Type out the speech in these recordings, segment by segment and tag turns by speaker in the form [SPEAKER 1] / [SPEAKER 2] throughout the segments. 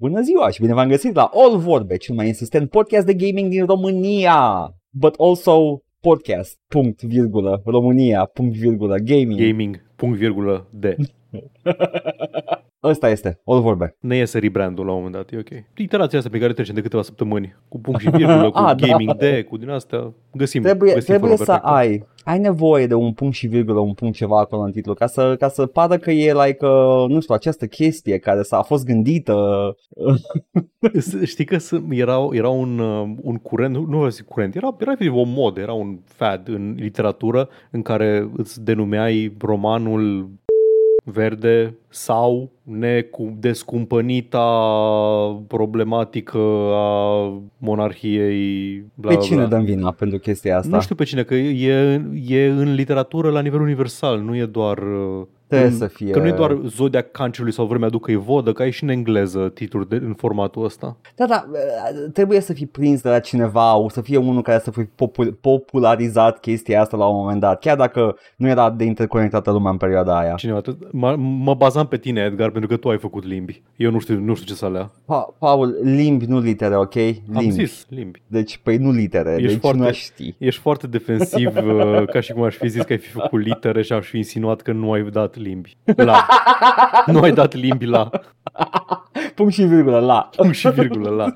[SPEAKER 1] Bună ziua și bine v-am găsit la All Vorbe, cel mai insistent podcast de gaming din România, but also podcast, punct, virgulă, România, punct, virgulă, gaming.
[SPEAKER 2] Gaming, punct, virgulă, de.
[SPEAKER 1] Ăsta este, All Vorbe.
[SPEAKER 2] Ne iese rebrandul la un moment dat, e ok. Iterația asta pe care trecem de câteva săptămâni, cu punct și virgulă, cu
[SPEAKER 1] Ah, da.
[SPEAKER 2] gaming de, cu din astea, găsim,
[SPEAKER 1] Trebuie,
[SPEAKER 2] găsim
[SPEAKER 1] trebuie
[SPEAKER 2] forma
[SPEAKER 1] să
[SPEAKER 2] perfectă.
[SPEAKER 1] ai, ai nevoie de un punct și virgulă, un punct ceva acolo în titlu, ca să, ca să pară că e like, uh, nu știu, această chestie care s-a a fost gândită.
[SPEAKER 2] S- Știi că s- era, era un, uh, un curent, nu nu vreau să zic curent, era, era efectiv o modă, era un fad în literatură în care îți denumeai romanul verde sau necu- descumpănita problematică a monarhiei bla,
[SPEAKER 1] Pe
[SPEAKER 2] bla,
[SPEAKER 1] cine
[SPEAKER 2] bla.
[SPEAKER 1] dăm vina pentru chestia asta?
[SPEAKER 2] Nu știu pe cine, că e, e în literatură la nivel universal, nu e doar... uh,
[SPEAKER 1] Trebuie
[SPEAKER 2] în-
[SPEAKER 1] să fie-
[SPEAKER 2] Că nu e doar Zodia Cancerului sau Vremea Ducă e vodă, că ai și în engleză titluri de, în formatul ăsta.
[SPEAKER 1] Da, da, trebuie să fii prins de la cineva, o să fie unul care să fi popul- popularizat chestia asta la un moment dat, chiar dacă nu era de interconectată lumea în perioada aia.
[SPEAKER 2] Cineva, atât- mă, mă bazam pe tine, Edgar, pentru că tu ai făcut limbi. Eu nu știu, nu știu ce să alea.
[SPEAKER 1] Pa- Paul, limbi, nu litere, ok? Limbi.
[SPEAKER 2] Am zis limbi.
[SPEAKER 1] Deci, păi nu litere,
[SPEAKER 2] Ești
[SPEAKER 1] deci
[SPEAKER 2] foarte-
[SPEAKER 1] nu aș ști.
[SPEAKER 2] Ești foarte defensiv, uh, ca și cum aș fi zis că ai fi făcut litere și aș fi insinuat că nu ai dat limbi. La. Nu ai dat limbi la.
[SPEAKER 1] Punct și virgulă, la.
[SPEAKER 2] Punct și virgulă la.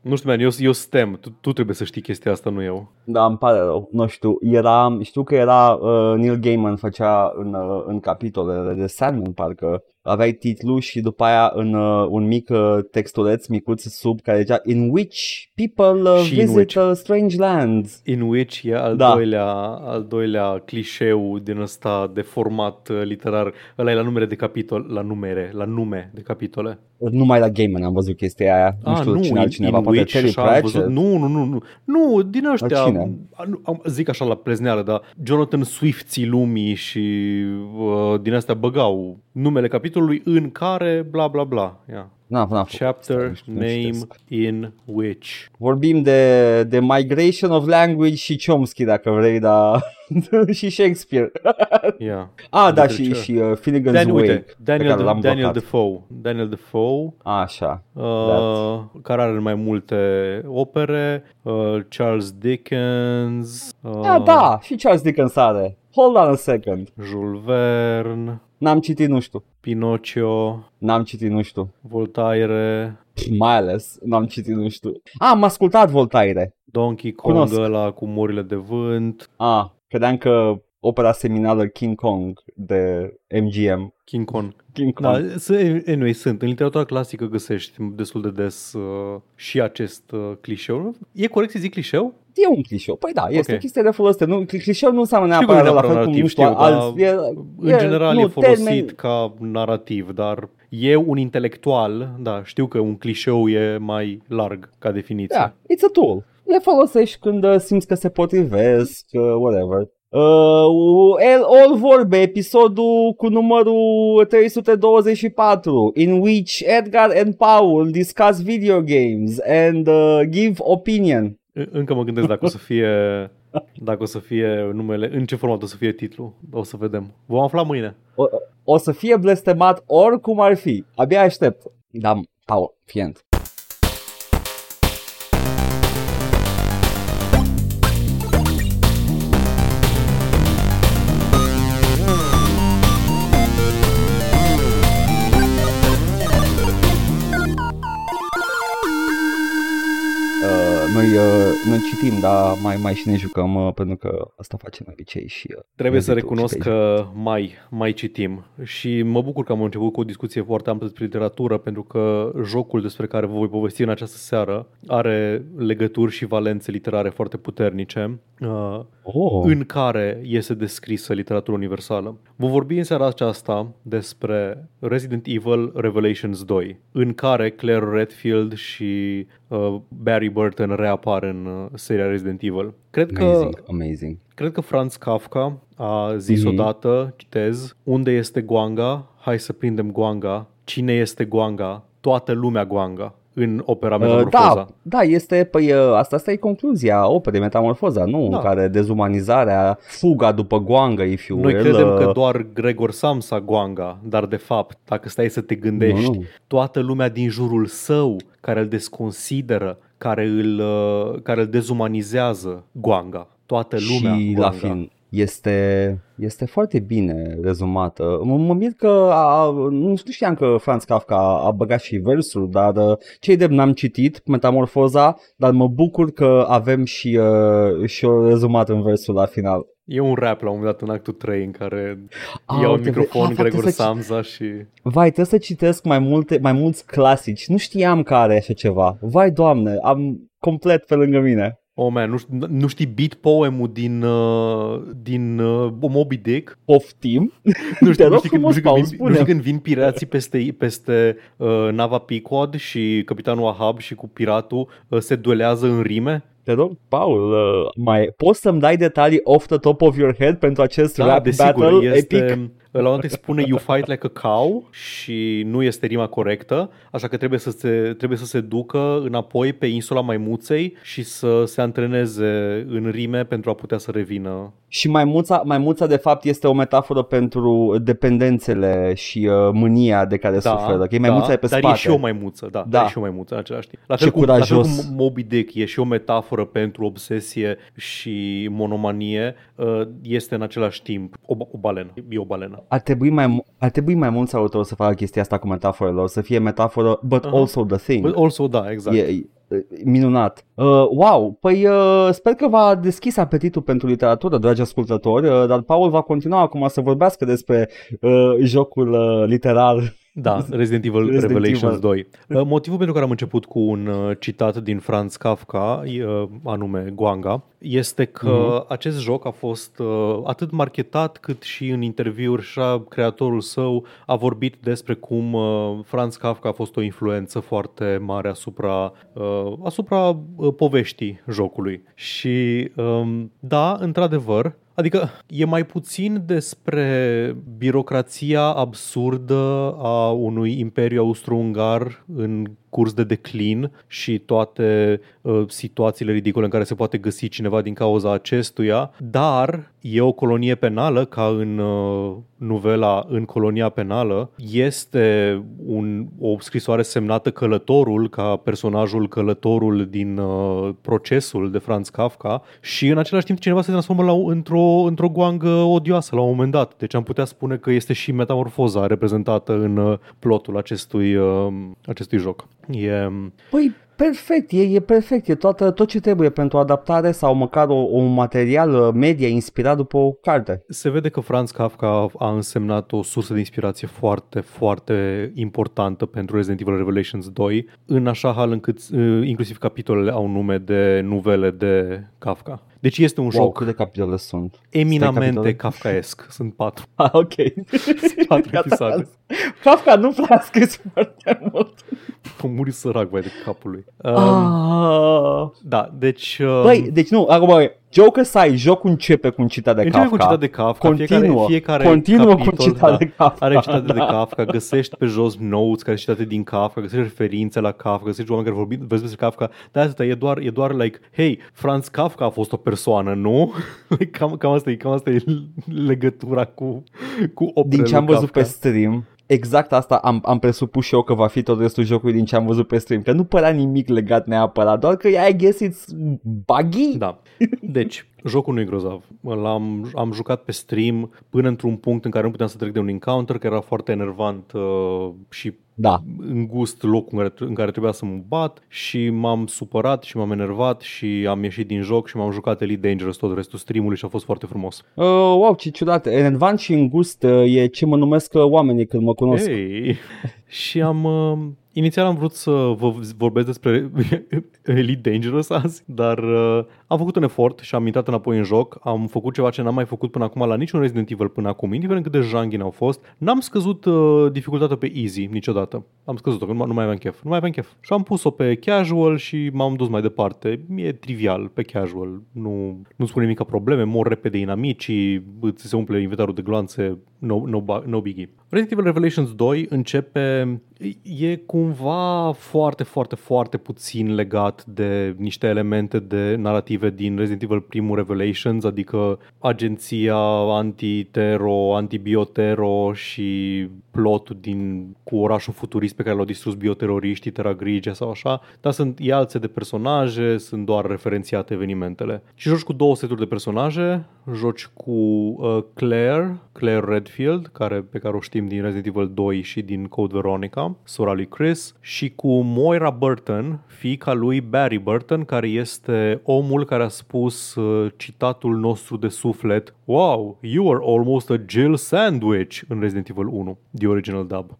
[SPEAKER 2] Nu știu, man, eu, eu stem. Tu, tu trebuie să știi chestia asta, nu eu.
[SPEAKER 1] Da, îmi pare rău, nu știu, era, știu că era, uh, Neil Gaiman făcea în, uh, în capitolele de Sandman, parcă aveai titlu și după aia în uh, un mic uh, textuleț micuț sub care zicea In which people uh,
[SPEAKER 2] Și in
[SPEAKER 1] visit
[SPEAKER 2] which.
[SPEAKER 1] uh, strange lands.
[SPEAKER 2] In which e al,
[SPEAKER 1] Da.
[SPEAKER 2] doilea, al doilea clișeu din ăsta de format uh, literar. Ăla e la numere de capitol, la numere, la nume de capitole.
[SPEAKER 1] Numai la Gaiman am văzut chestia aia, nu știu cine
[SPEAKER 2] Ah, in-
[SPEAKER 1] altcineva,
[SPEAKER 2] in
[SPEAKER 1] poate
[SPEAKER 2] which,
[SPEAKER 1] Terry
[SPEAKER 2] așa am
[SPEAKER 1] Pratchett.
[SPEAKER 2] văzut. Nu, nu, nu, nu. Nu, din ăștia.
[SPEAKER 1] cine?
[SPEAKER 2] a, nu, am- zic așa la plezneală, dar Jonathan Swifții lumii și uh, din astea băgau numele capitolului în care bla bla bla. Yeah.
[SPEAKER 1] N-am, n-am făcut.
[SPEAKER 2] Chapter,
[SPEAKER 1] Stai, nu știu, nu
[SPEAKER 2] name,
[SPEAKER 1] citesc.
[SPEAKER 2] in which.
[SPEAKER 1] Vorbim de, de Migration of Language și Chomsky, dacă vrei, dar și Shakespeare.
[SPEAKER 2] Yeah.
[SPEAKER 1] ah, da,
[SPEAKER 2] Literature.
[SPEAKER 1] și, și uh, Finnegan's
[SPEAKER 2] Dan,
[SPEAKER 1] Wake,
[SPEAKER 2] uite,
[SPEAKER 1] pe
[SPEAKER 2] Daniel,
[SPEAKER 1] care l-am
[SPEAKER 2] Daniel
[SPEAKER 1] blocat.
[SPEAKER 2] Defoe. Daniel Defoe,
[SPEAKER 1] Așa.
[SPEAKER 2] uh, care are mai multe opere, uh, Charles Dickens, uh,
[SPEAKER 1] Ah, da, și Charles Dickens are. Hold on a second.
[SPEAKER 2] Jules Verne,
[SPEAKER 1] N-am citit, nu știu.
[SPEAKER 2] Pinocchio,
[SPEAKER 1] N-am citit, nu știu.
[SPEAKER 2] Voltaire,
[SPEAKER 1] Mai ales, n-am citit, nu știu. Ah, am ascultat Voltaire.
[SPEAKER 2] Donkey Kong
[SPEAKER 1] Cunosc.
[SPEAKER 2] ăla cu morile de vânt,
[SPEAKER 1] Ah, credeam că opera seminală King Kong de MGM.
[SPEAKER 2] King Kong.
[SPEAKER 1] King
[SPEAKER 2] Da,
[SPEAKER 1] Kong.
[SPEAKER 2] să- anyway, sunt. În literatura clasică găsești destul de des uh, și acest uh, clișeu. E corect să zic clișeu?
[SPEAKER 1] E un clișeu. Păi da, este
[SPEAKER 2] Ok.
[SPEAKER 1] o chestie de folosită. Nu, clișeu nu înseamnă
[SPEAKER 2] Știu că
[SPEAKER 1] neapărat
[SPEAKER 2] nu
[SPEAKER 1] la
[SPEAKER 2] neapărat
[SPEAKER 1] fel cum,
[SPEAKER 2] narrativ,
[SPEAKER 1] nu știu,
[SPEAKER 2] știu, dar
[SPEAKER 1] alți... E,
[SPEAKER 2] În general
[SPEAKER 1] nu,
[SPEAKER 2] e folosit
[SPEAKER 1] termen-
[SPEAKER 2] ca narrativ, dar e un intelectual, da, știu că un clișeu e mai larg ca definiție.
[SPEAKER 1] Da, it's a tool. Le folosești când uh, simți că se potrivesc, uh, whatever. Uh, el, all vorbe, episodul cu numărul 324, in which Edgar and Paul discuss video games and uh, give opinion.
[SPEAKER 2] În- Încă mă gândesc dacă o să fie dacă o să fie numele, în ce format o să fie titlul. O să vedem. Vom afla mâine.
[SPEAKER 1] O, o să fie blestemat oricum ar fi. Abia aștept. Da, Paul, fient. Citim, dar mai, mai și ne jucăm uh, pentru că asta facem de obicei și uh,
[SPEAKER 2] Trebuie să
[SPEAKER 1] Reddit-ul
[SPEAKER 2] recunosc
[SPEAKER 1] și pe
[SPEAKER 2] că mai, mai citim. Și mă bucur că am început cu o discuție foarte amplă despre literatură pentru că jocul despre care vă voi povesti în această seară are legături și valențe literare foarte puternice. Uh,
[SPEAKER 1] Oh.
[SPEAKER 2] în care este descrisă literatura universală. Vom vorbi în seara aceasta despre Resident Evil Revelations 2, în care Claire Redfield și uh, Barry Burton reapar în uh, seria Resident Evil. Cred că
[SPEAKER 1] Amazing, amazing.
[SPEAKER 2] Cred că Franz Kafka a zis
[SPEAKER 1] Mhm.
[SPEAKER 2] odată, citez, unde este Guanga? Hai să prindem Guanga. Cine este Guanga? Toată lumea Guanga. În opera
[SPEAKER 1] Uh,
[SPEAKER 2] Metamorfoza.
[SPEAKER 1] da, da, este, păi uh, asta, asta e concluzia operei Metamorfoza, nu?
[SPEAKER 2] Da.
[SPEAKER 1] În care dezumanizarea, fuga după goangă, if you
[SPEAKER 2] Noi
[SPEAKER 1] will,
[SPEAKER 2] credem
[SPEAKER 1] uh,
[SPEAKER 2] că doar Gregor Samsa goanga, dar de fapt, dacă stai să te gândești,
[SPEAKER 1] Nu, nu.
[SPEAKER 2] toată lumea din jurul său care îl desconsideră, care îl, uh, care îl dezumanizează goanga. Toată lumea
[SPEAKER 1] și
[SPEAKER 2] goanga.
[SPEAKER 1] la fin este, este foarte bine rezumată. Mă, mă mir că a, nu știam că Franz Kafka a, a băgat și versul, dar uh, cei de n-am citit Metamorfoza, dar mă bucur că avem și, uh, și o rezumat în versul la final.
[SPEAKER 2] E un rap la un moment dat în actul 3 în care
[SPEAKER 1] Ah,
[SPEAKER 2] ia un
[SPEAKER 1] uite,
[SPEAKER 2] microfon
[SPEAKER 1] ah, frate,
[SPEAKER 2] Gregor
[SPEAKER 1] să ci-
[SPEAKER 2] Samsa și...
[SPEAKER 1] Vai, trebuie să citesc mai, multe, mai mulți clasici. Nu știam că are așa ceva. Vai, doamne, am complet pe lângă mine.
[SPEAKER 2] Oh man, nu, ș- nu știi beat poemul din, uh, din uh, Moby Dick?
[SPEAKER 1] Poftim?
[SPEAKER 2] Nu știu,
[SPEAKER 1] Te
[SPEAKER 2] nu
[SPEAKER 1] rog
[SPEAKER 2] știi, când, nu,
[SPEAKER 1] frumos,
[SPEAKER 2] știi când,
[SPEAKER 1] Paul,
[SPEAKER 2] vin, nu
[SPEAKER 1] spune.
[SPEAKER 2] știi când vin pirații peste, peste uh, nava Pequod și capitanul Ahab și cu piratul uh, se duelează în rime?
[SPEAKER 1] Te rog, Paul, uh, mai poți să-mi dai detalii off the top of your head pentru acest
[SPEAKER 2] Da,
[SPEAKER 1] rap
[SPEAKER 2] desigur,
[SPEAKER 1] battle
[SPEAKER 2] este,
[SPEAKER 1] epic?
[SPEAKER 2] La un moment dat îi spune you fight like a cow și nu este rima corectă, așa că trebuie să se, trebuie să se ducă înapoi pe insula Maimuței și să se antreneze în rime pentru a putea să revină.
[SPEAKER 1] Și maimuța, maimuța de fapt este o metaforă pentru dependențele și uh, mânia de care suferă. Că e maimuța
[SPEAKER 2] da,
[SPEAKER 1] e pe
[SPEAKER 2] dar
[SPEAKER 1] spate.
[SPEAKER 2] e și o maimuță, da,
[SPEAKER 1] Da.
[SPEAKER 2] da. e și o maimuță în același timp. La
[SPEAKER 1] Ce
[SPEAKER 2] fel, cum, la fel
[SPEAKER 1] curajos.
[SPEAKER 2] cum Moby Dick e și o metaforă pentru obsesie și monomanie, uh, este în același timp o, o balenă, e o balenă.
[SPEAKER 1] Ar trebui mai, ar trebui mai mulți autori să facă chestia asta cu metaforelor, să fie metaforă, but
[SPEAKER 2] Aha.
[SPEAKER 1] also the thing.
[SPEAKER 2] But also, da, exact.
[SPEAKER 1] E, e minunat. Uh, wow, păi uh, sper că v-a deschis apetitul pentru literatură, dragi ascultători, uh, dar Paul va continua acum să vorbească despre uh, jocul uh, literar.
[SPEAKER 2] Da, Resident Evil
[SPEAKER 1] Resident
[SPEAKER 2] Revelations
[SPEAKER 1] Evil.
[SPEAKER 2] 2. Uh, Motivul pentru care am început cu un uh, citat din Franz Kafka, uh, anume Guanga, este că
[SPEAKER 1] Mhm.
[SPEAKER 2] acest joc a fost uh, atât marketat cât și în interviuri și creatorul său a vorbit despre cum uh, Franz Kafka a fost o influență foarte mare asupra, uh, asupra uh, poveștii jocului. Și um, da, într-adevăr, Adică e mai puțin despre birocrația absurdă a unui imperiu austro-ungar în curs de declin și toate uh, situațiile ridicole în care se poate găsi cineva din cauza acestuia, dar e o colonie penală ca în uh, novela În colonia penală, este un, o scrisoare semnată Călătorul ca personajul Călătorul din uh, procesul de Franz Kafka și în același timp cineva se transformă la, într-o, într-o goangă odioasă la un moment dat. Deci am putea spune că este și metamorfoza reprezentată în uh, plotul acestui, uh, acestui joc. E,
[SPEAKER 1] Păi perfect, e, e perfect, e toată, tot ce trebuie pentru adaptare sau măcar o, un material uh, media inspirat după o carte.
[SPEAKER 2] se vede că Franz Kafka a însemnat o sursă de inspirație foarte, foarte importantă pentru Resident Evil Revelations 2, în așa hal încât uh, inclusiv capitolele au nume de nuvele de Kafka. Deci este un
[SPEAKER 1] Wow,
[SPEAKER 2] joc
[SPEAKER 1] câte de capitole sunt?
[SPEAKER 2] eminamente
[SPEAKER 1] capitole?
[SPEAKER 2] kafkaesc. Sunt patru.
[SPEAKER 1] Ah, ok.
[SPEAKER 2] patru
[SPEAKER 1] Gata.
[SPEAKER 2] episoade.
[SPEAKER 1] Kafka nu prea scris foarte mult.
[SPEAKER 2] A murit sărac, vai de capul lui. Um,
[SPEAKER 1] Ah.
[SPEAKER 2] Da, deci... Uh,
[SPEAKER 1] Băi, deci nu, acum, băi, joke aside, jocul începe cu un citat de
[SPEAKER 2] începe
[SPEAKER 1] Kafka.
[SPEAKER 2] cu citat de Kafka.
[SPEAKER 1] Continuă,
[SPEAKER 2] fiecare, fiecare
[SPEAKER 1] continuă
[SPEAKER 2] capitol,
[SPEAKER 1] cu citat
[SPEAKER 2] da,
[SPEAKER 1] de Kafka.
[SPEAKER 2] Are citate
[SPEAKER 1] da.
[SPEAKER 2] de Kafka, găsești pe jos notes care sunt citate din Kafka, găsești referințe la Kafka, găsești oameni care vorbesc despre Kafka, dar asta e doar, e doar like, hey, Franz Kafka a fost o persoană, nu? cam, cam, asta e, cam asta e legătura cu, cu operele
[SPEAKER 1] Din ce am
[SPEAKER 2] lui
[SPEAKER 1] văzut
[SPEAKER 2] Kafka.
[SPEAKER 1] pe stream, exact asta am, am presupus și eu că va fi tot restul jocului din ce am văzut pe stream, că nu părea nimic legat neapărat, doar că I guess it's buggy.
[SPEAKER 2] Da. Deci, jocul nu e grozav. L-am am jucat pe stream până într-un punct în care nu puteam să trec de un encounter, că era foarte enervant uh, și
[SPEAKER 1] Da.
[SPEAKER 2] îngust locul în care, în care trebuia să mă bat și m-am supărat și m-am enervat și am ieșit din joc și m-am jucat Elite Dangerous tot restul streamului și a fost foarte frumos.
[SPEAKER 1] Uh, wow, ce ciudat. Enervant și îngust uh, e ce mă numesc uh, oamenii când mă cunosc.
[SPEAKER 2] Hey. și am... Uh, inițial am vrut să vă vorbesc despre Elite Dangerous azi, dar uh, am făcut un efort și am intrat înapoi în joc. Am făcut ceva ce n-am mai făcut până acum la niciun Resident Evil până acum, indiferent cât de janghin au fost. N-am scăzut uh, dificultatea pe easy niciodată. Am scăzut-o, că nu, mai- nu mai aveam chef. Nu mai aveam chef. Și am pus-o pe casual și m-am dus mai departe. E trivial pe casual. Nu, nu spune nimic ca probleme, mor repede inamicii, îți se umple inventarul de gloanțe no, no, no biggie. Resident Evil Revelations 2 începe, e cumva foarte, foarte, foarte puțin legat de niște elemente de narrative din Resident Evil primul Revelations, adică agenția anti-tero, anti-biotero și plotul din, cu orașul futurist pe care l-au distrus bioteroriștii, Terra Grigia sau așa, dar sunt ialțe de personaje, sunt doar referențiate evenimentele. Și joci cu două seturi de personaje, joci cu uh, Claire, Claire Redfield, care, pe care o știm din Resident Evil 2 și din Code Veronica, sora lui Chris, și cu Moira Burton, fiica lui Barry Burton, care este omul care a spus uh, citatul nostru de suflet Wow, you are almost a Jill Sandwich în Resident Evil 1, the original dub.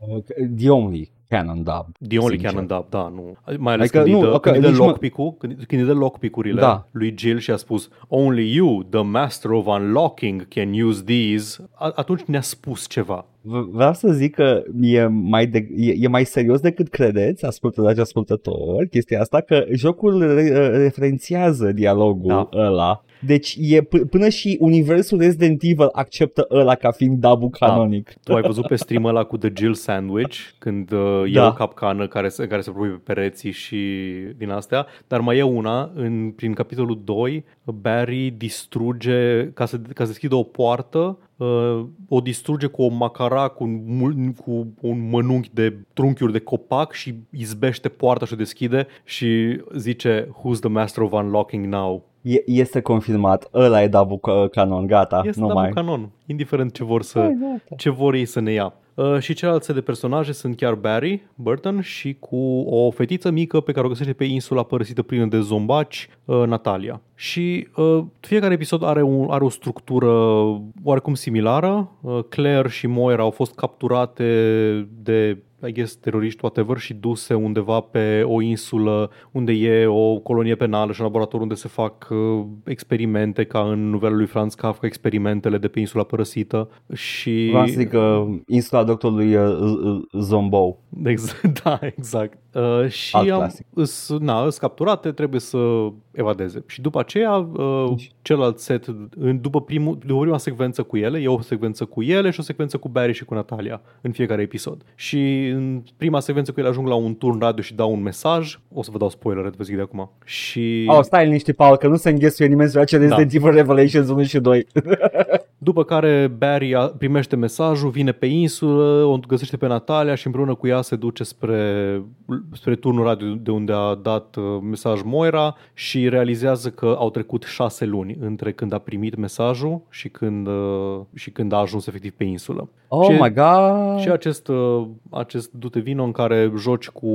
[SPEAKER 1] The only canon dub.
[SPEAKER 2] The only sincer. canon dub, da, nu. Mai ales adică, când, nu, dă, okay, când, dă lockpick-ul, când, când îi dă lockpick-urile da. lui Jill și a spus Only you, the master of unlocking, can use these, atunci ne-a spus ceva.
[SPEAKER 1] Vreau să zic că e mai, de, e, e mai serios decât credeți, ascultători ascultători, chestia asta, că jocul re, referențiază dialogul da. ăla deci e p- până și universul Resident Evil acceptă ăla ca fiind dubul da. canonic. Da.
[SPEAKER 2] Tu ai văzut pe stream ăla cu The Jill Sandwich, când uh, da. e o capcană care se, care se propune pe pereții și din astea, dar mai e una, în, prin capitolul 2, Barry distruge, ca să, ca să deschidă o poartă, uh, o distruge cu o macara cu un, cu un mănunchi de trunchiuri de copac și izbește poarta și o deschide și zice Who's the master of unlocking now?
[SPEAKER 1] E, este confirmat, ăla e Dabu canon, gata,
[SPEAKER 2] este
[SPEAKER 1] nu
[SPEAKER 2] Dabu
[SPEAKER 1] mai.
[SPEAKER 2] canon, indiferent ce vor, să, Hai, ce vor ei să ne ia. Uh, și celelalte de personaje sunt chiar Barry Burton și cu o fetiță mică pe care o găsește pe insula părăsită plină de zombaci, uh, Natalia. Și uh, fiecare episod are, un, are o structură oarecum similară. Uh, Claire și Moira au fost capturate de I guess, teroriști, whatever, și duse undeva pe o insulă unde e o colonie penală și un laborator unde se fac uh, experimente, ca în novela lui Franz Kafka, experimentele de pe insula părăsită. Și...
[SPEAKER 1] Vreau să zic uh, insula doctorului uh, Zombo.
[SPEAKER 2] Exact, da, exact. Uh, și Alt am, îs, na, îs capturate, trebuie să evadeze. Și după aceea, uh, deci. celălalt set, după, primul, după prima secvență cu ele, e o secvență cu ele și o secvență cu Barry și cu Natalia în fiecare episod. Și în prima secvență cu ele ajung la un turn radio și dau un mesaj. O să vă dau spoiler, vă zic de acum. Și...
[SPEAKER 1] Oh, stai liniște, Paul, că nu se înghesuie nimeni să ce da. Resident Evil Revelations 1 și 2.
[SPEAKER 2] După care Barry primește mesajul, vine pe insulă, o găsește pe Natalia și împreună cu ea se duce spre, spre turnul radio de unde a dat uh, mesaj Moira și realizează că au trecut șase luni între când a primit mesajul și când, uh, și când a ajuns efectiv pe insulă.
[SPEAKER 1] Oh
[SPEAKER 2] și,
[SPEAKER 1] my god!
[SPEAKER 2] Și acest, uh, acest dute vino în care joci cu,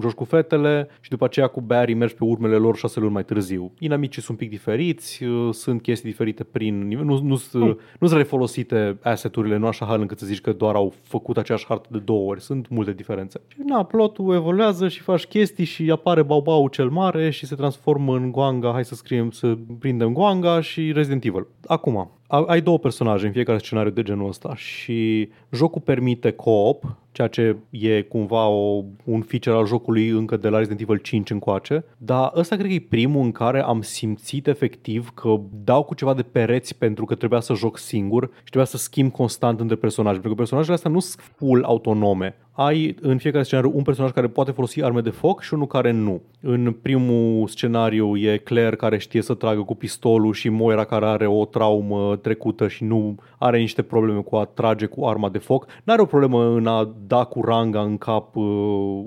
[SPEAKER 2] joci cu fetele și după aceea cu Barry mergi pe urmele lor șase luni mai târziu. Inamicii sunt un pic diferiți, sunt chestii diferite prin... Nu, nu, mm. nu sunt refolosite asset-urile, nu așa hal încât să zici că doar au făcut aceeași hartă de două ori. Sunt multe diferențe. Și na, plotul evoluează și faci chestii și apare Baubau cel mare și se transformă în Guanga, hai să scriem, să prindem Guanga și Resident Evil. Acum, ai două personaje în fiecare scenariu de genul ăsta și jocul permite co-op, ceea ce e cumva o, un feature al jocului încă de la Resident Evil 5 încoace, dar ăsta cred că e primul în care am simțit efectiv că dau cu ceva de pereți pentru că trebuia să joc singur și trebuia să schimb constant între personaje, pentru că personajele astea nu sunt full autonome ai în fiecare scenariu un personaj care poate folosi arme de foc și unul care nu. În primul scenariu e Claire care știe să tragă cu pistolul și Moira care are o traumă trecută și nu are niște probleme cu a trage cu arma de foc. Nu are o problemă în a da cu ranga în cap uh,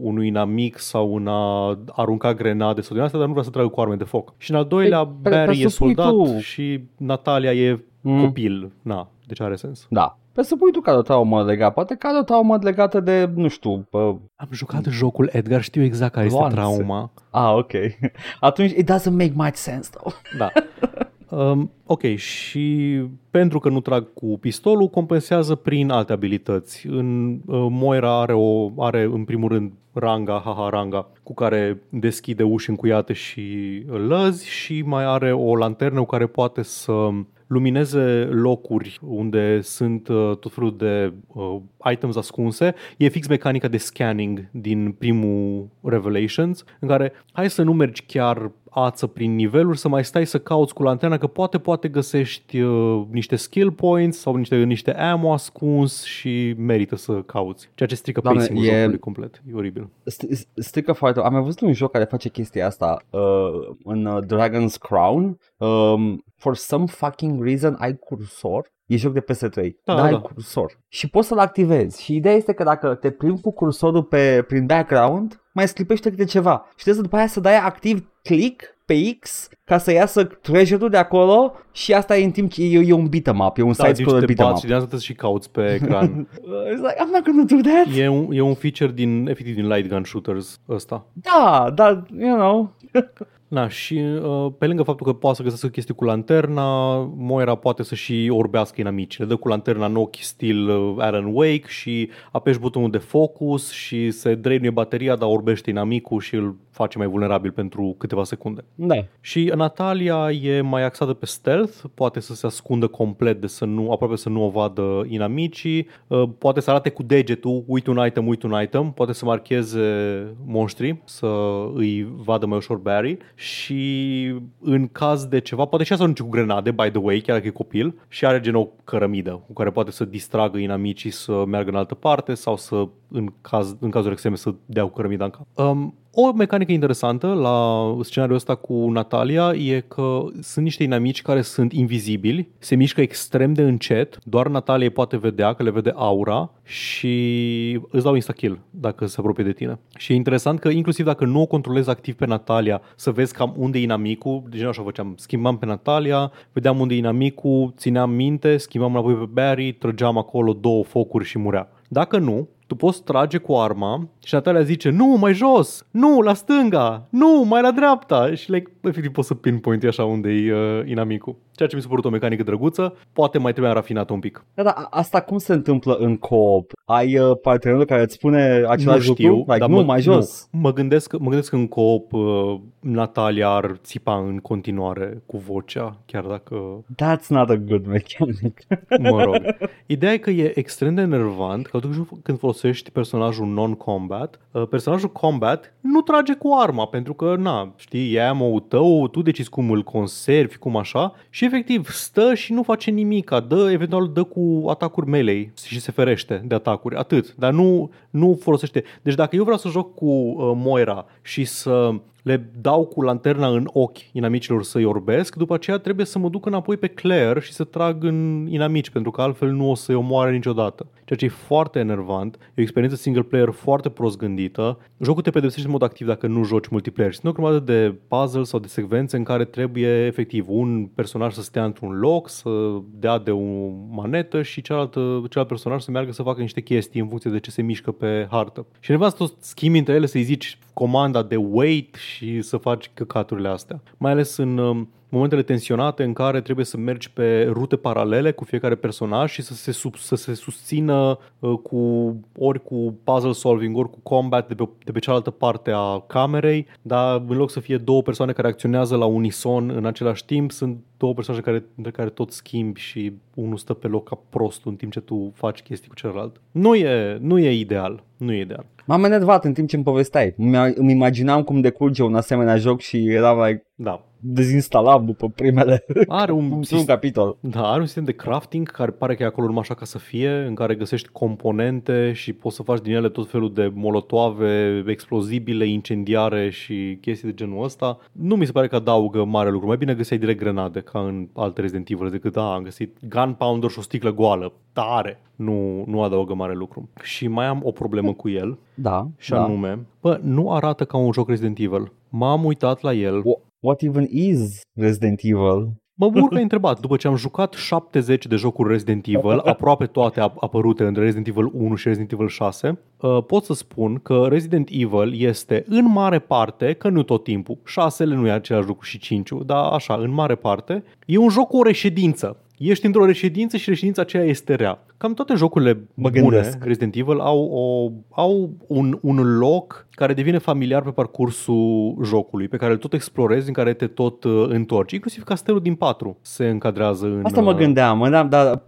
[SPEAKER 2] unui inamic sau în a arunca grenade sau din asta, dar nu vrea să tragă cu arme de foc. Și în al doilea, pe, Barry e soldat tu. și Natalia e mm. copil. Na, deci are sens.
[SPEAKER 1] Da. Presupui tu ca o traumă legată. Poate ca o traumă legată de, nu știu... Pă...
[SPEAKER 2] Am jucat jocul Edgar, știu exact care este trauma.
[SPEAKER 1] Ah, ok. Atunci, it doesn't make much sense, though.
[SPEAKER 2] Da. Um, ok, și pentru că nu trag cu pistolul, compensează prin alte abilități. În uh, Moira are, o, are în primul rând ranga, haha ranga, cu care deschide uși încuiate și lăzi și mai are o lanternă cu care poate să lumineze locuri unde sunt uh, tot felul de uh, items ascunse. E fix mecanica de scanning din primul Revelations, în care hai să nu mergi chiar ață prin niveluri, să mai stai să cauți cu lanterna, că poate, poate găsești uh, niște skill points sau niște, niște ammo ascuns și merită să cauți. Ceea ce strică
[SPEAKER 1] Doamne,
[SPEAKER 2] pacing-ul
[SPEAKER 1] e-
[SPEAKER 2] jocului complet. E oribil.
[SPEAKER 1] St- strică foarte... Am mai văzut un joc care face chestia asta uh, în uh, Dragon's Crown. Um, for some fucking reason ai cursor. E joc de PS3,
[SPEAKER 2] Da,
[SPEAKER 1] dar
[SPEAKER 2] da,
[SPEAKER 1] ai
[SPEAKER 2] da.
[SPEAKER 1] cursor. Și poți să-l activezi. Și ideea este că dacă te plimbi cu cursorul pe, prin background, mai sclipește câte ceva. Și trebuie să după aia să dai activ click pe X ca să iasă treasure-ul de acolo și asta e în timp ce e, e un beat'em up, e un
[SPEAKER 2] Da,
[SPEAKER 1] side-scroller
[SPEAKER 2] deci te
[SPEAKER 1] beat'em
[SPEAKER 2] bați
[SPEAKER 1] up.
[SPEAKER 2] și de asta trebuie să și cauți pe ecran.
[SPEAKER 1] Uh, It's like, I'm not gonna do that.
[SPEAKER 2] e, un, e un feature din, efectiv, din light gun shooters ăsta.
[SPEAKER 1] Da, dar, you know,
[SPEAKER 2] Na, și uh, pe lângă faptul că poate să găsească chestii cu lanterna, Moira poate să și orbească inamici. Le dă cu lanterna în ochi stil uh, Alan Wake și apeși butonul de focus și se drainuie bateria, dar orbește inamicul și îl face mai vulnerabil pentru câteva secunde.
[SPEAKER 1] da.
[SPEAKER 2] Și Natalia e mai axată pe stealth, poate să se ascundă complet, de să nu, aproape să nu o vadă inamicii, uh, poate să arate cu degetul, uite un item, uite un item, poate să marcheze monștri, să îi vadă mai ușor Barry și în caz de ceva, poate și asta arunce cu grenade, by the way, chiar dacă e copil, și are gen o cărămidă cu care poate să distragă inamicii să meargă în altă parte sau să, în, caz, în cazuri extreme, să dea cu cărămida în cap. Um, o mecanică interesantă la scenariul ăsta cu Natalia e că sunt niște inamici care sunt invizibili, se mișcă extrem de încet, doar Natalia îi poate vedea, că le vede aura și îți dau insta-kill dacă se apropie de tine. Și e interesant că inclusiv dacă nu o controlezi activ pe Natalia, să vezi cam unde e inamicul, deci așa făceam, schimbam pe Natalia, vedeam unde e inamicul, țineam minte, schimbam înapoi pe Barry, trăgeam acolo două focuri și murea. Dacă nu, tu poți trage cu arma și Natalia zice nu, mai jos, nu, la stânga, nu, mai la dreapta și like, efectiv poți să pinpoint așa unde e uh, inamicul. Ceea ce mi s-a părut o mecanică drăguță, poate mai trebuie rafinată un pic.
[SPEAKER 1] Da, da, a- asta cum se întâmplă în co-op? Ai uh, partenerul care îți spune același
[SPEAKER 2] nu știu,
[SPEAKER 1] lucru? Like,
[SPEAKER 2] dar
[SPEAKER 1] nu,
[SPEAKER 2] mă,
[SPEAKER 1] mai jos.
[SPEAKER 2] Nu, mă, gândesc, mă gândesc că în coop uh, Natalia ar țipa în continuare cu vocea, chiar dacă
[SPEAKER 1] That's not a good mechanic.
[SPEAKER 2] Mă rog. Ideea e că e extrem de enervant că atunci când folosești personajul non-combat, uh, personajul combat nu trage cu arma, pentru că, na, știi, e ammo tău, tu decizi cum îl conservi, cum așa, și efectiv stă și nu face nimic, dă, eventual dă cu atacuri melee și se ferește de atacuri, atât, dar nu, nu folosește. Deci dacă eu vreau să joc cu uh, Moira și să le dau cu lanterna în ochi inamicilor să-i orbesc, după aceea trebuie să mă duc înapoi pe Claire și să trag în inamici, pentru că altfel nu o să-i omoare niciodată. Ceea ce e foarte enervant, e o experiență single player foarte prost gândită. Jocul te pedepsește în mod activ dacă nu joci multiplayer. Sunt o grămadă de puzzle sau de secvențe în care trebuie efectiv un personaj să stea într-un loc, să dea de o manetă și cealaltă, celălalt personaj să meargă să facă niște chestii în funcție de ce se mișcă pe hartă. Și nevea să tot schimbi între ele, să-i zici comanda de wait și să faci căcaturile astea. Mai ales în um, momentele tensionate în care trebuie să mergi pe rute paralele cu fiecare personaj și să se, sub, să se susțină uh, cu ori cu puzzle solving, ori cu combat de pe, de pe cealaltă parte a camerei, dar în loc să fie două persoane care acționează la unison în același timp, sunt două persoane care, între care tot schimbi și unul stă pe loc ca prost în timp ce tu faci chestii cu celălalt. Nu e, nu e ideal. Nu e ideal.
[SPEAKER 1] M-am enervat în timp ce îmi povesteai. Mi- Îmi imaginam cum decurge un asemenea joc și eram like,
[SPEAKER 2] Da.
[SPEAKER 1] dezinstalam după primele
[SPEAKER 2] Are un,
[SPEAKER 1] un
[SPEAKER 2] sistem,
[SPEAKER 1] capitol.
[SPEAKER 2] da, are un sistem de crafting care pare că e acolo numai așa ca să fie, în care găsești componente și poți să faci din ele tot felul de molotoave, explozibile, incendiare și chestii de genul ăsta. Nu mi se pare că adaugă mare lucru. Mai bine găseai direct grenade, ca în alte Resident Evil, decât da, am găsit gunpowder și o sticlă goală. Tare! Nu, nu adaugă mare lucru. Și mai am o problemă cu el,
[SPEAKER 1] Da,
[SPEAKER 2] și
[SPEAKER 1] da.
[SPEAKER 2] anume, bă, nu arată ca un joc Resident Evil. M-am uitat la el,
[SPEAKER 1] Wha- What even is Resident Evil?
[SPEAKER 2] Mă bucur că ai întrebat. După ce am jucat 70 de jocuri Resident Evil, aproape toate ap- apărute între Resident Evil 1 și Resident Evil 6, uh, pot să spun că Resident Evil este în mare parte, că nu tot timpul, 6 nu e același lucru și 5 dar așa, în mare parte, e un joc cu o reședință. Ești într-o reședință și reședința aceea este rea. Cam toate jocurile
[SPEAKER 1] Mă
[SPEAKER 2] bune
[SPEAKER 1] gândesc.
[SPEAKER 2] Resident Evil au, o, au un, un loc care devine familiar pe parcursul jocului, pe care îl tot explorezi, în care te tot uh, întorci. Inclusiv castelul din 4 se încadrează în...
[SPEAKER 1] Asta mă
[SPEAKER 2] uh,
[SPEAKER 1] gândeam, mă gândeam, dar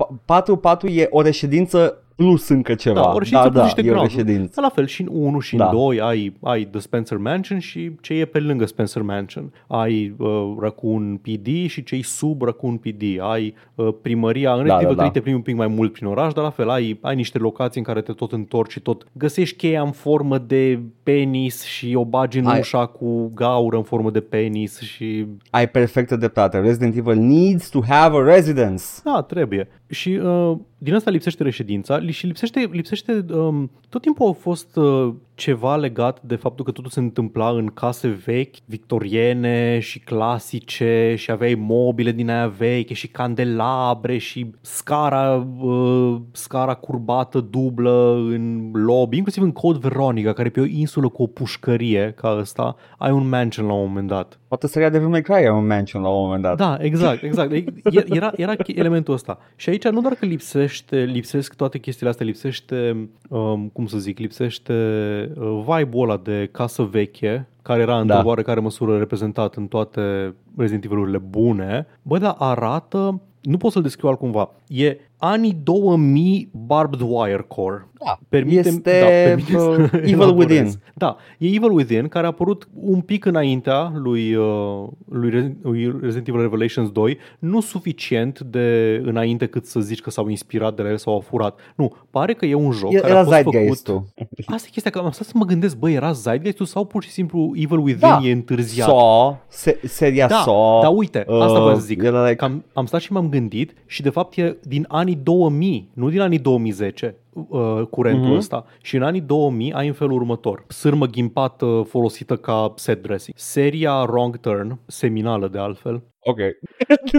[SPEAKER 1] 4-4 e o reședință plus încă ceva.
[SPEAKER 2] Da, ori și
[SPEAKER 1] da,
[SPEAKER 2] ți-a pus
[SPEAKER 1] da,
[SPEAKER 2] niște
[SPEAKER 1] e o
[SPEAKER 2] ground.
[SPEAKER 1] reședință.
[SPEAKER 2] La fel și în 1 și
[SPEAKER 1] Da.
[SPEAKER 2] în 2 ai, ai The Spencer Mansion și ce e pe lângă Spencer Mansion. Ai uh, Raccoon PD și ce e sub Raccoon PD. Ai uh, primăria, în
[SPEAKER 1] Da,
[SPEAKER 2] Resident Evil
[SPEAKER 1] da,
[SPEAKER 2] 3
[SPEAKER 1] da.
[SPEAKER 2] te plimbi un pic mai mult prin oraș, dar la fel ai, ai niște locații în care te tot întorci și tot găsești cheia în formă de penis și o bagi în
[SPEAKER 1] Ai-
[SPEAKER 2] ușa cu gaură în formă de penis și
[SPEAKER 1] Ai perfectă dreptate. Resident Evil needs to have a residence.
[SPEAKER 2] Da, trebuie. Și uh, din asta lipsește reședința li- și lipsește, lipsește um, tot timpul a fost uh, ceva legat de faptul că totul se întâmpla în case vechi, victoriene și clasice și aveai mobile din aia veche și candelabre și scara, uh, scara curbată dublă în lobby, inclusiv în Code Veronica, care e pe o insulă cu o pușcărie ca ăsta, ai un mansion la un moment dat.
[SPEAKER 1] Poate să ia Devil May Cry are un mansion la un moment dat.
[SPEAKER 2] Da, exact, exact. E- Era, era elementul ăsta. Și aici nu doar că lipsește, lipsesc toate chestiile astea, lipsește, um, cum să zic, lipsește uh, vibe-ul ăla de casă veche, care era într-o
[SPEAKER 1] Da.
[SPEAKER 2] oarecare măsură reprezentat în toate Resident Evil-urile bune, bă, dar arată, nu pot să-l descriu altcumva, e anii 2000 barbed wire core.
[SPEAKER 1] Da.
[SPEAKER 2] Permite,
[SPEAKER 1] Este,
[SPEAKER 2] da, permite
[SPEAKER 1] uh,
[SPEAKER 2] să
[SPEAKER 1] Evil
[SPEAKER 2] elaborez.
[SPEAKER 1] Within.
[SPEAKER 2] Da, e Evil Within, care a apărut un pic înaintea lui, uh, lui Re- lui Resident Evil Revelations 2, nu suficient de înainte cât să zici că s-au inspirat de la el sau au furat. Nu, pare că e un joc care
[SPEAKER 1] Era
[SPEAKER 2] a fost făcut...
[SPEAKER 1] Zeitgeist-ul.
[SPEAKER 2] Asta e chestia, că am stat să mă gândesc, bă, era Zeitgeist-ul sau pur și simplu Evil Within
[SPEAKER 1] Da.
[SPEAKER 2] e întârziat?
[SPEAKER 1] Saw, se, seria
[SPEAKER 2] Da,
[SPEAKER 1] Saw.
[SPEAKER 2] dar uite, asta
[SPEAKER 1] uh,
[SPEAKER 2] vreau să zic.
[SPEAKER 1] era like-
[SPEAKER 2] Că am, am stat și m-am gândit și de fapt e din anii 2000, nu din anii 2010 uh, curentul
[SPEAKER 1] Mhm.
[SPEAKER 2] ăsta. Și în anii 2000 ai în felul următor. Sârmă ghimpată folosită ca set dressing. Seria Wrong Turn, seminală de altfel.
[SPEAKER 1] Ok.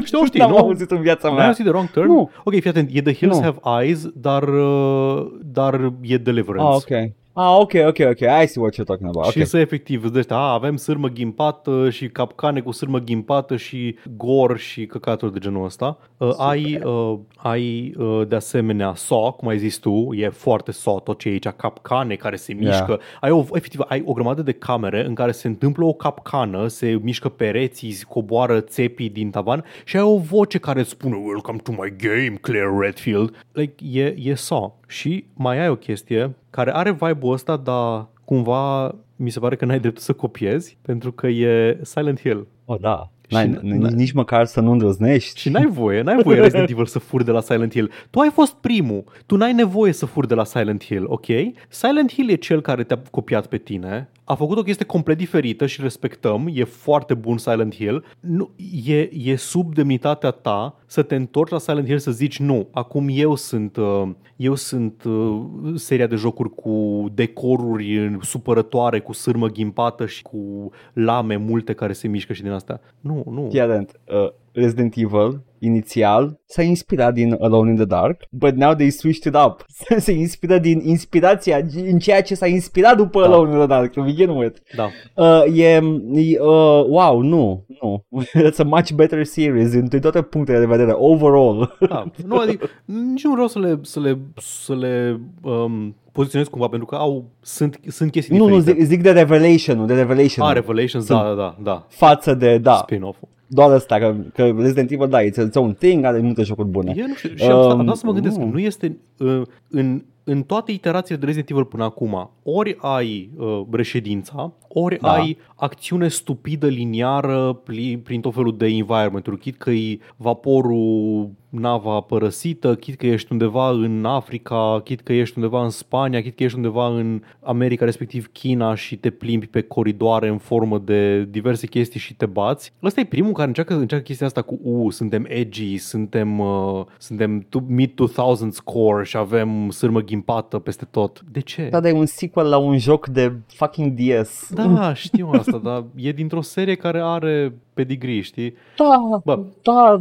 [SPEAKER 2] Știu, știi,
[SPEAKER 1] N-am
[SPEAKER 2] nu?
[SPEAKER 1] auzit în viața
[SPEAKER 2] N-ai
[SPEAKER 1] mea.
[SPEAKER 2] auzit de Wrong Turn?
[SPEAKER 1] Nu.
[SPEAKER 2] Ok, fii atent. E The Hills
[SPEAKER 1] Nu.
[SPEAKER 2] Have Eyes, dar, uh, dar e Deliverance.
[SPEAKER 1] Ah, ok. Ah, ok, ok, ok. I see what you're talking about.
[SPEAKER 2] Și
[SPEAKER 1] Ok.
[SPEAKER 2] să efectiv îți dai seama, a, avem sârmă ghimpată și capcane cu sârmă ghimpată și gor și căcaturi de genul ăsta. Uh, ai uh, ai uh, de asemenea saw, cum ai zis tu, e foarte saw tot ce e aici, capcane care se
[SPEAKER 1] Yeah.
[SPEAKER 2] mișcă. Ai o, efectiv, ai o grămadă de camere în care se întâmplă o capcană, se mișcă pereții, se coboară țepii din tavan și ai o voce care îți spune Welcome to my game, Claire Redfield. Like, e, e saw. Și mai ai o chestie care are vibe-ul ăsta, dar cumva mi se pare că n-ai dreptul să copiezi, pentru că e Silent Hill.
[SPEAKER 1] Oh, da.
[SPEAKER 2] Și
[SPEAKER 1] N-ai,
[SPEAKER 2] n-
[SPEAKER 1] n- nici măcar să nu îndrăznești.
[SPEAKER 2] Și n-ai voie, n-ai voie Resident Evil să furi de la Silent Hill. Tu ai fost primul, tu n-ai nevoie să furi de la Silent Hill, ok? Silent Hill e cel care te-a copiat pe tine, a făcut o chestie complet diferită și respectăm, e foarte bun Silent Hill. Nu, e, e sub demnitatea ta să te întorci la Silent Hill să zici nu, acum eu sunt, uh, eu sunt uh, seria de jocuri cu decoruri supărătoare, cu sârmă ghimpată și cu lame multe care se mișcă și din astea. Nu, nu.
[SPEAKER 1] Fii atent, uh, Resident Evil inițial s-a inspirat din Alone in the Dark, but now they switched it up. Se inspiră din inspirația în ceea ce s-a inspirat după
[SPEAKER 2] Da.
[SPEAKER 1] Alone in the Dark, to begin with.
[SPEAKER 2] Da.
[SPEAKER 1] Uh, e, e uh, wow, nu, nu. It's a much better series din toate punctele de vedere, overall.
[SPEAKER 2] Da, nu, adică, nici nu vreau să le, să le, să le um, poziționez cumva, pentru că au, sunt, sunt chestii
[SPEAKER 1] nu, nu,
[SPEAKER 2] diferite.
[SPEAKER 1] zic, zic de Revelation, de Revelation.
[SPEAKER 2] Ah, Revelations,
[SPEAKER 1] Sunt-
[SPEAKER 2] da, da, da, da.
[SPEAKER 1] față de, da,
[SPEAKER 2] Spin-off-ul.
[SPEAKER 1] Doar asta, că, că Resident Evil, da, it's its own thing, are multe jocuri bune.
[SPEAKER 2] E, nu știu, și am, stat- am dat să mă
[SPEAKER 1] Um,
[SPEAKER 2] gândesc,
[SPEAKER 1] nu.
[SPEAKER 2] nu este uh, în, în toate iterațiile de Resident Evil până acum, ori ai uh, reședința, ori
[SPEAKER 1] Da.
[SPEAKER 2] ai acțiune stupidă, liniară, pli, prin tot felul de environment-uri, chit că e vaporul nava părăsită, chit că ești undeva în Africa, chit că ești undeva în Spania, chit că ești undeva în America, respectiv China și te plimbi pe coridoare în formă de diverse chestii și te bați. Ăsta e primul care încearcă, încearcă chestia asta cu U, suntem edgy, suntem, uh, suntem tu- mid-2000s core și avem sârmă ghimpată peste tot. De ce?
[SPEAKER 1] Da, dar e un sequel la un joc de fucking DS.
[SPEAKER 2] Da, știu asta, dar e dintr-o serie care are pedigree, știi?
[SPEAKER 1] Da,
[SPEAKER 2] Bă.
[SPEAKER 1] da.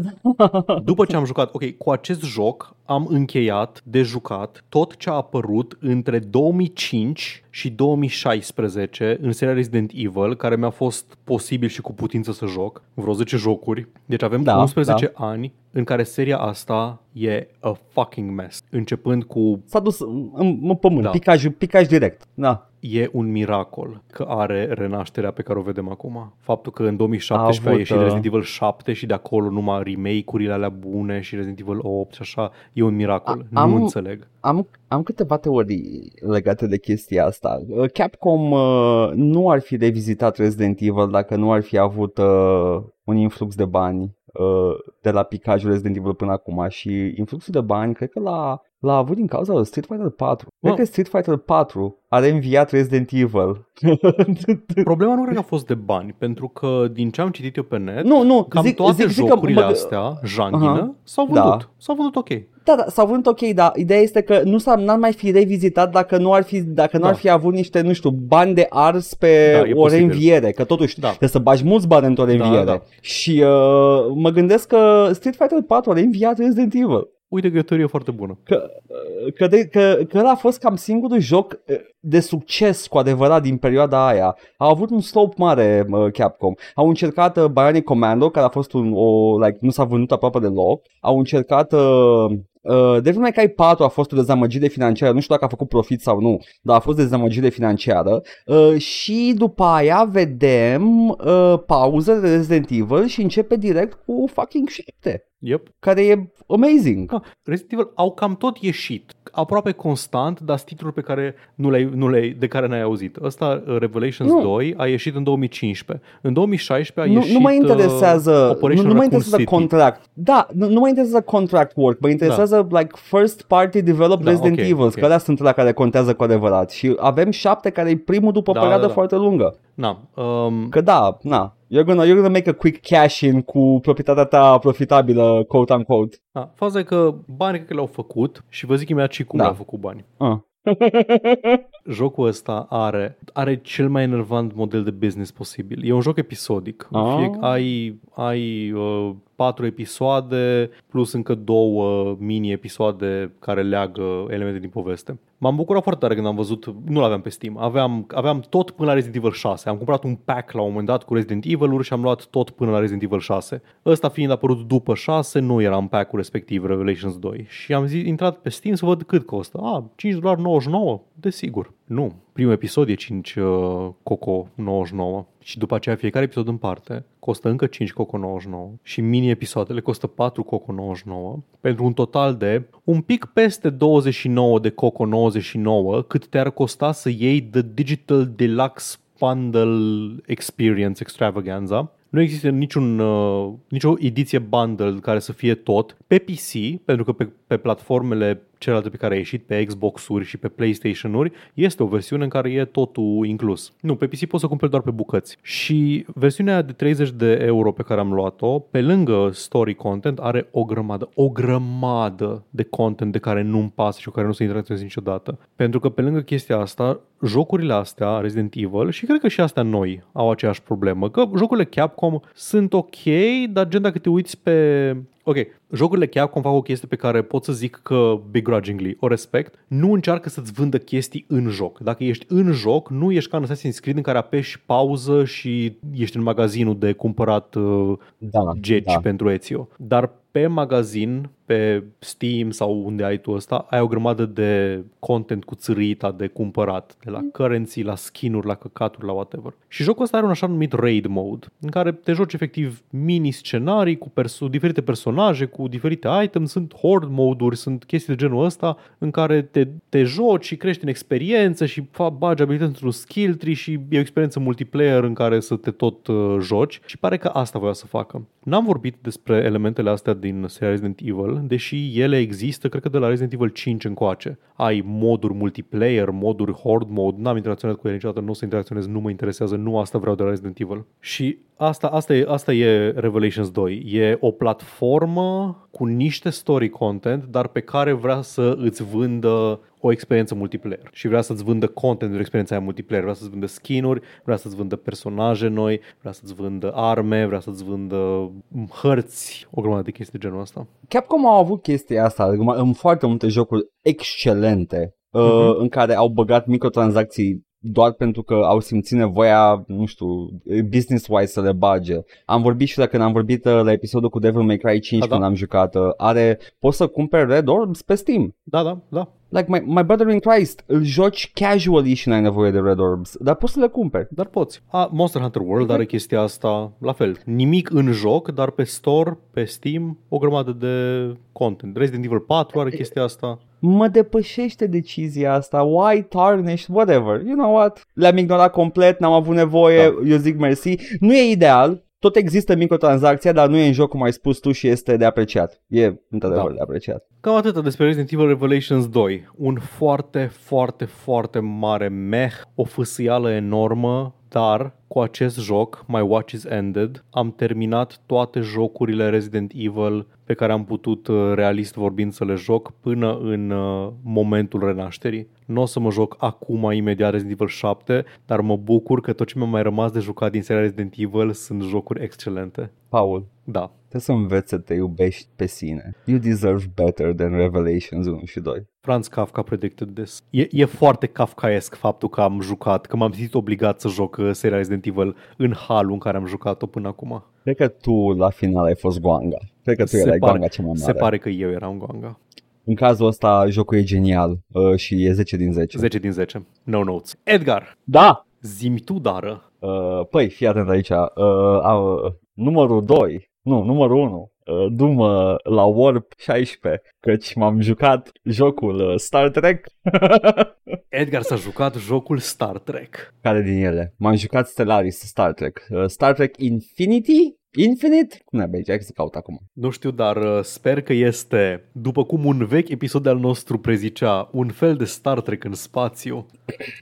[SPEAKER 2] După ce am jucat, ok, cu acest joc am încheiat de jucat tot ce a apărut între 2005 și 2016 în seria Resident Evil, care mi-a fost posibil și cu putință să joc, vreo 10 jocuri. Deci avem
[SPEAKER 1] Da,
[SPEAKER 2] 11 ani în care seria asta e a fucking mess. Începând cu
[SPEAKER 1] S-a dus în, în pământ,
[SPEAKER 2] Da.
[SPEAKER 1] picaj, picaj direct. Da.
[SPEAKER 2] E un miracol că are renașterea pe care o vedem acum. Faptul că în 2017 a, avut, a ieșit uh... Resident Evil 7 și de acolo numai remake-urile alea bune și Resident Evil 8 și așa, e un miracol. A, am, nu înțeleg.
[SPEAKER 1] Am, am câteva teorii legate de chestia asta. Uh, Capcom uh, nu ar fi revizitat Resident Evil dacă nu ar fi avut uh, un influx de bani uh, de la picajul Resident Evil până acum și influxul de bani cred că l-a, l-a avut din cauza lui Street Fighter 4. Cred că Street Fighter 4 a reînviat Resident Evil.
[SPEAKER 2] Problema nu cred că a fost de bani, pentru că din ce am citit eu pe net,
[SPEAKER 1] nu, nu,
[SPEAKER 2] cam
[SPEAKER 1] zic,
[SPEAKER 2] toate
[SPEAKER 1] zic, zic
[SPEAKER 2] jocurile
[SPEAKER 1] că,
[SPEAKER 2] astea, janghină, uh-huh. s-au vândut. Da. S-au vândut ok.
[SPEAKER 1] Da, da, s-au vândut ok, dar ideea este că nu s-ar, n-ar mai fi revizitat dacă nu ar fi, dacă nu da. ar fi avut niște, nu știu, bani de ars pe da, o reînviere, că totuși da. trebuie să bagi mulți bani într-o da, reînviere. Da, da. Și uh, mă gândesc că Street Fighter 4 a reînviat Resident Evil.
[SPEAKER 2] Uite că e o teorie foarte bună.
[SPEAKER 1] Că, că, de, că, că ăla a fost cam singurul joc de succes cu adevărat din perioada aia. Au avut un slope mare uh, Capcom. Au încercat uh, Bionic Commando, care a fost un, o, like, nu s-a vândut aproape deloc. Au încercat uh, Uh, Devil May Cry 4 a fost o dezamăgire financiară, nu știu dacă a făcut profit sau nu, dar a fost dezamăgire financiară uh, și după aia vedem uh, pauză de Resident Evil și începe direct cu fucking 7.
[SPEAKER 2] Yep.
[SPEAKER 1] Care e amazing.
[SPEAKER 2] Ah, Resident Evil au cam tot ieșit aproape constant, dar titluri pe care nu le nu le de care n-ai auzit. Ăsta, uh, Revelations nu. 2, a ieșit în 2015. În 2016 a
[SPEAKER 1] nu,
[SPEAKER 2] ieșit
[SPEAKER 1] Nu mă interesează,
[SPEAKER 2] uh,
[SPEAKER 1] nu, nu mă interesează
[SPEAKER 2] City.
[SPEAKER 1] contract. Da, nu, nu mă interesează contract work, mă interesează da. like first party developed da, Resident okay, Evil, okay. că alea sunt la care contează cu adevărat. Și avem șapte care e primul după da, perioadă da, da. foarte lungă.
[SPEAKER 2] Na, um...
[SPEAKER 1] Că da, na, You're gonna, you're gonna make a quick cash-in cu proprietatea ta profitabilă, quote-unquote.
[SPEAKER 2] Da, faza e că banii că le-au făcut și vă zic imediat și cum da. le-au făcut bani.
[SPEAKER 1] Ah.
[SPEAKER 2] Jocul ăsta are, are cel mai enervant model de business posibil. E un joc episodic. Ah. Fie, ai ai uh, patru episoade plus încă două mini-episoade care leagă elemente din poveste. M-am bucurat foarte tare când am văzut, nu l-aveam pe Steam, aveam, aveam tot până la Resident Evil 6. Am cumpărat un pack la un moment dat cu Resident Evil-uri și am luat tot până la Resident Evil 6. Ăsta fiind apărut după 6, nu era în pack-ul respectiv Revelations 2. Și am zis, intrat pe Steam să văd cât costă. A, 5,99$? Desigur. Nu. Primul episod e 5 uh, Coco 99 și după aceea fiecare episod în parte costă încă 5 Coco 99 și mini-episoadele costă 4 Coco 99 pentru un total de un pic peste 29 de Coco 99 cât te-ar costa să iei The Digital Deluxe Bundle Experience Extravaganza nu există niciun, uh, nicio ediție bundle care să fie tot pe PC, pentru că pe, pe platformele celelalte pe care a ieșit pe Xbox-uri și pe PlayStation-uri, este o versiune în care e totul inclus. Nu, pe PC poți să cumperi doar pe bucăți. Și versiunea de 30 de euro pe care am luat-o, pe lângă story content, are o grămadă, o grămadă de content de care nu-mi pasă și cu care nu se interacționez niciodată. Pentru că pe lângă chestia asta, jocurile astea, Resident Evil, și cred că și astea noi au aceeași problemă, că jocurile Capcom sunt ok, dar gen dacă te uiți pe Ok, jocurile Capcom fac o chestie pe care pot să zic că begrudgingly o respect. Nu încearcă să-ți vândă chestii în joc. Dacă ești în joc, nu ești ca în Assassin's Creed în care apeși pauză și ești în magazinul de cumpărat uh, da, geci da. pentru Ezio. Dar pe magazin, pe Steam sau unde ai tu ăsta, ai o grămadă de content cu țârita de cumpărat, de la currency, la skin-uri, la căcaturi, la whatever. Și jocul ăsta are un așa numit raid mode, în care te joci efectiv mini-scenarii cu perso- diferite personaje, cu diferite items, sunt horde mode-uri, sunt chestii de genul ăsta, în care te, te joci și crești în experiență și fa, bagi abilități într-un skill tree și e o experiență multiplayer în care să te tot uh, joci și pare că asta voia să facă. N-am vorbit despre elementele astea din seria Resident Evil, deși ele există, cred că de la Resident Evil 5 încoace. Ai moduri multiplayer, moduri horde mode, n-am interacționat cu ele niciodată, nu o să interacționez, nu mă interesează, nu asta vreau de la Resident Evil. Și asta, asta, e, asta e Revelations 2. E o platformă cu niște story content, dar pe care vrea să îți vândă o experiență multiplayer și vrea să-ți vândă content de experiența aia multiplayer, vrea să-ți vândă skin-uri, vrea să-ți vândă personaje noi, vrea să-ți vândă arme, vrea să-ți vândă hărți, o grămadă de chestii de genul ăsta.
[SPEAKER 1] Capcom au avut chestia asta în foarte multe jocuri excelente uh-huh. în care au băgat microtransacții doar pentru că au simțit nevoia, nu știu, business-wise să le bage. Am vorbit și dacă am vorbit uh, la episodul cu Devil May Cry 5 da, când da. am jucat, uh, are, poți să cumperi Red Orbs pe Steam.
[SPEAKER 2] Da, da, da.
[SPEAKER 1] Like my, my brother in Christ, îl joci casually și n-ai nevoie de Red Orbs, dar poți să le cumperi.
[SPEAKER 2] Dar poți. A, Monster Hunter World are chestia asta la fel. Nimic în joc, dar pe store, pe Steam, o grămadă de content. Resident Evil 4 are chestia asta.
[SPEAKER 1] Mă depășește decizia asta, why tarnish, whatever, you know what? Le-am ignorat complet, n-am avut nevoie,
[SPEAKER 2] Da.
[SPEAKER 1] eu zic mersi. Nu e ideal, tot există microtransacția, dar nu e în joc cum ai spus tu și este de apreciat. E într-adevăr
[SPEAKER 2] Da.
[SPEAKER 1] de apreciat.
[SPEAKER 2] Cam atât despre Resident Evil Revelations 2. Un foarte, foarte, foarte mare meh, o fâsâială enormă, dar cu acest joc, My Watch is Ended, am terminat toate jocurile Resident Evil pe care am putut uh, realist vorbind să le joc până în uh, momentul renașterii. Nu o să mă joc acum imediat Resident Evil 7, dar mă bucur că tot ce mi-a mai rămas de jucat din seria Resident Evil sunt jocuri excelente.
[SPEAKER 1] Paul,
[SPEAKER 2] Da,
[SPEAKER 1] trebuie să înveți să te iubești pe sine. You deserve better than Revelations 1 și 2.
[SPEAKER 2] Franz Kafka predicted this. E, e foarte kafkaesc faptul că am jucat, că m-am simțit obligat să joc uh, seria Resident Evil în halul în care am jucat-o până acum.
[SPEAKER 1] Cred că tu la final ai fost Guanga. Cred că tu
[SPEAKER 2] Se
[SPEAKER 1] erai
[SPEAKER 2] pare-
[SPEAKER 1] Guanga cea mai
[SPEAKER 2] Se
[SPEAKER 1] mare.
[SPEAKER 2] pare că eu eram Goanga.
[SPEAKER 1] În cazul ăsta, jocul e genial uh, și e 10 din 10.
[SPEAKER 2] 10 din 10. No notes. Edgar,
[SPEAKER 1] Da!
[SPEAKER 2] zimi tu, dară.
[SPEAKER 1] Uh, păi, fii atent aici. Uh, uh, numărul 2, nu, numărul 1. Uh, Dumă la Warp 16, căci m-am jucat jocul uh, Star Trek.
[SPEAKER 2] Edgar s-a jucat jocul Star Trek.
[SPEAKER 1] Care din ele? M-am jucat Stellaris Star Trek. Uh, Star Trek Infinity? Infinite? Cum ne aici? Hai să caut acum.
[SPEAKER 2] Nu știu, dar uh, sper că este, după cum un vechi episod al nostru prezicea, un fel de Star Trek în spațiu.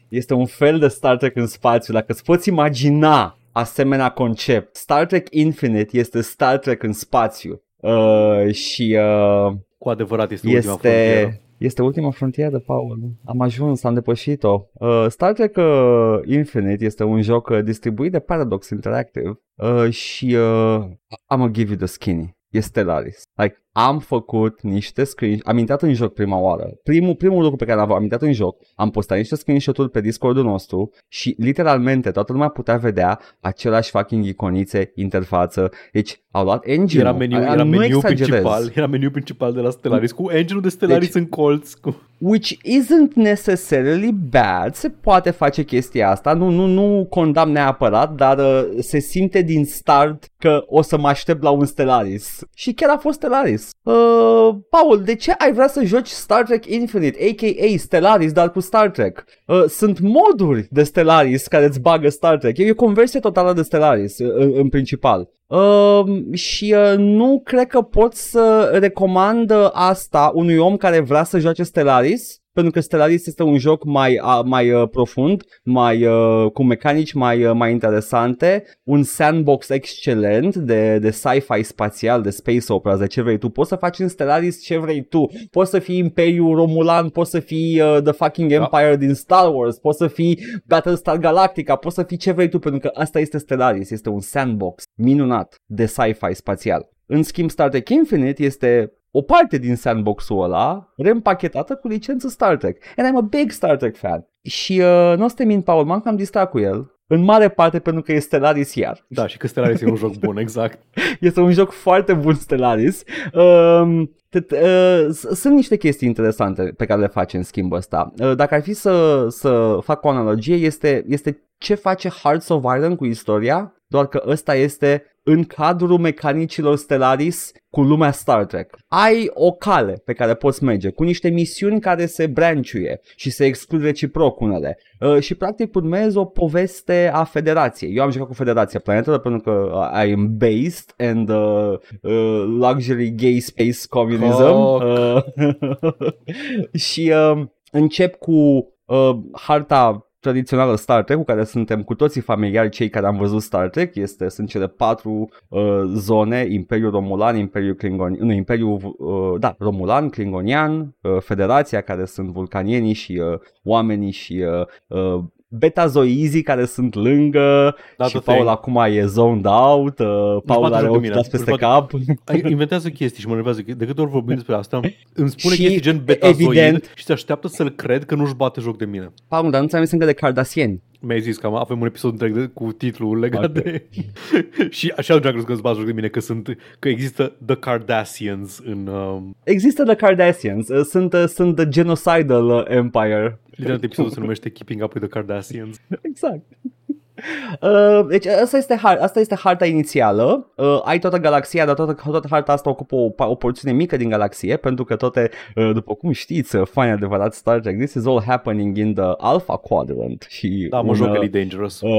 [SPEAKER 1] Este un fel de Star Trek în spațiu. Dacă îți poți imagina asemenea concept, Star Trek Infinite este Star Trek în spațiu. Uh, și uh,
[SPEAKER 2] Cu adevărat este, ultima frontieră.
[SPEAKER 1] este, este ultima frontieră, Paul. Am ajuns, am depășit-o. Uh, Star Trek uh, Infinite este un joc uh, distribuit de Paradox Interactive uh, și uh, I'm gonna give you the skinny. E Stellaris. Like, am făcut niște screen am intrat în joc prima oară. Primul, primul lucru pe care l-am am intrat în joc, am postat niște screenshot-uri pe Discord-ul nostru și literalmente toată lumea putea vedea același fucking iconițe, interfață. Deci au luat engine
[SPEAKER 2] Era meniu, era meniu principal, era meniu principal de la Stellaris, cu engine de Stellaris
[SPEAKER 1] Deci-
[SPEAKER 2] în colț. Cu...
[SPEAKER 1] Which isn't necessarily bad. Se poate face chestia asta. Nu, nu, nu condamn neapărat, dar uh, se simte din start că o să mă aștept la un Stellaris. Și chiar a fost Stellaris. Uh, Paul, de ce ai vrea să joci Star Trek Infinite, a.k.a. Stellaris, dar cu Star Trek? Uh, sunt moduri de Stellaris care îți bagă Star Trek. E o conversie totală de Stellaris, uh, în, în principal. Uh, și uh, nu cred că pot să recomand uh, asta unui om care vrea să joace Stellaris, pentru că Stellaris este un joc mai, uh, mai uh, profund, mai uh, cu mecanici mai, uh, mai interesante, un sandbox excelent de, de sci-fi spațial, de space opera, de ce vrei tu. Poți să faci în Stellaris ce vrei tu. Poți să fii Imperiul Romulan, poți să fii uh, The fucking Empire din Star Wars, poți să fii Battlestar Galactica, poți să fii ce vrei tu, pentru că asta este Stellaris, este un sandbox minunat de sci-fi spațial. În schimb, Star Trek Infinite este o parte din sandbox-ul ăla reîmpachetată cu licență Star Trek. And I'm a big Star Trek fan. Și uh, nu o să te mint, Paul, m-am cam distrat cu el. În mare parte pentru că este Stellaris iar.
[SPEAKER 2] Da, și că Stellaris e un joc bun, exact.
[SPEAKER 1] Este un joc foarte bun Stellaris. Um, t- uh, s- sunt niște chestii interesante pe care le face în schimb ăsta. Uh, dacă ar fi să, să fac o analogie, este, este ce face Hearts of Iron cu istoria, doar că ăsta este în cadrul mecanicilor Stellaris cu lumea Star Trek. Ai o cale pe care poți merge, cu niște misiuni care se branciuie și se exclud reciproc unele. Uh, și practic urmezi o poveste a Federației. Eu am jucat cu Federația Planetelor pentru că uh, I am based and uh, uh, luxury gay space communism.
[SPEAKER 2] Cock.
[SPEAKER 1] Uh, și uh, încep cu uh, harta tradițională Star Trek cu care suntem cu toții familiari cei care am văzut Star Trek este sunt cele patru uh, zone Imperiul Romulan, Imperiul Klingonian, nu, Imperiul uh, da, Romulan, Klingonian, uh, Federația care sunt vulcanienii și uh, oamenii și uh, uh, betazoizii care sunt lângă
[SPEAKER 2] Da,
[SPEAKER 1] și
[SPEAKER 2] tot
[SPEAKER 1] Paul
[SPEAKER 2] e.
[SPEAKER 1] acum e zoned out, uh, Paul
[SPEAKER 2] poate
[SPEAKER 1] are
[SPEAKER 2] joc de
[SPEAKER 1] ochii
[SPEAKER 2] mine,
[SPEAKER 1] dați peste
[SPEAKER 2] nu-și
[SPEAKER 1] cap.
[SPEAKER 2] Ai- Inventează chestii și mă enervează. De câte ori vorbim despre asta, îmi spune
[SPEAKER 1] Și,
[SPEAKER 2] chestii gen betazoid
[SPEAKER 1] evident-
[SPEAKER 2] și se așteaptă să-l cred că nu-și bate joc de mine.
[SPEAKER 1] Paul, dar nu ți-am zis încă de Cardassieni.
[SPEAKER 2] Mi-ai zis că am- avem un episod întreg de, cu titlul legat
[SPEAKER 1] Ok.
[SPEAKER 2] de... și așa am crezut că îți bați joc de mine că, sunt, că există The Cardassians în... Um,
[SPEAKER 1] Există The Kardashians, uh, sunt, uh, sunt The Genocidal uh, Empire.
[SPEAKER 2] literalmente episodul se numește Keeping Up with the Cardassians.
[SPEAKER 1] Exact. Uh, deci asta este, har- asta este harta inițială, uh, ai toată galaxia, dar toată, toată harta asta ocupă o, pa- o porțiune mică din galaxie, pentru că toate, uh, după cum știți, uh, fani adevărat Star Trek, this is all happening in the Alpha Quadrant. Și
[SPEAKER 2] Da, mă
[SPEAKER 1] un,
[SPEAKER 2] joc
[SPEAKER 1] uh,
[SPEAKER 2] Elite Dangerous.
[SPEAKER 1] uh,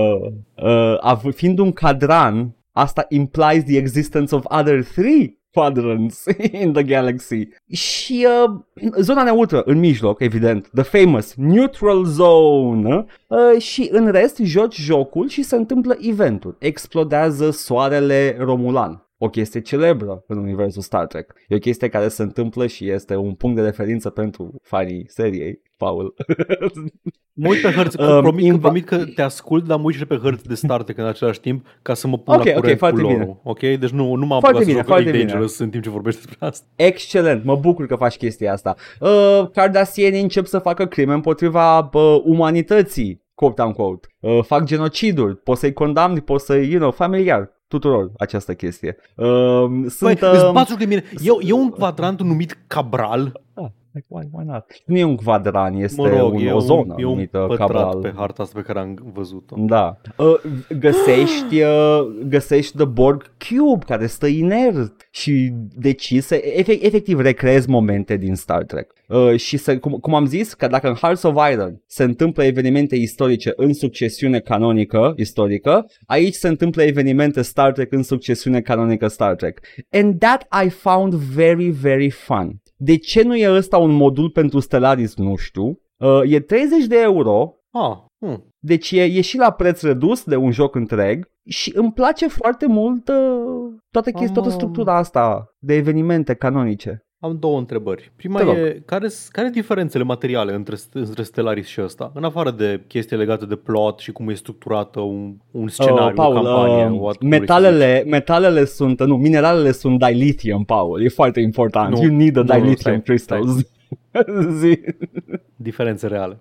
[SPEAKER 1] uh, av- fiind un cadran, asta implies the existence of other three quadrants in the galaxy. Și uh, zona neutră în mijloc, evident, the famous neutral zone. Uh, și în rest joci jocul și se întâmplă eventul. Explodează soarele Romulan. O chestie celebră în universul Star Trek. E o chestie care se întâmplă și este un punct de referință pentru fanii seriei, Paul.
[SPEAKER 2] Mă uit pe hărți,
[SPEAKER 1] Um,
[SPEAKER 2] promit, că,
[SPEAKER 1] inva-
[SPEAKER 2] promit că te ascult, dar mă uit și pe hărți de Star Trek în același timp ca să mă pun
[SPEAKER 1] Ok,
[SPEAKER 2] la
[SPEAKER 1] ok,
[SPEAKER 2] curent
[SPEAKER 1] foarte
[SPEAKER 2] cu
[SPEAKER 1] bine.
[SPEAKER 2] lore Ok? Deci nu, nu m-am
[SPEAKER 1] Foarte
[SPEAKER 2] apucat să
[SPEAKER 1] bine,
[SPEAKER 2] joc
[SPEAKER 1] foarte
[SPEAKER 2] Elite
[SPEAKER 1] bine.
[SPEAKER 2] Dangerous în timp ce vorbești despre asta.
[SPEAKER 1] Excelent, mă bucur că faci chestia asta. Uh, Cardassienii încep să facă crime împotriva uh, umanității, quote unquote. Uh, fac genociduri, poți să-i condamni, poți să-i, you know, familiar tuturor această chestie. Uh,
[SPEAKER 2] Băi,
[SPEAKER 1] sunt...
[SPEAKER 2] îți
[SPEAKER 1] Uh,
[SPEAKER 2] bați joc de mine. E, e un quadrant numit Cabral.
[SPEAKER 1] ah, like, why, why not? Nu e un quadran, este
[SPEAKER 2] Mă rog,
[SPEAKER 1] un,
[SPEAKER 2] e
[SPEAKER 1] o zonă
[SPEAKER 2] un, e un
[SPEAKER 1] numită
[SPEAKER 2] pătrat
[SPEAKER 1] Cabral.
[SPEAKER 2] pe harta asta pe care am văzut-o.
[SPEAKER 1] Da. Uh, găsești, uh, găsești The Borg Cube care stă inert și decizi să efect, efectiv recreezi momente din Star Trek. Uh, și să, cum, cum am zis, că dacă în Hearts of Iron se întâmplă evenimente istorice în succesiune canonică istorică, aici se întâmplă evenimente Star Trek în succesiune canonică Star Trek. And that I found very, very fun. De ce nu e ăsta un modul pentru Stellaris? Nu știu. Uh, e 30 de euro
[SPEAKER 2] Ah, hm.
[SPEAKER 1] deci e, e și la preț redus de un joc întreg și îmi place foarte mult uh, toată, chestia, toată
[SPEAKER 2] Am,
[SPEAKER 1] structura asta de evenimente canonice.
[SPEAKER 2] Am două întrebări. Prima
[SPEAKER 1] Te rog.
[SPEAKER 2] e, care sunt diferențele materiale între, între Stellaris și ăsta? În afară de chestii legate de plot și cum e structurată un, un scenariu,
[SPEAKER 1] Uh, Paul,
[SPEAKER 2] o campanie,
[SPEAKER 1] uh,
[SPEAKER 2] what, cum vrei să zici.
[SPEAKER 1] metalele, metalele sunt, nu, mineralele sunt dilithium, Paul, e foarte important.
[SPEAKER 2] Nu,
[SPEAKER 1] you need the
[SPEAKER 2] nu, nu,
[SPEAKER 1] dilithium
[SPEAKER 2] stai,
[SPEAKER 1] crystals. Zi.
[SPEAKER 2] Diferențe reale.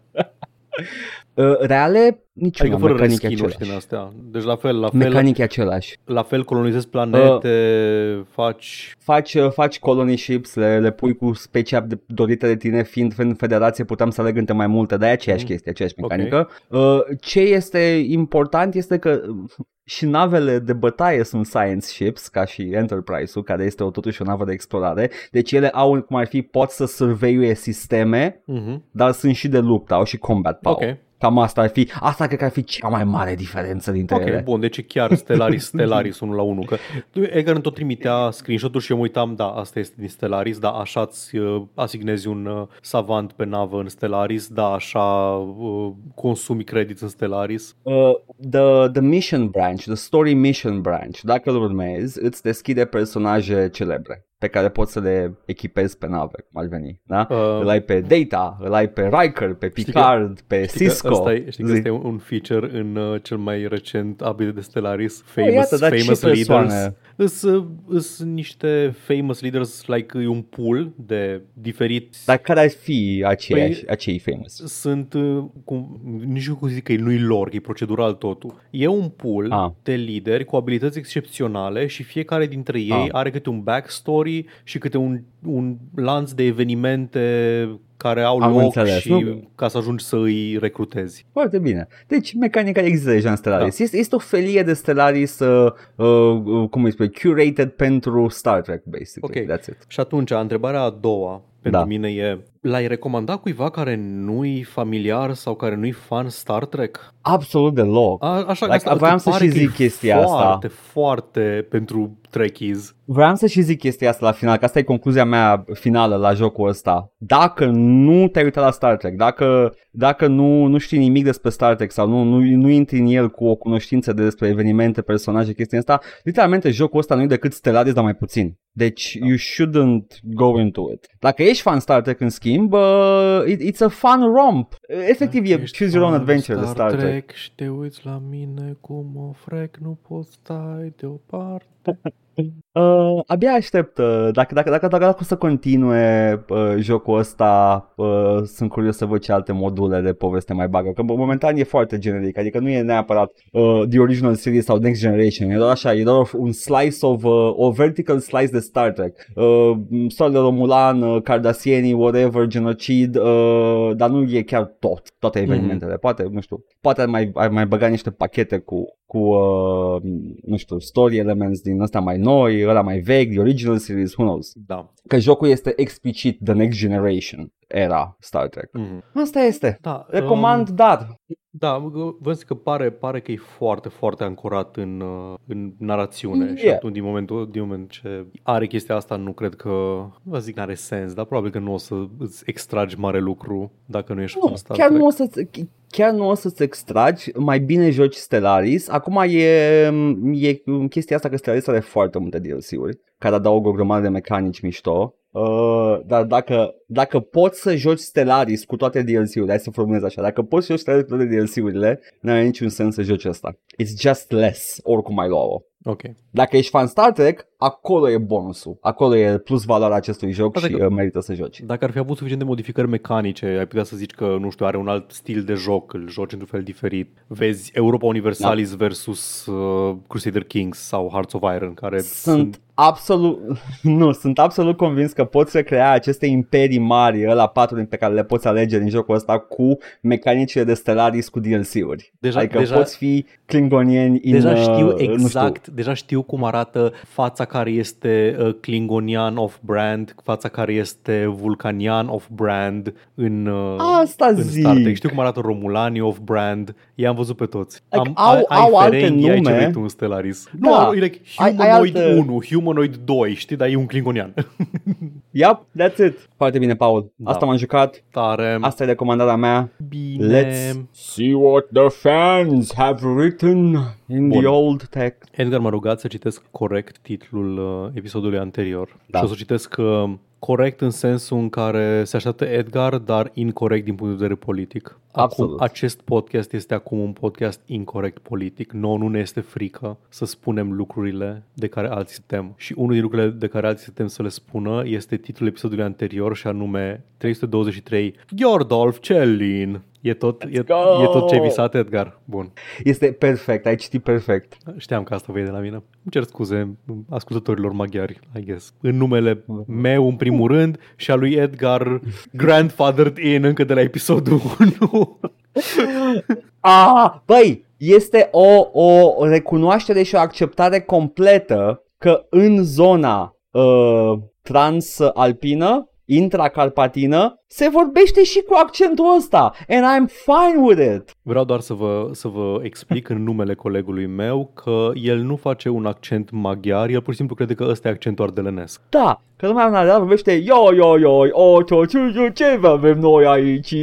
[SPEAKER 1] Uh, reale, niciuna,
[SPEAKER 2] Adică fără
[SPEAKER 1] mecanic e
[SPEAKER 2] reskin-uri și
[SPEAKER 1] același.
[SPEAKER 2] din astea. Deci la fel, la fel,
[SPEAKER 1] Mecanic e același.
[SPEAKER 2] la fel colonizezi planete, faci...
[SPEAKER 1] faci, uh, faci colony ships, le, le pui cu specia de, dorită de tine, fiind în federație puteam să aleg între mai multe, dar e aceeași
[SPEAKER 2] Mm.
[SPEAKER 1] chestie, aceeași
[SPEAKER 2] Ok.
[SPEAKER 1] mecanică. Uh, ce este important este că uh, și navele de bătaie sunt science ships, ca și Enterprise-ul, care este o, totuși o navă de explorare, deci ele au, cum ar fi, pot să surveiuie sisteme,
[SPEAKER 2] Uh-huh.
[SPEAKER 1] dar sunt și de luptă, au și combat power.
[SPEAKER 2] Ok.
[SPEAKER 1] Cam asta ar fi, asta cred că ar fi cea mai mare diferență dintre
[SPEAKER 2] Ok,
[SPEAKER 1] ele.
[SPEAKER 2] bun, deci e chiar Stellaris, Stellaris 1 la 1. Că tu, Egan tot trimitea screenshot-uri și eu mă uitam, da, asta este din Stellaris, da, așa îți uh, asignezi un uh, savant pe navă în Stellaris, da, așa uh, consumi credit în Stellaris.
[SPEAKER 1] Uh, the, the mission branch, the story mission branch, dacă îl urmezi, îți deschide personaje celebre pe care poți să le echipezi pe nave, cum ar veni. Da?
[SPEAKER 2] Uh,
[SPEAKER 1] îl ai pe Data, îl ai pe Riker, pe
[SPEAKER 2] Știi
[SPEAKER 1] Picard, pe
[SPEAKER 2] Știi că
[SPEAKER 1] Cisco.
[SPEAKER 2] Asta e, știi că
[SPEAKER 1] Zi.
[SPEAKER 2] asta e un- un feature în uh, cel mai recent update de Stellaris,
[SPEAKER 1] Oh,
[SPEAKER 2] famous,
[SPEAKER 1] iată, dar ce
[SPEAKER 2] famous leaders.
[SPEAKER 1] persoane?
[SPEAKER 2] Îs, uh, îs niște famous leaders, like e un pool de diferit
[SPEAKER 1] Dar care ar fi aceiași,
[SPEAKER 2] Păi-
[SPEAKER 1] acei famous?
[SPEAKER 2] sunt, uh, cum, nici nu știu cum să zic că nu-i lor, că e procedural totul. E un pool
[SPEAKER 1] Ah.
[SPEAKER 2] de lideri cu abilități excepționale și fiecare dintre ei
[SPEAKER 1] Ah.
[SPEAKER 2] are câte un backstory și câte un, un lanț de evenimente care au
[SPEAKER 1] Am
[SPEAKER 2] loc
[SPEAKER 1] înțeles,
[SPEAKER 2] și
[SPEAKER 1] nu?
[SPEAKER 2] ca să ajungi să îi recrutezi.
[SPEAKER 1] Foarte bine. Deci mecanica există deja în Stellaris. Da. Este, este o felie de Stellaris, uh, uh, cum îi spune, curated pentru Star Trek, basically.
[SPEAKER 2] Ok.
[SPEAKER 1] That's it.
[SPEAKER 2] Și atunci, întrebarea a doua pentru
[SPEAKER 1] Da.
[SPEAKER 2] mine e, l-ai recomandat cuiva care nu-i familiar sau care nu-i fan Star Trek?
[SPEAKER 1] Absolut deloc.
[SPEAKER 2] A, așa,
[SPEAKER 1] Like,
[SPEAKER 2] asta,
[SPEAKER 1] voiam
[SPEAKER 2] îți
[SPEAKER 1] să
[SPEAKER 2] pare
[SPEAKER 1] și
[SPEAKER 2] că e
[SPEAKER 1] zic chestia asta.
[SPEAKER 2] Foarte, foarte pentru Trekkies.
[SPEAKER 1] Vreau să și zic chestia asta la final, că asta e concluzia mea finală la jocul ăsta. Dacă nu te-ai uitat la Star Trek, dacă, dacă nu, nu știi nimic despre Star Trek sau nu, nu, nu intri în el cu o cunoștință despre evenimente, personaje, chestia asta, literalmente jocul ăsta nu e decât Stellaris, dar mai puțin. Deci you shouldn't go into it. Dacă ești fan Star Trek în schimb, uh, it, it's a fun romp. Efectiv e choose your own adventure de Star Trek.
[SPEAKER 2] și te uiți la mine cum o frec, nu poți stai deoparte.
[SPEAKER 1] Uh, abia aștept. Uh, dacă, dacă, dacă, dacă, dacă o să continue uh, jocul ăsta, uh, sunt curios să văd ce alte module de poveste mai bagă. Că momentan e foarte generic, adică nu e neapărat uh, The Original Series sau Next Generation. E doar așa, e doar un slice of, uh, o vertical slice de Star Trek. Uh, Soarele Romulan, uh, Cardassienii, whatever, genocid, uh, dar nu e chiar tot, toate evenimentele. Mm-hmm. Poate, nu știu, poate ar mai, ar mai băga niște pachete cu, cu uh, nu știu, story elements din ăsta mai noi, ăla mai vechi, the original series, who knows.
[SPEAKER 2] Da.
[SPEAKER 1] Că jocul este explicit The Next Generation era Star Trek.
[SPEAKER 2] Mm-hmm.
[SPEAKER 1] Asta este.
[SPEAKER 2] Da,
[SPEAKER 1] Recomand,
[SPEAKER 2] um,
[SPEAKER 1] dar.
[SPEAKER 2] Da, văd că pare, pare că e foarte, foarte ancorat în, uh, în narațiune
[SPEAKER 1] Yeah.
[SPEAKER 2] și atunci din momentul, din moment ce are chestia asta nu cred că, nu vă zic n-are sens, dar probabil că nu o să îți extragi mare lucru dacă nu ești
[SPEAKER 1] Nu,
[SPEAKER 2] fan Star
[SPEAKER 1] chiar
[SPEAKER 2] Trek.
[SPEAKER 1] nu, o să chiar nu o să-ți extragi, mai bine joci Stellaris. Acum e, e chestia asta că Stellaris are foarte multe DLC-uri care adaugă o grămadă de mecanici mișto. Uh, dar dacă, dacă poți să joci Stellaris cu toate DLC-urile, hai să formulez așa, dacă poți să joci Stellaris cu toate DLC-urile, nu are niciun sens să joci asta. It's just less, oricum ai lua-o.
[SPEAKER 2] Ok.
[SPEAKER 1] Dacă ești fan Star Trek, acolo e bonusul. Acolo e plus valoarea acestui joc
[SPEAKER 2] Asta
[SPEAKER 1] și
[SPEAKER 2] e că-
[SPEAKER 1] uh, merită să joci.
[SPEAKER 2] Dacă ar fi avut suficient de modificări mecanice, ai putea să zici că, nu știu, are un alt stil de joc, îl joci într-un fel diferit. Vezi Europa Universalis
[SPEAKER 1] Da.
[SPEAKER 2] versus uh, Crusader Kings sau Hearts of Iron, care
[SPEAKER 1] Sunt absolut, nu, sunt absolut convins că poți recrea aceste imperii mari, ăla patru pe care le poți alege din jocul ăsta cu mecanicile de Stellaris cu DLC-uri.
[SPEAKER 2] Deja-
[SPEAKER 1] adică
[SPEAKER 2] deja-
[SPEAKER 1] poți fi klingonieni in,
[SPEAKER 2] Deja
[SPEAKER 1] uh,
[SPEAKER 2] știu
[SPEAKER 1] nu știu,
[SPEAKER 2] exact, deja știu cum arată fața care este uh, Klingonian off-brand, fața care este Vulcanian off-brand în, uh,
[SPEAKER 1] Asta
[SPEAKER 2] în Star Trek.
[SPEAKER 1] zic.
[SPEAKER 2] Știu cum arată Romulani off-brand, i-am văzut pe toți.
[SPEAKER 1] Like,
[SPEAKER 2] Am,
[SPEAKER 1] au-
[SPEAKER 2] ai,
[SPEAKER 1] au
[SPEAKER 2] ai
[SPEAKER 1] alte
[SPEAKER 2] Ferengi, ai ce
[SPEAKER 1] nume.
[SPEAKER 2] vrei tu în Stellaris.
[SPEAKER 1] Da.
[SPEAKER 2] Nu, e like
[SPEAKER 1] Ai- ai
[SPEAKER 2] Humanoid
[SPEAKER 1] alte-
[SPEAKER 2] 1, Humanoid 2, știi, dar e un Klingonian.
[SPEAKER 1] Yep, that's it. Foarte bine, Paul.
[SPEAKER 2] Da.
[SPEAKER 1] Asta m-am jucat.
[SPEAKER 2] Tare.
[SPEAKER 1] Asta e recomandarea mea.
[SPEAKER 2] Bine.
[SPEAKER 1] Let's see what the fans have written in
[SPEAKER 2] Bun.
[SPEAKER 1] the old tech.
[SPEAKER 2] Edgar m-a rugat să citesc corect titlul uh, episodului anterior.
[SPEAKER 1] Da.
[SPEAKER 2] Și o să citesc uh, corect în sensul în care se așteaptă Edgar, dar incorrect din punct de vedere politic.
[SPEAKER 1] Absolut.
[SPEAKER 2] Acum, acest podcast este acum un podcast incorrect politic. No, nu ne este frică să spunem lucrurile de care alții se tem. Și unul din lucrurile de care alții se tem să le spună este titlul episodului anterior și anume 323 Gjordolf Cellin. E tot, e,
[SPEAKER 1] go!
[SPEAKER 2] e tot ce ai visat, Edgar? Bun.
[SPEAKER 1] Este perfect, ai citit perfect.
[SPEAKER 2] Știam că asta vei de la mine. Îmi cer scuze ascultătorilor maghiari, I guess. În numele meu, în primul rând, și a lui Edgar, grandfathered in încă de la episodul 1.
[SPEAKER 1] Ah, băi, este o, o recunoaștere și o acceptare completă că în zona uh, transalpină, intracarpatină, se vorbește și cu accentul ăsta. And I'm fine with it.
[SPEAKER 2] Vreau doar să vă, să vă explic în numele colegului meu că el nu face un accent maghiar, el pur și simplu crede că ăsta e accentul ardelenesc.
[SPEAKER 1] Da, că lumea în Ardeal vorbește yo, yo, yo, o, ce, ce, ce, ce avem noi aici?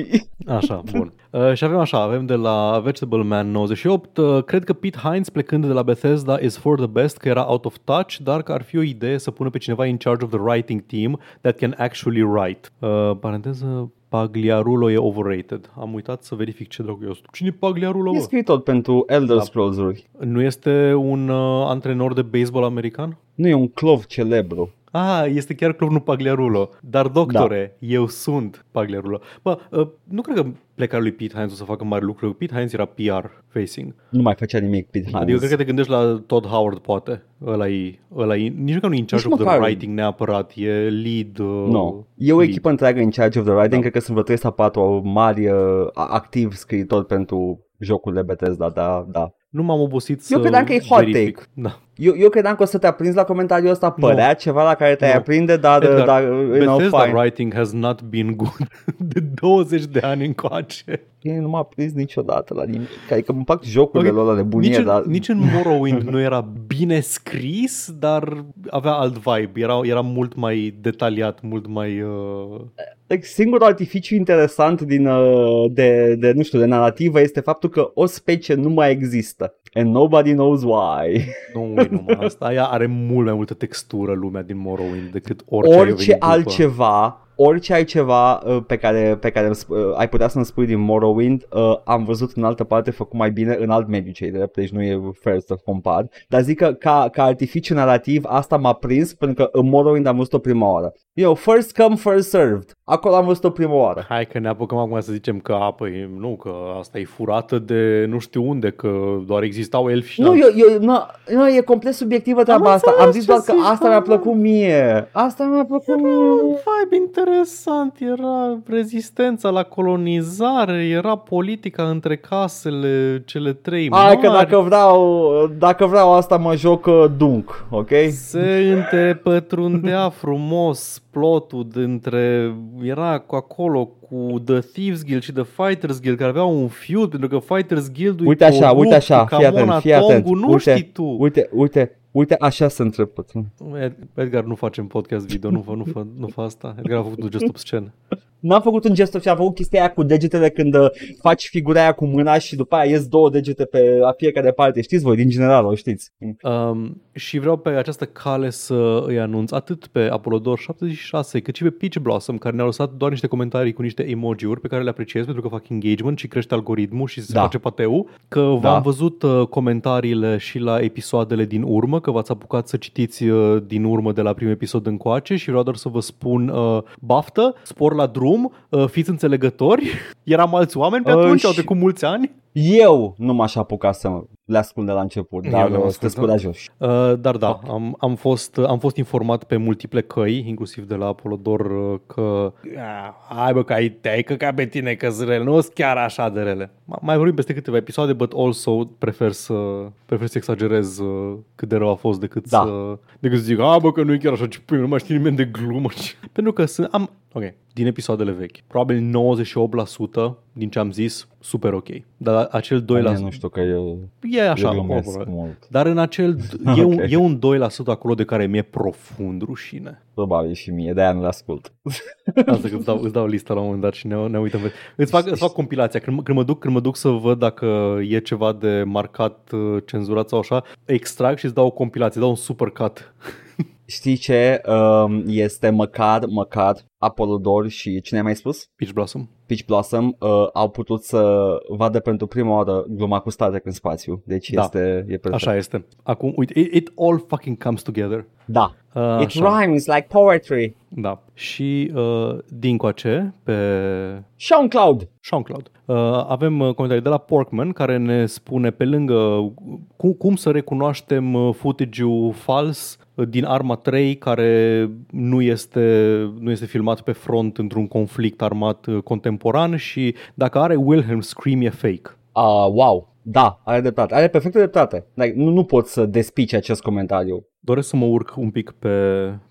[SPEAKER 2] Așa, bun. Uh, și avem așa, avem de la Vegetable Man 98, uh, cred că Pete Hines plecând de la Bethesda is for the best, că era out of touch, dar că ar fi o idee să pună pe cineva in charge of the writing team that can actually write. Uh, paranteză, Pagliarulo e overrated. Am uitat să verific ce dracu e ăsta. Cine e Pagliarulo?
[SPEAKER 1] E
[SPEAKER 2] Bă?
[SPEAKER 1] scriitor pentru Elder
[SPEAKER 2] Da.
[SPEAKER 1] Scrolls-uri.
[SPEAKER 2] Nu este un uh, antrenor de baseball american?
[SPEAKER 1] Nu e un clov celebru.
[SPEAKER 2] Ah, este chiar clovnul Pagliarulo. Dar, doctore, da. eu sunt Pagliarulo. Bă, uh, nu cred că plecarea lui Pete Hines o să facă mari lucruri. Pete Hines era PR facing.
[SPEAKER 1] Nu mai făcea nimic Pete Hines.
[SPEAKER 2] Adică cred că te gândești la Todd Howard, poate. Ăla e, ăla e, nici măcar nu e in charge
[SPEAKER 1] Nici
[SPEAKER 2] of the
[SPEAKER 1] măcar.
[SPEAKER 2] writing neapărat, e lead. Uh,
[SPEAKER 1] Nu. E o
[SPEAKER 2] lead.
[SPEAKER 1] echipă întreagă în charge of the writing,
[SPEAKER 2] Da.
[SPEAKER 1] cred că sunt vreo 3 sau 4 mari uh, activ scriitori pentru jocurile Bethesda, da, da.
[SPEAKER 2] Nu m-am obosit să
[SPEAKER 1] Eu credeam că e hot
[SPEAKER 2] verific.
[SPEAKER 1] take.
[SPEAKER 2] Da.
[SPEAKER 1] Eu, eu credeam că o să te aprinzi la comentariul ăsta, părea ceva la care te-ai
[SPEAKER 2] Nu.
[SPEAKER 1] aprinde, dar,
[SPEAKER 2] Edgar,
[SPEAKER 1] dar you know,
[SPEAKER 2] Bethesda
[SPEAKER 1] fine.
[SPEAKER 2] writing has not been good de 20 de ani încoace.
[SPEAKER 1] Ei, nu m-a prins niciodată la nimic. Adică îmi plac jocurile
[SPEAKER 2] Ok,
[SPEAKER 1] okay. lor de bunie,
[SPEAKER 2] nici, în,
[SPEAKER 1] dar...
[SPEAKER 2] nici în Morrowind nu era bine scris, dar avea alt vibe. Era, era mult mai detaliat, mult mai... Uh...
[SPEAKER 1] like, singurul artificiu interesant din, uh, de, de, nu știu, de narrativă este faptul că o specie nu mai există. And nobody knows why.
[SPEAKER 2] Nu, e numai asta. Aia are mult mai multă textură lumea din Morrowind decât orice ai
[SPEAKER 1] Orice
[SPEAKER 2] venit după.
[SPEAKER 1] altceva orice ai ceva uh, pe care, pe care uh, ai putea să-mi spui din Morrowind, uh, am văzut în altă parte făcut mai bine în alt mediu cei drept, deci nu e fair să compar. Dar zic că ca, ca artificiu narrativ asta m-a prins pentru că în Morrowind am văzut-o prima oară. Eu, first come, first served. Acolo am văzut-o prima oară.
[SPEAKER 2] Hai că ne apucăm acum să zicem că, a, păi, nu, că asta e furată de nu știu unde, că doar existau elfi și
[SPEAKER 1] Nu, eu, eu, nu, nu, e complet subiectivă treaba
[SPEAKER 2] Am
[SPEAKER 1] asta. Am
[SPEAKER 2] înțeles
[SPEAKER 1] zis
[SPEAKER 2] ce
[SPEAKER 1] doar că
[SPEAKER 2] zici,
[SPEAKER 1] asta
[SPEAKER 2] da.
[SPEAKER 1] mi-a plăcut mie. Asta mi-a plăcut mie.
[SPEAKER 2] vibe interesant, era rezistența la colonizare, era politica între casele cele trei
[SPEAKER 1] Hai
[SPEAKER 2] mari.
[SPEAKER 1] că dacă vreau, dacă vreau asta mă joc uh, Dunk, ok?
[SPEAKER 2] Se întrepătrundea frumos plotul dintre, era cu acolo cu The Thieves Guild și The Fighters Guild care aveau un feud pentru că Fighters Guild-ul
[SPEAKER 1] Uite
[SPEAKER 2] e
[SPEAKER 1] așa,
[SPEAKER 2] corupt,
[SPEAKER 1] uite așa,
[SPEAKER 2] ca
[SPEAKER 1] fii atent,
[SPEAKER 2] Mona
[SPEAKER 1] fii atent.
[SPEAKER 2] Tongu, nu
[SPEAKER 1] Uite,
[SPEAKER 2] știi tu.
[SPEAKER 1] Uite, uite, uite, așa se întrepătrund.
[SPEAKER 2] Ed- Edgar, nu facem podcast video, nu fă, nu fă, nu fă asta. Edgar a făcut un gest obscen.
[SPEAKER 1] N-am făcut un gest și am făcut chestia aia cu degetele când uh, faci figura aia cu mâna și după aia ies două degete pe la fiecare parte. Știți voi, din general, o știți.
[SPEAKER 2] Um, și vreau pe această cale să îi anunț atât pe Apolodor 76 cât și pe Peach Blossom care ne-au lăsat doar niște comentarii cu niște emoji-uri pe care le apreciez pentru că fac engagement și crește algoritmul și se
[SPEAKER 1] Da.
[SPEAKER 2] face pateu. Că v-am
[SPEAKER 1] Da.
[SPEAKER 2] văzut uh, comentariile și la episoadele din urmă, că v-ați apucat să citiți uh, din urmă de la primul episod încoace și vreau doar să vă spun uh, baftă, spor la drum, uh, fiți înțelegători. Eram alți oameni pe
[SPEAKER 1] Uh,
[SPEAKER 2] atunci, au
[SPEAKER 1] și-
[SPEAKER 2] trecut mulți ani.
[SPEAKER 1] Eu nu m-aș apuca să le ascult de la început,
[SPEAKER 2] Eu
[SPEAKER 1] dar
[SPEAKER 2] le-am
[SPEAKER 1] uh, sunteți
[SPEAKER 2] ascultat.
[SPEAKER 1] curajoși.
[SPEAKER 2] Uh, dar da,
[SPEAKER 1] Ok.
[SPEAKER 2] am, am, fost, am fost informat pe multiple căi, inclusiv de la Apolodor, uh, că "Ah, hai bă că ai, te-ai căcat pe tine că sunt rele, nu sunt chiar așa de rele. Ma- Mai vorbim peste câteva episoade, but also prefer să, prefer să exagerez uh, cât de rău a fost decât,
[SPEAKER 1] Da.
[SPEAKER 2] să, decât să zic, a bă că nu e chiar așa, ce pui, nu mai știe nimeni de glumă. Pentru că sunt, am, ok, din episoadele vechi, probabil 98% din ce am zis, super ok. Dar acel 2%,
[SPEAKER 1] Mie Nu știu că eu,
[SPEAKER 2] e așa,
[SPEAKER 1] eu glumesc
[SPEAKER 2] probabil.
[SPEAKER 1] mult.
[SPEAKER 2] Dar în acel, e, un,
[SPEAKER 1] Ok.
[SPEAKER 2] e un 2% acolo de care mi-e profund rușine.
[SPEAKER 1] Probabil și mie, de-aia nu le ascult.
[SPEAKER 2] Asta că îți dau, îți dau lista la un moment dat și ne, ne uităm. pe- Îți fac, îți fac compilația. Când, mă- când, mă duc, când mă duc să văd dacă e ceva de marcat, uh, cenzurat sau așa, extrag și îți dau o compilație, dau un supercut.
[SPEAKER 1] Știi ce um, este măcar, măcar Apolodor și cine a mai spus?
[SPEAKER 2] Peach Blossom.
[SPEAKER 1] Peach Blossom uh, au putut să vadă pentru prima oară gluma cu Star Trek în spațiu. Deci
[SPEAKER 2] Da.
[SPEAKER 1] este e perfect.
[SPEAKER 2] Așa este. Acum, uite, it, it all fucking comes together.
[SPEAKER 1] Da.
[SPEAKER 2] Uh,
[SPEAKER 1] It rhymes like poetry.
[SPEAKER 2] Da. Și uh, din coace, pe
[SPEAKER 1] SoundCloud.
[SPEAKER 2] SoundCloud. Uh, avem uh, comentarii de la Porkman care ne spune pe lângă cum, cum să recunoaștem uh, footage-ul fals uh, din Arma 3 care nu este, nu este filmat pe front într-un conflict armat uh, contemporan și dacă are Wilhelm Scream e fake.
[SPEAKER 1] Uh, wow. Da, are dreptate. Are perfectă dreptate. Like, nu, nu pot să despice acest comentariu.
[SPEAKER 2] Doresc să mă urc un pic pe,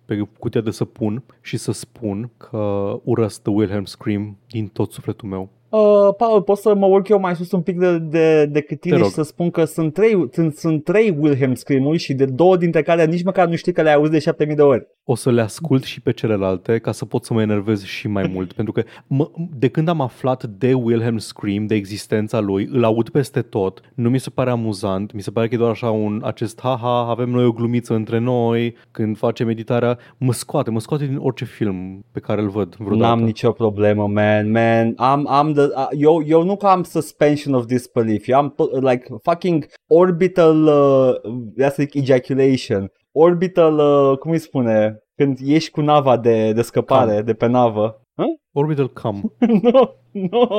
[SPEAKER 2] pe cutia de săpun și să spun că urăsc The Wilhelm Scream din tot sufletul meu.
[SPEAKER 1] Uh, Paul, pot să mă urc eu mai sus un pic de, de, decât tine
[SPEAKER 2] Te
[SPEAKER 1] și
[SPEAKER 2] rog.
[SPEAKER 1] să spun că sunt trei, sunt, sunt trei Wilhelm Scream-uri și de două dintre care nici măcar nu știi că le-ai auzit de 7000 de ori.
[SPEAKER 2] o să le ascult și pe celelalte ca să pot să mă enervez și mai mult. Pentru că mă, de când am aflat de Wilhelm Scream, de existența lui, îl aud peste tot, nu mi se pare amuzant, mi se pare că e doar așa un acest haha, avem noi o glumiță între noi, când facem editarea, mă scoate, mă scoate din orice film pe care îl văd vreodată.
[SPEAKER 1] N-am nicio problemă, man, man. Am, am the, uh, eu, eu nu că am suspension of disbelief. Eu am to- like fucking orbital, uh, ia să zic ejaculation. Orbital, uh, cum îi spune? Când ieși cu nava de, de scăpare,
[SPEAKER 2] Cam.
[SPEAKER 1] de pe navă. Hă?
[SPEAKER 2] Orbital Cam.
[SPEAKER 1] nu, nu.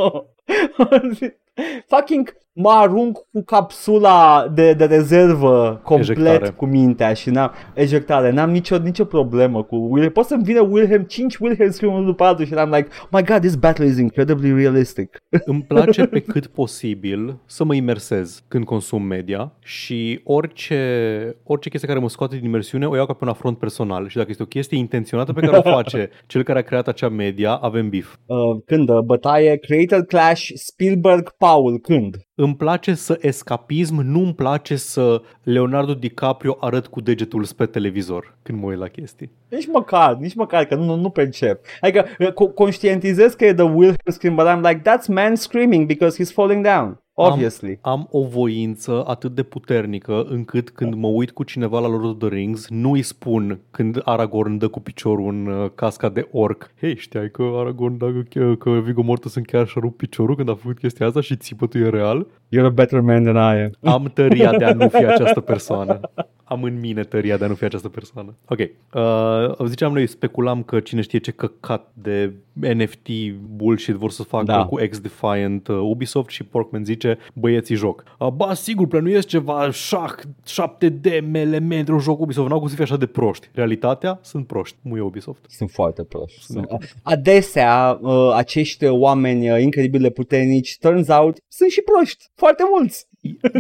[SPEAKER 1] fucking mă arunc cu capsula de, de rezervă complet
[SPEAKER 2] Ejectare.
[SPEAKER 1] cu mintea și n-am ejectare, n-am nicio, nicio problemă cu Wilhelm. Poți să-mi vină Wilhelm 5 Wilhelm scream unul după altul și I'm like, oh my god, this battle is incredibly realistic.
[SPEAKER 2] Îmi place pe cât posibil să mă imersez când consum media și orice, orice chestie care mă scoate din imersiune o iau ca pe un afront personal și dacă este o chestie intenționată pe care o face cel care a creat acea media, avem bif.
[SPEAKER 1] Uh, când? Uh, bătaie, Creator Clash, Spielberg, Paul, când?
[SPEAKER 2] Îmi place să escapism, nu îmi place să Leonardo DiCaprio arăt cu degetul spre televizor când mă uit la chestii.
[SPEAKER 1] Nici măcar, nici măcar, că nu, nu, nu percep. Adică uh, co- conștientizez că e the Wilhelm scream, but I'm like, that's man screaming because he's falling down. Obviously.
[SPEAKER 2] Am o voință atât de puternică încât când mă uit cu cineva la Lord of the Rings, nu îi spun când Aragorn dă cu piciorul în uh, casca de orc. Hei, știai că Aragorn, dacă, că Viggo Mortensen chiar și-a rupt piciorul când a făcut chestia asta și țipătul e real?
[SPEAKER 1] You're a better man than I am.
[SPEAKER 2] Am tăria de a nu fi această persoană. Am în mine tăria de a nu fi această persoană. Ok. Uh, ziceam noi, speculam că cine știe ce căcat de NFT bullshit vor să facă
[SPEAKER 1] Da.
[SPEAKER 2] cu X-Defiant uh, Ubisoft și Porkman zice băieții joc. Uh, ba, sigur, plănuiesc ceva șah, 7D, elemente, un joc Ubisoft. N-au cum să fie așa de proști. Realitatea, sunt proști. Nu e Ubisoft.
[SPEAKER 1] Sunt foarte proști. Sunt... Adesea, uh, acești oameni uh, incredibil de puternici, turns out, sunt și proști. Foarte mulți.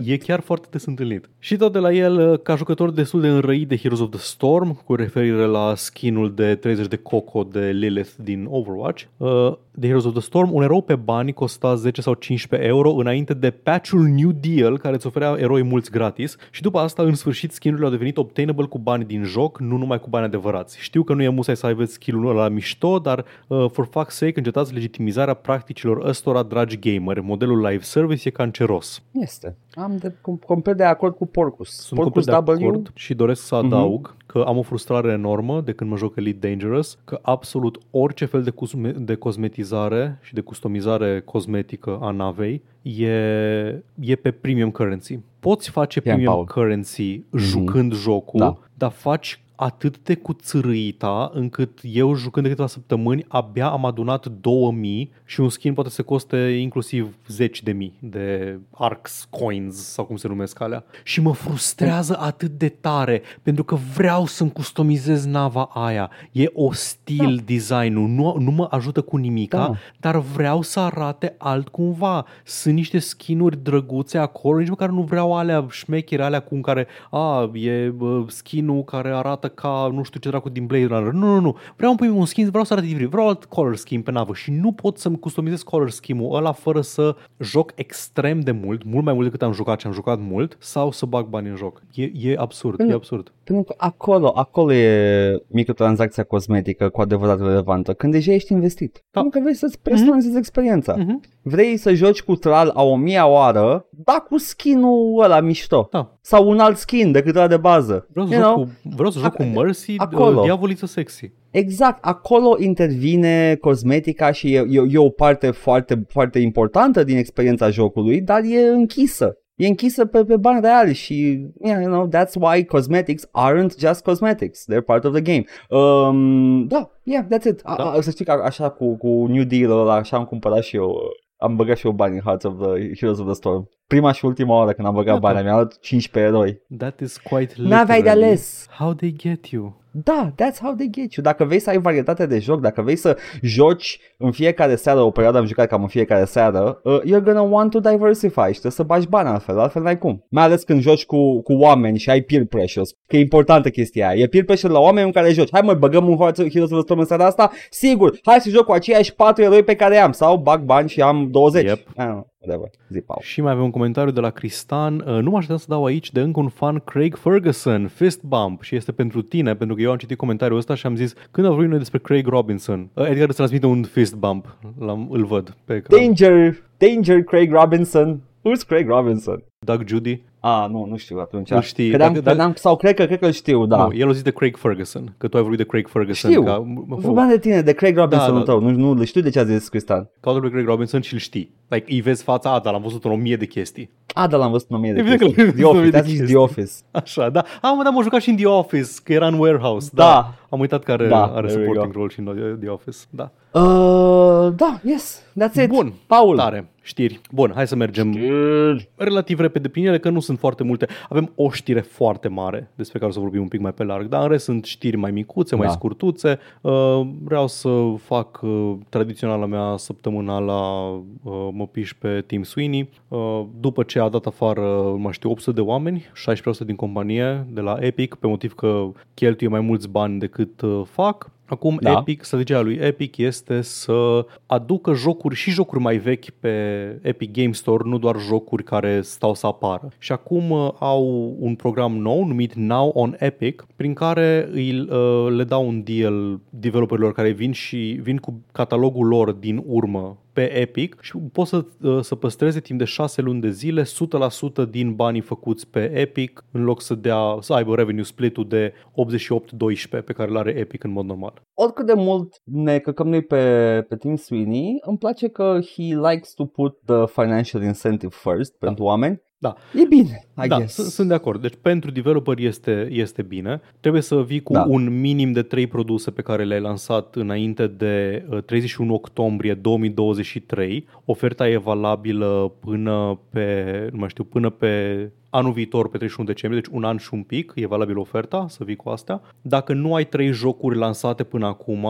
[SPEAKER 2] E chiar foarte des întâlnit. Și tot de la el, uh, ca jucător destul de înrăit de Heroes of the Storm, cu referire la skinul de 30 de coco de Lilith din Overwatch, uh, de Heroes of the Storm, un erou pe bani costa 10 sau 15 euro înainte de patchul New Deal, care îți oferea eroi mulți gratis și după asta, în sfârșit, skinurile au devenit obtainable cu bani din joc, nu numai cu bani adevărați. Știu că nu e musai să aveți skill-ul ăla mișto, dar uh, for fuck's sake, încetați legitimizarea practicilor ăstora dragi gameri. Modelul live service e canceros.
[SPEAKER 1] Este. Am de, com- complet de acord cu Porcus.
[SPEAKER 2] Sunt
[SPEAKER 1] Porcus
[SPEAKER 2] complet de
[SPEAKER 1] W.
[SPEAKER 2] acord și doresc să adaug uh-huh. că am o frustrare enormă de când mă joc Elite Dangerous, că absolut orice fel de, cosme- de cosmetizare și de customizare cosmetică a navei e, e pe premium currency. Poți face
[SPEAKER 1] Ia,
[SPEAKER 2] premium
[SPEAKER 1] Paul.
[SPEAKER 2] currency jucând jocul,
[SPEAKER 1] Da.
[SPEAKER 2] dar faci atât de cuțărâita încât eu jucând de câteva săptămâni abia am adunat 2000 și un skin poate să coste inclusiv 10 de mii de arcs coins sau cum se numesc alea și mă frustrează atât de tare pentru că vreau să-mi customizez nava aia e ostil da. designul nu, nu mă ajută cu nimica
[SPEAKER 1] Da.
[SPEAKER 2] dar vreau să arate altcumva sunt niște skinuri drăguțe acolo nici măcar nu vreau alea șmechere alea cu în care a, e bă, skinul care arată ca nu știu ce dracu din Blade Runner. Nu, nu, nu. Vreau un, un skin, vreau să arate diferit. Vreau alt color scheme pe navă și nu pot să-mi customizez color scheme-ul ăla fără să joc extrem de mult, mult mai mult decât am jucat și am jucat mult, sau să bag bani în joc. E, e absurd, e
[SPEAKER 1] Mm.
[SPEAKER 2] absurd.
[SPEAKER 1] Pentru că acolo, acolo e microtransacția cosmetică cu adevărat relevantă, când deja ești investit.
[SPEAKER 2] Da.
[SPEAKER 1] Pentru că vrei să-ți personalizezi experiența.
[SPEAKER 2] Mhm.
[SPEAKER 1] Vrei să joci cu tral a o mia oară, da cu skin-ul ăla mișto.
[SPEAKER 2] Da.
[SPEAKER 1] Sau un alt skin decât ăla de bază.
[SPEAKER 2] Vreau să
[SPEAKER 1] You
[SPEAKER 2] joc
[SPEAKER 1] know?
[SPEAKER 2] cu, vreau să joc cu
[SPEAKER 1] Ac-
[SPEAKER 2] Mercy,
[SPEAKER 1] acolo.
[SPEAKER 2] uh, diavoliță sexy.
[SPEAKER 1] Exact, acolo intervine cosmetica și e, e, e o parte foarte, foarte importantă din experiența jocului, dar e închisă. E închisă pe, pe bani reali și, yeah, you know, that's why cosmetics aren't just cosmetics. They're part of the game. Um, da, yeah, that's it. A,
[SPEAKER 2] Da.
[SPEAKER 1] a, să știi că așa cu, cu New Deal ăla, așa am cumpărat și eu, uh, am băgat și eu bani în Hearts of the Heroes of the Storm. Prima și ultima oară când am băgat
[SPEAKER 2] Da,
[SPEAKER 1] bani,
[SPEAKER 2] da.
[SPEAKER 1] mi-am luat 15 eroi.
[SPEAKER 2] That is quite
[SPEAKER 1] N-aveai de
[SPEAKER 2] literally
[SPEAKER 1] ales.
[SPEAKER 2] How they get you.
[SPEAKER 1] Da, that's how they get you. Dacă vrei să ai varietate de joc, dacă vrei să joci în fiecare seară, o perioadă am jucat cam în fiecare seară, uh, you're gonna want to diversify și trebuie să bagi bani altfel, altfel n-ai cum. Mai ales când joci cu, cu oameni și ai peer pressures, că e importantă chestia aia. E peer pressure la oameni în care joci. Hai mă, băgăm un Heroes of the Storm în seara asta? Sigur, hai să joc cu aceiași patru eroi pe care am sau bag bani și am 20.
[SPEAKER 2] Yep.
[SPEAKER 1] I don't know, whatever. Zi, Paul.
[SPEAKER 2] Și mai avem un comentariu de la Cristan. Uh, Nu mă așteptam să dau aici de încă un fan Craig Ferguson, Fist Bump. Și este pentru tine, pentru că eu am citit comentariul ăsta și am zis când am vorbit noi despre Craig Robinson. Uh, Edgar îți transmite un fist bump. L-am, îl văd pe ecran.
[SPEAKER 1] Danger, danger Craig Robinson. Who's Craig Robinson?
[SPEAKER 2] Doug Judy.
[SPEAKER 1] Ah, nu, nu știu atunci.
[SPEAKER 2] Îl știi.
[SPEAKER 1] Credeam,
[SPEAKER 2] Dacă-
[SPEAKER 1] credeam, sau cred că, cred că îl știu, da.
[SPEAKER 2] Nu, el a zis de Craig Ferguson, că tu ai vorbit de Craig Ferguson.
[SPEAKER 1] Știu.
[SPEAKER 2] Ca,
[SPEAKER 1] Vorbeam de tine, de Craig Robinson
[SPEAKER 2] Da,
[SPEAKER 1] da,
[SPEAKER 2] da.
[SPEAKER 1] tău, nu, nu îl știu de ce a zis Cristian.
[SPEAKER 2] Caută pe Craig Robinson și îl știi. Like, îi vezi fața, a, dar l-am văzut în o mie de chestii.
[SPEAKER 1] A, da, l-am văzut în o mie de
[SPEAKER 2] Evident că
[SPEAKER 1] chestii.
[SPEAKER 2] l-am
[SPEAKER 1] The
[SPEAKER 2] văzut în o mie
[SPEAKER 1] Office,
[SPEAKER 2] de
[SPEAKER 1] a zis The
[SPEAKER 2] chestii.
[SPEAKER 1] Office.
[SPEAKER 2] Așa, da. A, mă, dar m-a jucat și în The Office, că era în Warehouse.
[SPEAKER 1] Da.
[SPEAKER 2] Am uitat că are,
[SPEAKER 1] Da,
[SPEAKER 2] are
[SPEAKER 1] there we
[SPEAKER 2] supporting
[SPEAKER 1] go.
[SPEAKER 2] role și în The Office. Da.
[SPEAKER 1] Uh, da, yes, that's it.
[SPEAKER 2] Bun.
[SPEAKER 1] Paul.
[SPEAKER 2] Tare. Știri. Bun, hai să mergem relativ repede prin ele, că nu sunt foarte multe. Avem o știre foarte mare despre care o să vorbim un pic mai pe larg, dar în rest sunt știri mai micuțe, mai
[SPEAKER 1] Da.
[SPEAKER 2] scurtuțe. Uh, vreau să fac uh, tradiționala mea săptămânală, uh, mă piș pe Tim Sweeney. Uh, după ce a dat afară, nu mai știu, 800 de oameni, 16% din companie de la Epic, pe motiv că cheltuie mai mulți bani decât uh, fac. Acum
[SPEAKER 1] Da.
[SPEAKER 2] Epic, strategia lui Epic este să aducă jocuri și jocuri mai vechi pe Epic Game Store, nu doar jocuri care stau să apară. Și acum uh, au un program nou numit Now on Epic, prin care îi, uh, le dau un deal developerilor care vin și vin cu catalogul lor din urmă pe Epic și poți să, uh, să păstreze timp de 6 luni de zile 100% din banii făcuți pe Epic în loc să dea să aibă revenue split-ul de 88-12 pe care îl are Epic în mod normal.
[SPEAKER 1] Oricât de mult ne căcăm noi pe, pe Tim Sweeney, îmi place că he likes to put the financial incentive first da. pentru oameni
[SPEAKER 2] da.
[SPEAKER 1] E bine, I
[SPEAKER 2] da,
[SPEAKER 1] guess.
[SPEAKER 2] Sunt, sunt de acord. Deci pentru developer este, este bine. Trebuie să vii cu
[SPEAKER 1] Da.
[SPEAKER 2] un minim de 3 produse pe care le-ai lansat înainte de uh, 31 octombrie 2023. Oferta e valabilă până pe, nu mai știu, până pe anul viitor pe 31 decembrie, deci un an și un pic, e valabil oferta, să vii cu astea. Dacă nu ai trei jocuri lansate până acum,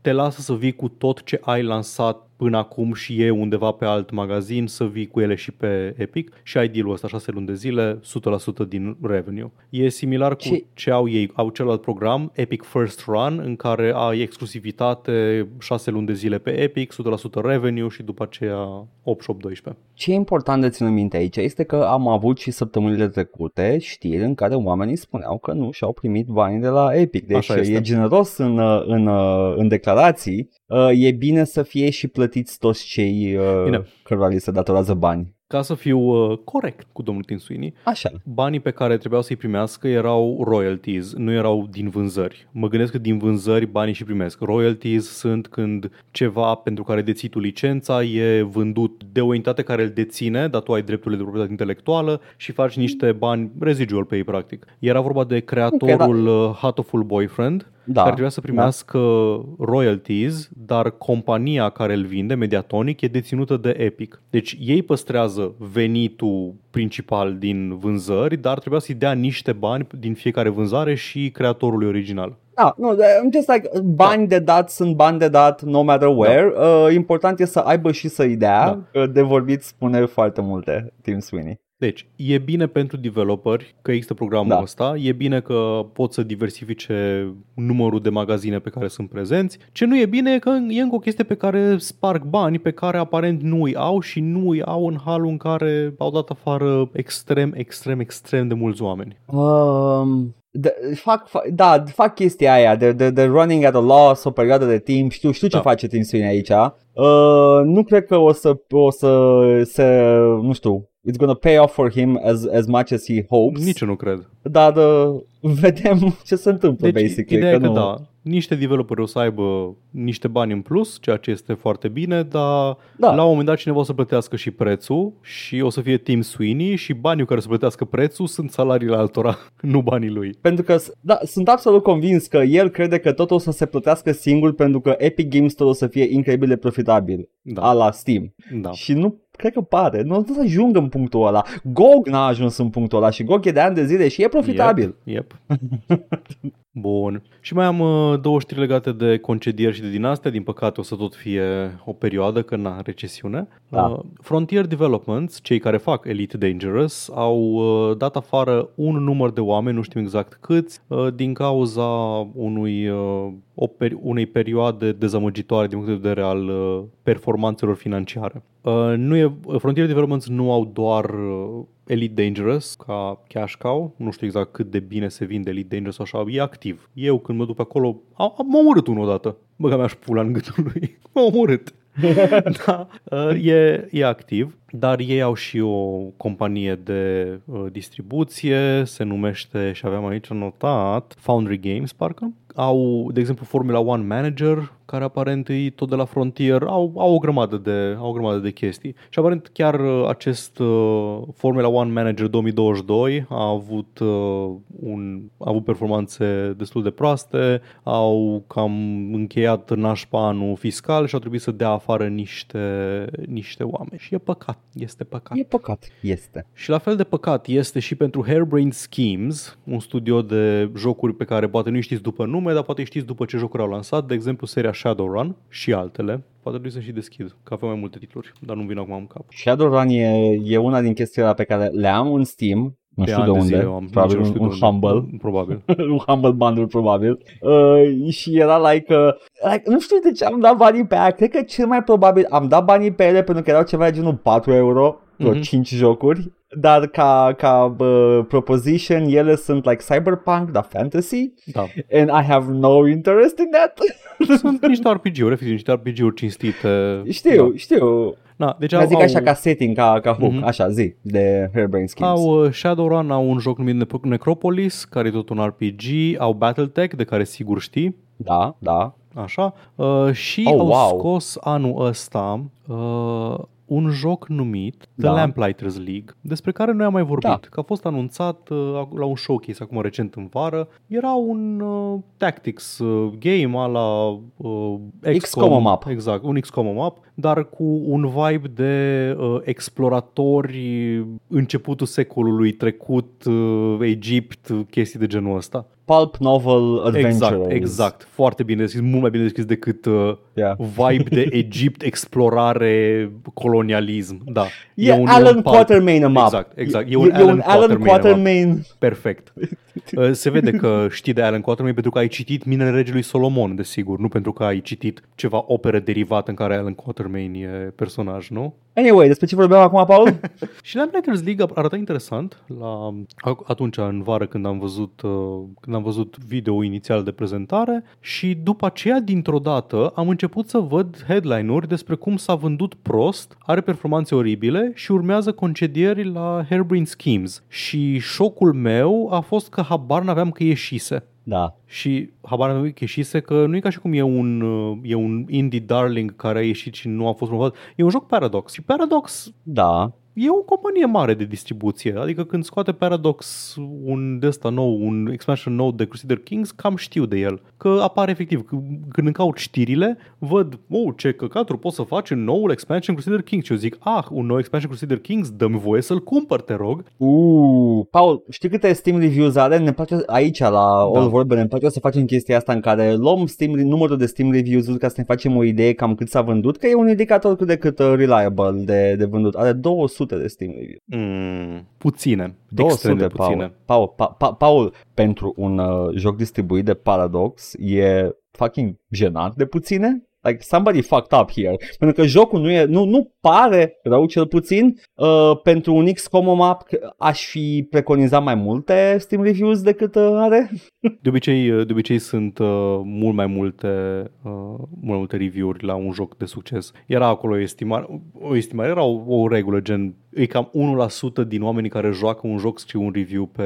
[SPEAKER 2] te lasă să vii cu tot ce ai lansat până acum și e undeva pe alt magazin, să vii cu ele și pe Epic și ai deal-ul ăsta 6 luni de zile, 100% din revenue. E similar cu
[SPEAKER 1] Ce-
[SPEAKER 2] ce au ei, au celălalt program, Epic First Run, în care ai exclusivitate 6 luni de zile pe Epic, 100% revenue și după aceea 8-12.
[SPEAKER 1] Ce e important de ținut minte aici este că am avut și săptămânile trecute știri în care oamenii spuneau că nu și-au primit banii de la Epic. Deci
[SPEAKER 2] Așa este.
[SPEAKER 1] e generos în, uh, în, uh, în declarații. Uh, E bine să fie și plătiți toți cei uh,
[SPEAKER 2] Bine.
[SPEAKER 1] cărora li se datorează bani.
[SPEAKER 2] Ca să fiu uh, corect cu domnul Tim Sweeney,
[SPEAKER 1] Așa.
[SPEAKER 2] banii pe care trebuiau să-i primească erau royalties, nu erau din vânzări. Mă gândesc că din vânzări banii și primesc. Royalties sunt când ceva pentru care deții tu licența e vândut de o entitate care îl deține, dar tu ai drepturile de proprietate intelectuală și faci niște bani residual pe ei, practic. Era vorba de creatorul okay, Hatoful Boyfriend,
[SPEAKER 1] Da.
[SPEAKER 2] care trebuia să primească royalties, dar compania care îl vinde, Mediatonic, e deținută de Epic. Deci ei păstrează venitul principal din vânzări, dar trebuia să-i dea niște bani din fiecare vânzare și creatorului original.
[SPEAKER 1] Da, nu, I'm just like, bani de dat sunt bani de dat no matter where. Uh, important e să aibă și să-i dea.
[SPEAKER 2] Da.
[SPEAKER 1] Că De vorbit spune foarte multe Tim Sweeney.
[SPEAKER 2] Deci, e bine pentru developeri că există programul
[SPEAKER 1] Da.
[SPEAKER 2] ăsta, e bine că pot să diversifice numărul de magazine pe care sunt prezenți. Ce nu e bine e că e încă o chestie pe care sparg bani pe care aparent nu îi au și nu îi au în halul în care au dat afară extrem, extrem, extrem de mulți oameni.
[SPEAKER 1] Um, de, fac, fac, da, fac chestia aia de, de, de running at a loss o perioadă de timp. Știu, știu ce
[SPEAKER 2] Da.
[SPEAKER 1] face Tim Sweeney aici. Uh, nu cred că o să, o să se, nu știu, it's gonna pay off for him as, as much as he hopes.
[SPEAKER 2] Nici eu nu cred.
[SPEAKER 1] Dar uh, vedem ce se întâmplă,
[SPEAKER 2] Deci,
[SPEAKER 1] basically.
[SPEAKER 2] ideea e că
[SPEAKER 1] nu.
[SPEAKER 2] da, niște developeri o să aibă niște bani în plus, ceea ce este foarte bine, dar
[SPEAKER 1] Da.
[SPEAKER 2] la un moment dat cineva o să plătească și prețul și o să fie Tim Sweeney și banii care să plătească prețul sunt salariile altora, nu banii lui.
[SPEAKER 1] Pentru că, da, sunt absolut convins că el crede că totul o să se plătească singur pentru că Epic Games Store o să fie incredibil de profitabil,
[SPEAKER 2] Da.
[SPEAKER 1] a la Steam.
[SPEAKER 2] Da.
[SPEAKER 1] Și nu cred că pare, nu o să ajungă în punctul ăla. GOG n-a ajuns în punctul ăla și GOG e de ani de zile și e profitabil.
[SPEAKER 2] Yep. yep. Bun. Și mai am uh, două știri legate de concedieri și de din astea. Din păcate o să tot fie o perioadă, că na, recesiune.
[SPEAKER 1] Da.
[SPEAKER 2] Uh, Frontier Developments, cei care fac Elite Dangerous, au uh, dat afară un număr de oameni, nu știm exact câți, uh, din cauza unui, uh, o peri- unei perioade dezamăgitoare din punct de vedere al uh, performanțelor financiare. Uh, nu e, Frontier Developments nu au doar uh, Elite Dangerous ca cash cow, nu știu exact cât de bine se vinde Elite Dangerous așa, e activ. Eu când mă duc pe acolo, am, am omorât unul odată. Băga mea și pula în gâtul lui. M-a omorât. da, uh, e, e activ, dar ei au și o companie de uh, distribuție, se numește, și aveam aici notat, Foundry Games, parcă. Au, de exemplu, Formula One Manager, care aparent e tot de la Frontier, au, au, o, grămadă de, au o grămadă de chestii. Și aparent chiar uh, acest uh, Formula One Manager 2022 a avut, uh, un, a avut performanțe destul de proaste, au cam încheiat nașpa anul fiscal și au trebuit să dea afară niște, niște oameni. Și e păcat, este păcat.
[SPEAKER 1] E păcat. Este.
[SPEAKER 2] Și la fel de păcat este și pentru Hairbrained Schemes, un studio de jocuri pe care poate nu știți după nume, dar poate știți după ce jocuri au lansat, de exemplu seria Shadowrun și altele. Poate trebuie să și deschid, că avem mai multe titluri, dar nu vin acum în cap.
[SPEAKER 1] Shadowrun e, e una din chestiile pe care le am în Steam. Nu
[SPEAKER 2] De
[SPEAKER 1] știu de,
[SPEAKER 2] ani
[SPEAKER 1] unde,
[SPEAKER 2] zile am,
[SPEAKER 1] probabil
[SPEAKER 2] nici
[SPEAKER 1] un,
[SPEAKER 2] nu știu
[SPEAKER 1] un
[SPEAKER 2] de unde.
[SPEAKER 1] Humble.
[SPEAKER 2] Probabil.
[SPEAKER 1] un Humble Bundle probabil uh, și era like, uh, like nu știu de ce am dat banii pe aia cred că cel mai probabil am dat banii pe ele pentru că erau ceva de genul 4 euro vreo
[SPEAKER 2] Mhm.
[SPEAKER 1] 5 jocuri dar ca, ca uh, proposition ele sunt like cyberpunk, dar fantasy
[SPEAKER 2] Da.
[SPEAKER 1] and I have no interest in that.
[SPEAKER 2] Sunt niște RPG-uri, efectiv, niște RPG-uri cinstite.
[SPEAKER 1] știu, știu.
[SPEAKER 2] Da, deci
[SPEAKER 1] Ca
[SPEAKER 2] au,
[SPEAKER 1] zic
[SPEAKER 2] au,
[SPEAKER 1] așa ca setting, ca, ca hook,
[SPEAKER 2] Mhm.
[SPEAKER 1] așa zi, de Hairbrain Schemes.
[SPEAKER 2] au uh, Shadowrun, au un joc numit Ne- Necropolis, care e tot un RPG, au Battletech, de care sigur știi,
[SPEAKER 1] Da, da.
[SPEAKER 2] așa, uh, și
[SPEAKER 1] Oh,
[SPEAKER 2] au
[SPEAKER 1] wow.
[SPEAKER 2] scos anul ăsta uh, un joc numit The
[SPEAKER 1] Da.
[SPEAKER 2] Lamplighters League, despre care noi am mai vorbit,
[SPEAKER 1] Da.
[SPEAKER 2] că a fost anunțat uh, la un showcase acum recent în vară. Era un uh, tactics uh, game a la uh,
[SPEAKER 1] XCOM map.
[SPEAKER 2] Exact, un XCOM map, dar cu un vibe de uh, exploratori începutul secolului trecut, uh, Egipt, uh, chestii de genul ăsta.
[SPEAKER 1] Pulp novel adventure.
[SPEAKER 2] Exact, exact. Foarte bine deschis, mult mai bine deschis decât uh,
[SPEAKER 1] Yeah.
[SPEAKER 2] vibe de Egipt, explorare, colonialism. Da.
[SPEAKER 1] E,
[SPEAKER 2] un-
[SPEAKER 1] Alan
[SPEAKER 2] un pulp.
[SPEAKER 1] Quatermain în map.
[SPEAKER 2] Exact, exact. E
[SPEAKER 1] E,
[SPEAKER 2] un
[SPEAKER 1] e
[SPEAKER 2] Alan
[SPEAKER 1] un Alan
[SPEAKER 2] Quatermain în map.
[SPEAKER 1] Quatermain.
[SPEAKER 2] Perfect. Uh, Se vede că știi de Alan Quatermain pentru că ai citit Minele Regelui Solomon, desigur, nu pentru că ai citit ceva operă derivată în care Alan Quatermain e personaj, nu?
[SPEAKER 1] Anyway, despre ce vorbeam acum, Paul?
[SPEAKER 2] Și Lamplighters League arăta interesant la, atunci în vară când am văzut uh, când am văzut video inițial de prezentare și după aceea dintr-o dată am început să văd headline-uri despre cum s-a vândut prost, are performanțe oribile și urmează concedieri la Hairbrain Schemes. Și șocul meu a fost că habar n-aveam că ieșise.
[SPEAKER 1] da.
[SPEAKER 2] Și habar n-aveam că ieșise că nu e ca și cum e un, uh, e un indie darling care a ieșit și nu a fost promovat. E un joc Paradox. Și Paradox
[SPEAKER 1] Da.
[SPEAKER 2] E o companie mare de distribuție, adică când scoate Paradox un de ăsta nou, un expansion nou de Crusader Kings, cam știu de el. Că apare efectiv, că- când îmi caut știrile, văd, oh, ce căcaturi poți să faci în noul expansion Crusader Kings. Și eu zic, ah, un nou expansion Crusader Kings, dă-mi voie să-l cumpăr, te rog.
[SPEAKER 1] Uh, Paul, știi câte Steam reviews are? Ne place aici la
[SPEAKER 2] Da.
[SPEAKER 1] All Vorbe, ne place să facem chestia asta în care luăm Steam, numărul de Steam reviews-uri ca să ne facem o idee cam cât s-a vândut, că e un indicator cât de cât uh, reliable de, de vândut. Are 200 de Steam reviews.
[SPEAKER 2] Mm, puține,
[SPEAKER 1] 200,
[SPEAKER 2] extrem de puține.
[SPEAKER 1] Paul. Paul, pa, pa, Paul, pentru un uh, joc distribuit de Paradox e fucking jenant de puține. Like somebody fucked up here. Pentru că jocul nu, e, nu, nu pare rău cel puțin. Uh, pentru un XCOM map aș fi preconizat mai multe Steam reviews decât uh, are.
[SPEAKER 2] De obicei, de obicei sunt uh, mult mai multe uh, mult mai multe review-uri la un joc de succes. Era acolo o estimare, o estimare era o, o regulă, gen e cam 1% din oamenii care joacă un joc scriu un review pe,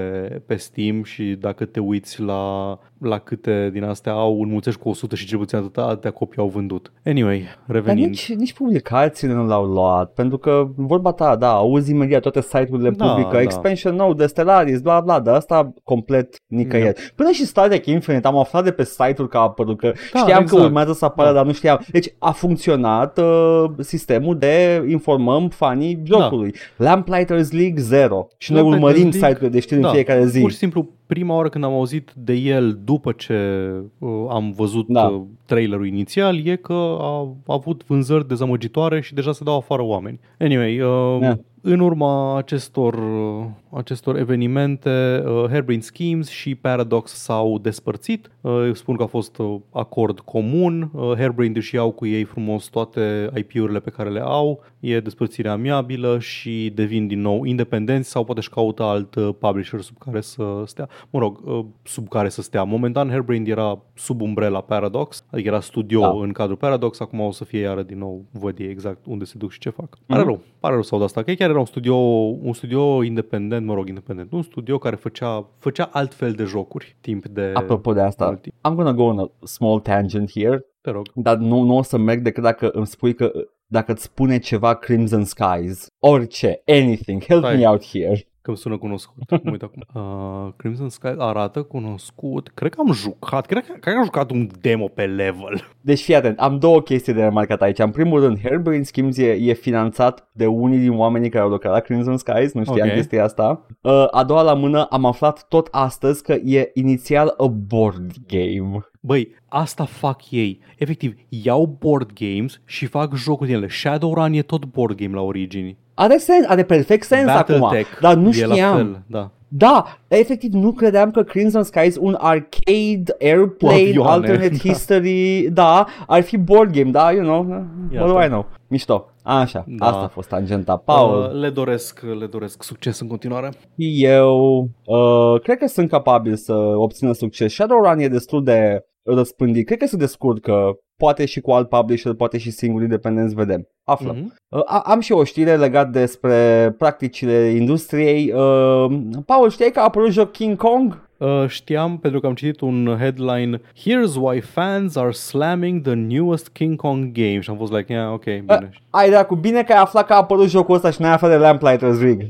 [SPEAKER 2] pe Steam și dacă te uiți la, la câte din astea au, înmulțești cu 100 și cel puțin atâtea, atâtea copii au vândut. Anyway,
[SPEAKER 1] Dar
[SPEAKER 2] revenind.
[SPEAKER 1] nici, nici publicațiile nu l-au luat, pentru că vorba ta, da, auzi imediat toate site-urile
[SPEAKER 2] Da,
[SPEAKER 1] publică,
[SPEAKER 2] da.
[SPEAKER 1] expansion nou de Stellaris, bla bla, dar asta complet nicăieri. Până și Star Trek Infinite am aflat de pe site-uri că a apărut, că
[SPEAKER 2] Da,
[SPEAKER 1] știam
[SPEAKER 2] exact.
[SPEAKER 1] că urmează să apară,
[SPEAKER 2] Da.
[SPEAKER 1] dar nu știam. Deci a funcționat uh, sistemul de informăm fanii jocului. Lamplighters League 0 și noi
[SPEAKER 2] Lamplighters
[SPEAKER 1] urmărim
[SPEAKER 2] League,
[SPEAKER 1] site-uri de știri
[SPEAKER 2] da,
[SPEAKER 1] în fiecare zi.
[SPEAKER 2] Pur și simplu, prima oară când am auzit de el după ce uh, am văzut
[SPEAKER 1] Da.
[SPEAKER 2] uh, trailerul inițial e că a, a avut vânzări dezamăgitoare și deja se dau afară oameni. Anyway, uh,
[SPEAKER 1] Da.
[SPEAKER 2] în urma acestor, uh, acestor evenimente, uh, Hairbrain Schemes și Paradox s-au despărțit. Uh, spun că a fost uh, acord comun. Uh, Hairbrain își iau cu ei frumos toate IP-urile pe care le au. E despărțire amiabilă și devin din nou independenți sau poate își caută alt uh, publisher sub care să stea. Mă rog, uh, sub care să stea. Momentan Hairbrain era sub umbrela Paradox, adică era studio
[SPEAKER 1] Da.
[SPEAKER 2] în cadrul Paradox, acum o să fie iară din nou, văd ei exact unde se duc și ce fac. Pare
[SPEAKER 1] Mhm.
[SPEAKER 2] rău, pare rău să aud asta, că ei chiar era un studio, un studio independent, mă rog, independent, un studio care făcea, făcea altfel de jocuri timp de
[SPEAKER 1] Apropo de asta,
[SPEAKER 2] mult timp.
[SPEAKER 1] I'm gonna go on a small tangent here.
[SPEAKER 2] Te rog.
[SPEAKER 1] Dar nu, nu o să merg decât dacă îmi spui că dacă îți spune ceva Crimson Skies, orice, anything, help
[SPEAKER 2] Stai.
[SPEAKER 1] me out here.
[SPEAKER 2] Că îmi sună cunoscut. Mă uit acum. Uh, Crimson Sky arată cunoscut. Cred că am jucat. Cred că, cred că am jucat un demo pe level.
[SPEAKER 1] Deci fii atent, am două chestii de remarcat aici. În primul rând, Hairbrain Schemes e, e finanțat de unii din oamenii care au lucrat la Crimson Skies, nu știam
[SPEAKER 2] Ok.
[SPEAKER 1] chestia asta. Uh, a doua la mână, am aflat tot astăzi că e inițial a board game.
[SPEAKER 2] Băi, asta fac ei. Efectiv, iau board games și fac jocuri din ele. Shadowrun e tot board game la origini.
[SPEAKER 1] Are sens, are perfect sens acum,
[SPEAKER 2] Battletech
[SPEAKER 1] dar nu
[SPEAKER 2] e la
[SPEAKER 1] știam.
[SPEAKER 2] fel, da.
[SPEAKER 1] Da, efectiv nu credeam că Crimson Skies un arcade, airplane,
[SPEAKER 2] Cu avioane,
[SPEAKER 1] alternate
[SPEAKER 2] da.
[SPEAKER 1] history, da, ar fi board game, da, you know, what
[SPEAKER 2] Iată.
[SPEAKER 1] do I know? Mișto. Așa,
[SPEAKER 2] Da.
[SPEAKER 1] asta a fost tangenta. Paul,
[SPEAKER 2] Uh, le doresc, le doresc succes în continuare.
[SPEAKER 1] și eu uh, cred că sunt capabil să obțină succes. Shadowrun e destul de răspândit. Cred că se descurcă, poate și cu alt publisher, poate și singur independenți, vedem. Aflăm.
[SPEAKER 2] Mhm.
[SPEAKER 1] Uh, a- am și o știre legat despre practicile industriei. Uh, Paul, știai că a apărut joc King Kong?
[SPEAKER 2] Uh, știam pentru că am citit un headline Here's why fans are slamming the newest King Kong game și am fost like, yeah, ok, bine.
[SPEAKER 1] Ai dracu, bine că ai aflat că a apărut jocul ăsta și n-ai aflat de Lamplighters Rig.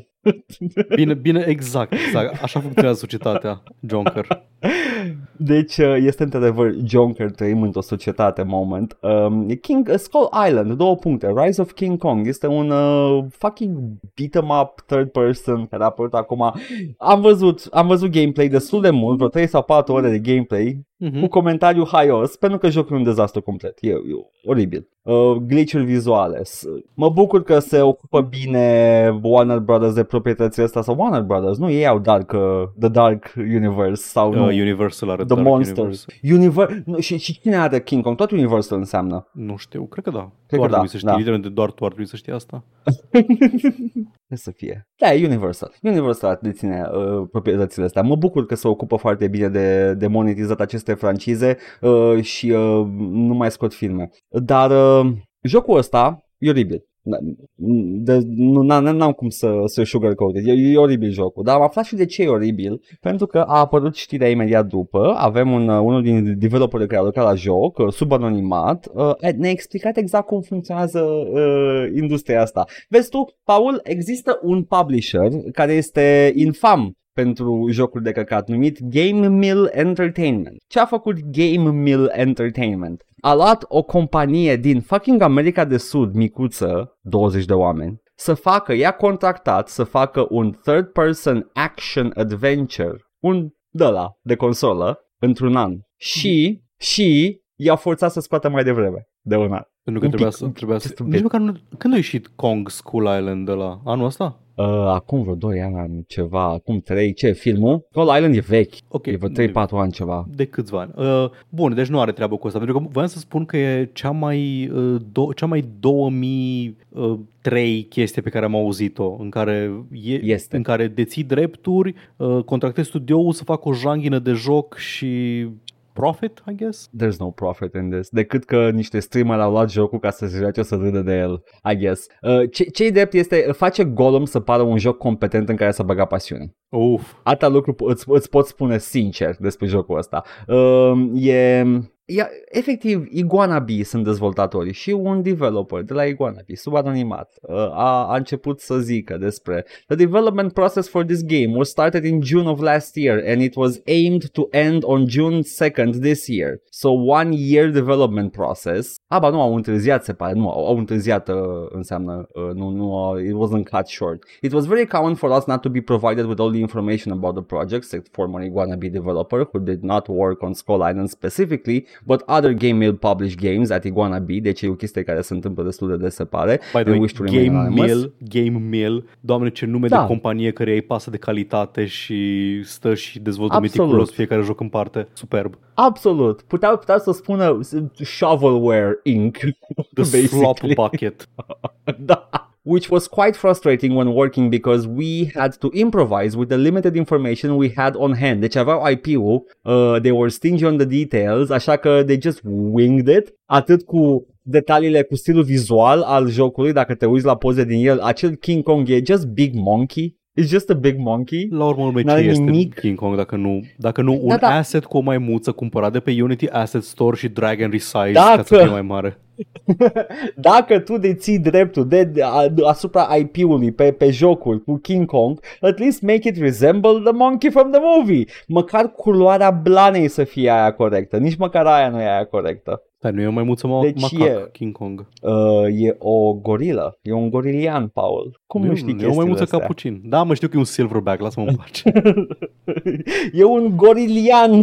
[SPEAKER 2] Bine, bine, exact, exact. Așa funcționează societatea, Jonker.
[SPEAKER 1] Deci uh, este într-adevăr Jonker, trăim într-o societate moment. Um, King, uh, Skull Island, două puncte. Rise of King Kong este un uh, fucking beat 'em up third person care a apărut acum. Am văzut, am văzut gameplay destul de mult, vreo 3 sau 4 ore de gameplay
[SPEAKER 2] Mhm.
[SPEAKER 1] cu comentariu haios, pentru că jocul e un dezastru complet. E, e oribil. Uh, glitch-uri vizuale. S- Mă bucur că se ocupă bine Warner Brothers de proprietățile astea sau Warner Brothers, nu? Ei au Dark, uh, The Dark Universe sau nu?
[SPEAKER 2] Uh, Universal are
[SPEAKER 1] The
[SPEAKER 2] Dark
[SPEAKER 1] Monsters.
[SPEAKER 2] Universe.
[SPEAKER 1] Univer- nu, și, și cine are King Kong? Tot Universal înseamnă.
[SPEAKER 2] Nu știu, cred că da.
[SPEAKER 1] Cred
[SPEAKER 2] doar
[SPEAKER 1] că da,
[SPEAKER 2] trebuie să știi,
[SPEAKER 1] da.
[SPEAKER 2] literalmente doar tu ar trebui să știi asta.
[SPEAKER 1] Ce să fie? Da, e Universal. Universal deține uh, proprietățile astea. Mă bucur că se ocupă foarte bine de, de monetizat aceste francize uh, și uh, nu mai scot filme. Dar uh, jocul ăsta e oribil. De, nu, n-am, n-am cum să, să sugarcoat it. E, e oribil jocul, dar am aflat și de ce e oribil, pentru că a apărut știrea imediat după, avem un, uh, unul din developerii care a lucrat la joc, uh, sub anonimat, uh, ne-a explicat exact cum funcționează uh, industria asta. Vezi tu, Paul, există un publisher care este infam pentru jocuri de căcat numit Game Mill Entertainment. Ce a făcut Game Mill Entertainment? A luat o companie din fucking America de Sud, micuță, 20 de oameni, să facă, i-a contractat să facă un third person action adventure, un de la de consolă, într-un an. Și, și i-a forțat să scoată mai devreme de un an.
[SPEAKER 2] Pentru că
[SPEAKER 1] Un
[SPEAKER 2] trebuia
[SPEAKER 1] pic,
[SPEAKER 2] să...
[SPEAKER 1] un-
[SPEAKER 2] Trebuia să
[SPEAKER 1] just un
[SPEAKER 2] nici
[SPEAKER 1] pic.
[SPEAKER 2] măcar nu... Când a ieșit Kong School Island de la anul ăsta?
[SPEAKER 1] Uh, acum vreo 2 ani, ceva, acum 3, ce, filmul? Skull Island e vechi,
[SPEAKER 2] Ok.
[SPEAKER 1] e vreo 3-4 ani ceva.
[SPEAKER 2] De câțiva ani. Uh, bun, deci nu are treabă cu asta, pentru că voiam să spun că e cea mai, uh, do- cea mai 2003 chestie pe care am auzit-o, în care, e,
[SPEAKER 1] Este.
[SPEAKER 2] în care deții drepturi, uh, contractezi studioul să facă o janghină de joc și profit, I guess?
[SPEAKER 1] There's no profit in this. Decât că niște streamer au luat jocul ca să se joace să râdă de el, I guess. Uh, ce, ce drept este, face Golem să pară un joc competent în care să băga pasiune.
[SPEAKER 2] Uf.
[SPEAKER 1] Atâta lucru po- îți, îți pot spune sincer despre jocul ăsta. Uh, e... E, efectiv, Iguana Bee sunt dezvoltatorii și un developer de la Iguana Bee, sub anonimat, uh, a, a început să zică despre The development process for this game was started in June of last year and it was aimed to end on June 2nd this year. So one year development process. Aba nu, au întârziat, se pare. Nu, au, au întârziat uh, înseamnă, uh, nu, nu, uh, it wasn't cut short. It was very common for us not to be provided with all the information about the project, said former Iguana Bee developer who did not work on Skull Island specifically, but other Game Mill published games at Iguana Bee, deci e o chestie care se întâmplă destul de des, se pare.
[SPEAKER 2] By the
[SPEAKER 1] They
[SPEAKER 2] way,
[SPEAKER 1] wish to remain
[SPEAKER 2] Game
[SPEAKER 1] anonymous.
[SPEAKER 2] Mill, Game Mill, doamne ce nume
[SPEAKER 1] Da.
[SPEAKER 2] de companie care îi pasă de calitate și stă și dezvoltă
[SPEAKER 1] Absolut.
[SPEAKER 2] meticulos fiecare joc în parte. Superb.
[SPEAKER 1] Absolut. Puteau, puteau să spună Shovelware Inc.
[SPEAKER 2] The slop
[SPEAKER 1] basically.
[SPEAKER 2] bucket.
[SPEAKER 1] Da. Which was quite frustrating when working because we had to improvise with the limited information we had on hand. Deci aveau IP-ul, uh, they were stingy on the details, așa că they just winged it, atât cu detaliile cu stilul vizual al jocului, dacă te uiți la poze din el, acel King Kong e just big monkey. It's just a big monkey.
[SPEAKER 2] La urmă urmei, ce
[SPEAKER 1] N-are
[SPEAKER 2] este
[SPEAKER 1] nimic.
[SPEAKER 2] King Kong dacă nu, dacă nu un
[SPEAKER 1] Da, da.
[SPEAKER 2] asset cu o maimuță cumpărat de pe Unity Asset Store și drag and resize
[SPEAKER 1] Dacă-
[SPEAKER 2] ca să fie mai mare?
[SPEAKER 1] Dacă tu deții dreptul de, de, a, asupra IP-ului pe, pe jocul cu King Kong, at least make it resemble the monkey from the movie. Măcar culoarea blanei să fie aia corectă. Nici măcar aia nu e aia corectă.
[SPEAKER 2] Dar nu e o maimuță ma-
[SPEAKER 1] Deci
[SPEAKER 2] macac,
[SPEAKER 1] e-
[SPEAKER 2] King Kong.
[SPEAKER 1] Uh, e o gorilă, e un gorilian, Paul. Cum nu, știi
[SPEAKER 2] e o maimuță
[SPEAKER 1] astea?
[SPEAKER 2] capucin. Da, mă știu că e un silverback, lasă-mă în pace.
[SPEAKER 1] e un gorilian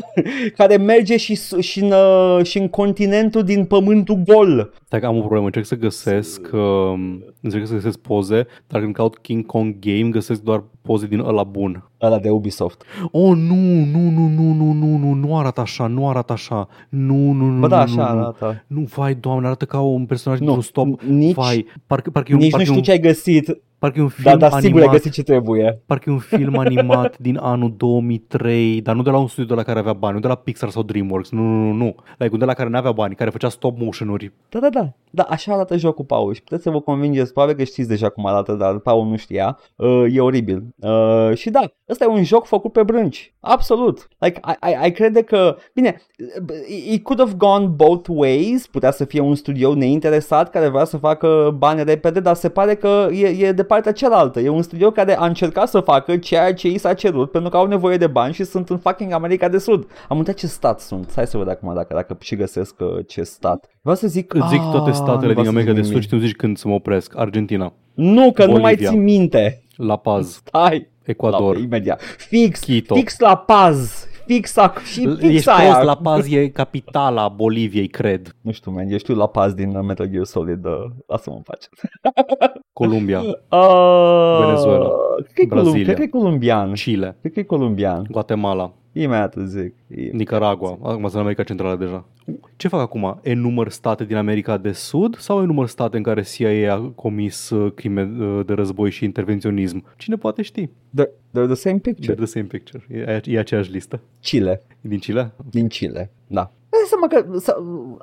[SPEAKER 1] care merge și, s- și, în, uh, și în continentul din pământul gol.
[SPEAKER 2] Stai că am o problemă, încerc să găsesc um, încerc să găsesc poze, dar când caut King Kong Game găsesc doar poze din ăla bun.
[SPEAKER 1] Ăla de Ubisoft.
[SPEAKER 2] Oh, nu, nu, nu, nu, nu, nu, nu, nu arată așa, nu arată așa. Nu, nu, nu,
[SPEAKER 1] Bă, da,
[SPEAKER 2] nu,
[SPEAKER 1] așa
[SPEAKER 2] nu, nu.
[SPEAKER 1] Arată.
[SPEAKER 2] Nu, vai, doamne, arată ca un personaj
[SPEAKER 1] Nu,
[SPEAKER 2] dintr-un stop.
[SPEAKER 1] nici-
[SPEAKER 2] vai, parcă, parcă, e un,
[SPEAKER 1] Nici nu
[SPEAKER 2] parcă, e
[SPEAKER 1] știu
[SPEAKER 2] un,
[SPEAKER 1] ce ai găsit,
[SPEAKER 2] parcă e un film
[SPEAKER 1] dar, dar sigur ai
[SPEAKER 2] animat.
[SPEAKER 1] găsit ce trebuie.
[SPEAKER 2] Parcă e un film animat din anul 2003, dar nu de la un studio de la care avea bani, nu de la Pixar sau DreamWorks, nu, nu, nu, nu. Like, un de la care nu avea bani, care făcea stop motion-uri.
[SPEAKER 1] Da, da, da. Da, așa arată jocul, Paul. Și puteți să vă convingeți, probabil că știți deja cum arată, dar Paul nu știa. Uh, e oribil. Uh, și da, ăsta e un joc făcut pe brânci. Absolut. Like, ai, ai, ai crede că... Bine, it could have gone both ways. Putea să fie un studio neinteresat care vrea să facă bani repede, dar se pare că e, e de partea cealaltă. E un studio care a încercat să facă ceea ce i s-a cerut pentru că au nevoie de bani și sunt în fucking America de Sud. Am uitat ce stat sunt. Hai să văd acum dacă, dacă și găsesc uh, ce stat. Vreau să zic...
[SPEAKER 2] Îți zic toate
[SPEAKER 1] Ah,
[SPEAKER 2] statele
[SPEAKER 1] nu
[SPEAKER 2] din
[SPEAKER 1] vreau să
[SPEAKER 2] America de
[SPEAKER 1] zic
[SPEAKER 2] Sud și
[SPEAKER 1] nimic.
[SPEAKER 2] tu zici când să mă opresc. Argentina,
[SPEAKER 1] Nu, că nu mai
[SPEAKER 2] Bolivia.
[SPEAKER 1] țin minte.
[SPEAKER 2] La Paz,
[SPEAKER 1] Hai.
[SPEAKER 2] Ecuador.
[SPEAKER 1] La, imediat. Fix,
[SPEAKER 2] Quito.
[SPEAKER 1] fix la paz. Fix, ac- și fix
[SPEAKER 2] Ești
[SPEAKER 1] aia.
[SPEAKER 2] prost, La Paz e capitala Boliviei, cred.
[SPEAKER 1] Nu știu, man, eu știu la paz din uh, Metal Gear Solid. Uh, lasă-mă în pace.
[SPEAKER 2] Columbia,
[SPEAKER 1] Uh,
[SPEAKER 2] Venezuela.
[SPEAKER 1] Cred că e colum-
[SPEAKER 2] Brazilia.
[SPEAKER 1] Cred că e columbian.
[SPEAKER 2] Chile,
[SPEAKER 1] Cred că e columbian.
[SPEAKER 2] Guatemala,
[SPEAKER 1] Imediat îți zic. E-
[SPEAKER 2] Nicaragua. Acum sunt în America Centrală deja. Ce fac acum? Enumăr state din America de Sud sau enumăr state în care CIA a comis uh, crime uh, de război și intervenționism? Cine poate ști?
[SPEAKER 1] They're, they're the same
[SPEAKER 2] They're
[SPEAKER 1] picture.
[SPEAKER 2] the same picture. E, e aceeași listă.
[SPEAKER 1] Chile.
[SPEAKER 2] E din Chile?
[SPEAKER 1] Din Chile, da. Dai seama că s-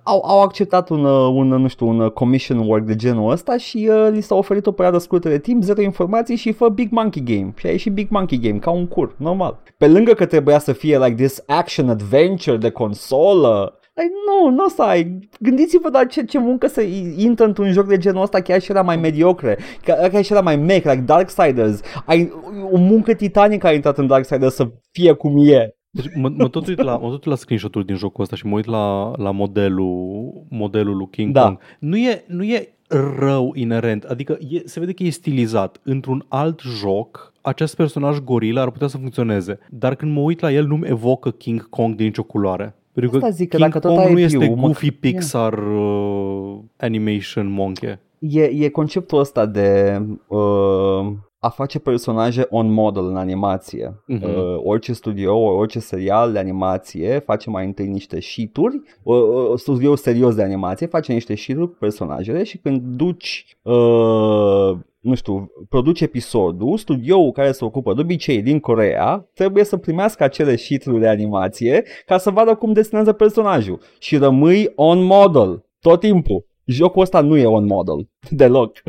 [SPEAKER 1] au, au acceptat un, uh, un, nu știu, un uh, commission work de genul ăsta și uh, li s-a oferit o perioadă scurtă de timp, zero informații și fă Big Monkey Game. Și a ieșit Big Monkey Game, ca un cur, normal. Pe lângă că trebuia să fie like this action adventure de consolă, Like, nu, nu o să ai. Gândiți-vă doar ce, ce muncă să intră într-un joc de genul ăsta chiar și era mai mediocre, chiar, chiar și era mai mech, like Darksiders. Ai o muncă titanică a intrat în Darksiders să fie cum e.
[SPEAKER 2] Deci mă, mă tot uit la, mă tot uit la screenshot-uri din jocul ăsta și mă uit la, la modelul, modelul lui King
[SPEAKER 1] Da.
[SPEAKER 2] Kong. Nu e, nu e rău inerent, adică e, se vede că e stilizat. Într-un alt joc, acest personaj gorila ar putea să funcționeze, dar când mă uit la el nu-mi evocă King Kong din nicio culoare. Pentru
[SPEAKER 1] Asta
[SPEAKER 2] că
[SPEAKER 1] zic, că
[SPEAKER 2] King
[SPEAKER 1] dacă tot
[SPEAKER 2] Kong
[SPEAKER 1] ai
[SPEAKER 2] nu este
[SPEAKER 1] view, mă-
[SPEAKER 2] Goofy Pixar uh, animation monkey.
[SPEAKER 1] E, e conceptul ăsta de uh, a face personaje on model în animație.
[SPEAKER 2] Mhm.
[SPEAKER 1] Uh, orice studio, orice serial de animație face mai întâi niște sheet-uri, uh, uh, studio serios de animație face niște sheet-uri cu personajele și când duci uh, nu știu, produci episodul, studioul care se ocupă de obicei din Corea trebuie să primească acele sheet de animație ca să vadă cum desenează personajul și rămâi on model tot timpul. Jocul ăsta nu e on model deloc.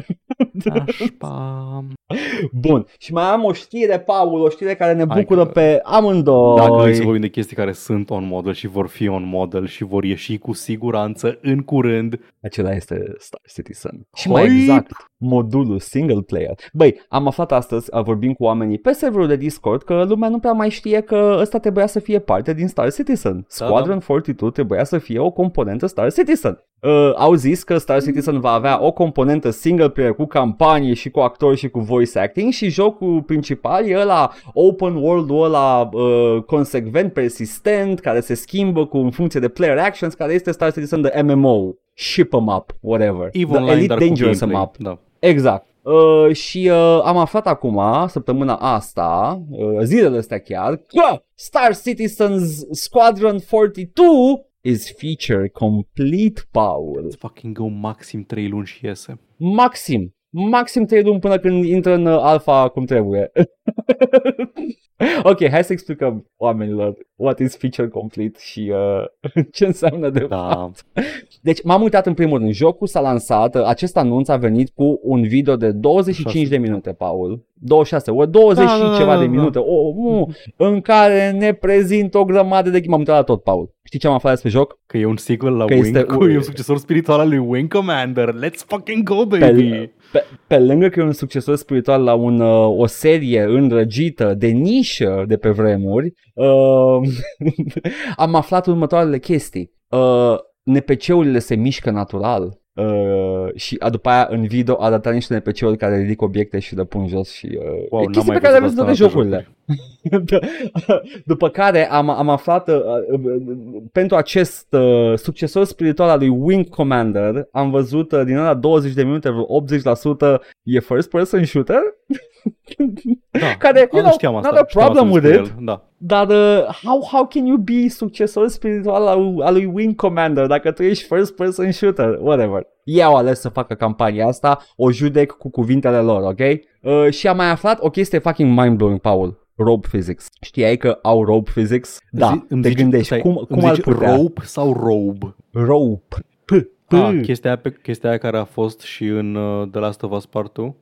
[SPEAKER 2] Așpa.
[SPEAKER 1] Bun. Și mai am o știre, Paul, o știre care ne
[SPEAKER 2] Hai
[SPEAKER 1] bucură
[SPEAKER 2] că-
[SPEAKER 1] pe amândoi.
[SPEAKER 2] Dacă vrei să vorbim de chestii care sunt on model și vor fi on model și vor ieși cu siguranță în curând,
[SPEAKER 1] Acela este Star Citizen. Și
[SPEAKER 2] Hype!
[SPEAKER 1] mai exact, modulul single player. Băi, am aflat astăzi, a vorbim cu oamenii pe serverul de Discord, că lumea nu prea mai știe că ăsta trebuia să fie parte din Star Citizen. Squadron 42 trebuia să fie o componentă Star Citizen. Uh, au zis că Star Citizen va avea o componentă single player cu campanie și cu actori și cu voice acting și jocul principal e ăla open world-ul ăla uh, consecvent, persistent, care se schimbă cu în funcție de player actions, care este Star Citizen de MMO. Ship 'em up, whatever.
[SPEAKER 2] EVE
[SPEAKER 1] The
[SPEAKER 2] Online,
[SPEAKER 1] Elite
[SPEAKER 2] dar cu
[SPEAKER 1] Dangerous 'em
[SPEAKER 2] gameplay.
[SPEAKER 1] up.
[SPEAKER 2] Da.
[SPEAKER 1] Exact. Uh, și uh, am aflat acum, săptămâna asta, uh, zilele astea chiar, că Star Citizens Squadron 42 is feature complete, Paul.
[SPEAKER 2] Let's fucking go maxim 3 luni și iese.
[SPEAKER 1] Maxim. Maxim 3 luni până când intră în uh, alfa cum trebuie. ok, hai să explicăm oamenilor what is feature complete și uh, ce înseamnă de
[SPEAKER 2] Da.
[SPEAKER 1] deci m-am uitat în primul rând, jocul s-a lansat, acest anunț a venit cu un video de 25
[SPEAKER 2] Șase.
[SPEAKER 1] de minute, Paul. 26, o 20
[SPEAKER 2] Da,
[SPEAKER 1] și
[SPEAKER 2] da, da,
[SPEAKER 1] ceva
[SPEAKER 2] da,
[SPEAKER 1] de
[SPEAKER 2] da.
[SPEAKER 1] minute, o, mu, în care ne prezintă o grămadă de... M-am uitat la tot, Paul. Știi ce am aflat despre joc?
[SPEAKER 2] Că e un sequel la
[SPEAKER 1] Că
[SPEAKER 2] Wing,
[SPEAKER 1] este-
[SPEAKER 2] cu, e un succesor spiritual al lui Wing Commander. Let's fucking go, baby!
[SPEAKER 1] Pe, pe, pe lângă că e un succesor spiritual la un, uh, o serie îndrăgită de nișă de pe vremuri, uh, am aflat următoarele chestii. Uh, NPC-urile se mișcă natural. Uh, și a, după aia în video a arătat niște NPC-uri care ridică obiecte și le pun jos și uh,
[SPEAKER 2] Wow,
[SPEAKER 1] e
[SPEAKER 2] n-am
[SPEAKER 1] chestii
[SPEAKER 2] mai
[SPEAKER 1] pe care le
[SPEAKER 2] văzut
[SPEAKER 1] văzut în
[SPEAKER 2] asta în
[SPEAKER 1] toate jocurile. După care am, am aflat uh, uh, pentru acest uh, succesor spiritual al lui Wing Commander am văzut uh, din ăla 20 de minute, vreo 80% e first person shooter
[SPEAKER 2] Da,
[SPEAKER 1] care, you
[SPEAKER 2] asta
[SPEAKER 1] know,
[SPEAKER 2] știam asta.
[SPEAKER 1] not a
[SPEAKER 2] știam asta
[SPEAKER 1] problem with
[SPEAKER 2] despre
[SPEAKER 1] it.
[SPEAKER 2] El. Da.
[SPEAKER 1] Dar uh, how, how can you be succesor spiritual al, al lui Wing Commander dacă tu ești first person shooter, whatever. Ei au ales să facă campania asta, o judec cu cuvintele lor, ok? Uh, și am mai aflat o chestie fucking mind-blowing, Paul. Rope physics. Știai că au rope physics? Da,
[SPEAKER 2] Zi- îmi
[SPEAKER 1] te
[SPEAKER 2] zici-
[SPEAKER 1] gândești,
[SPEAKER 2] stai,
[SPEAKER 1] cum,
[SPEAKER 2] îmi
[SPEAKER 1] cum ar
[SPEAKER 2] zici
[SPEAKER 1] putea?
[SPEAKER 2] rope sau robe?
[SPEAKER 1] Rope. P. P.
[SPEAKER 2] Ah, chestia, aia pe, chestia aia care a fost și în uh, The Last of Us Part 2?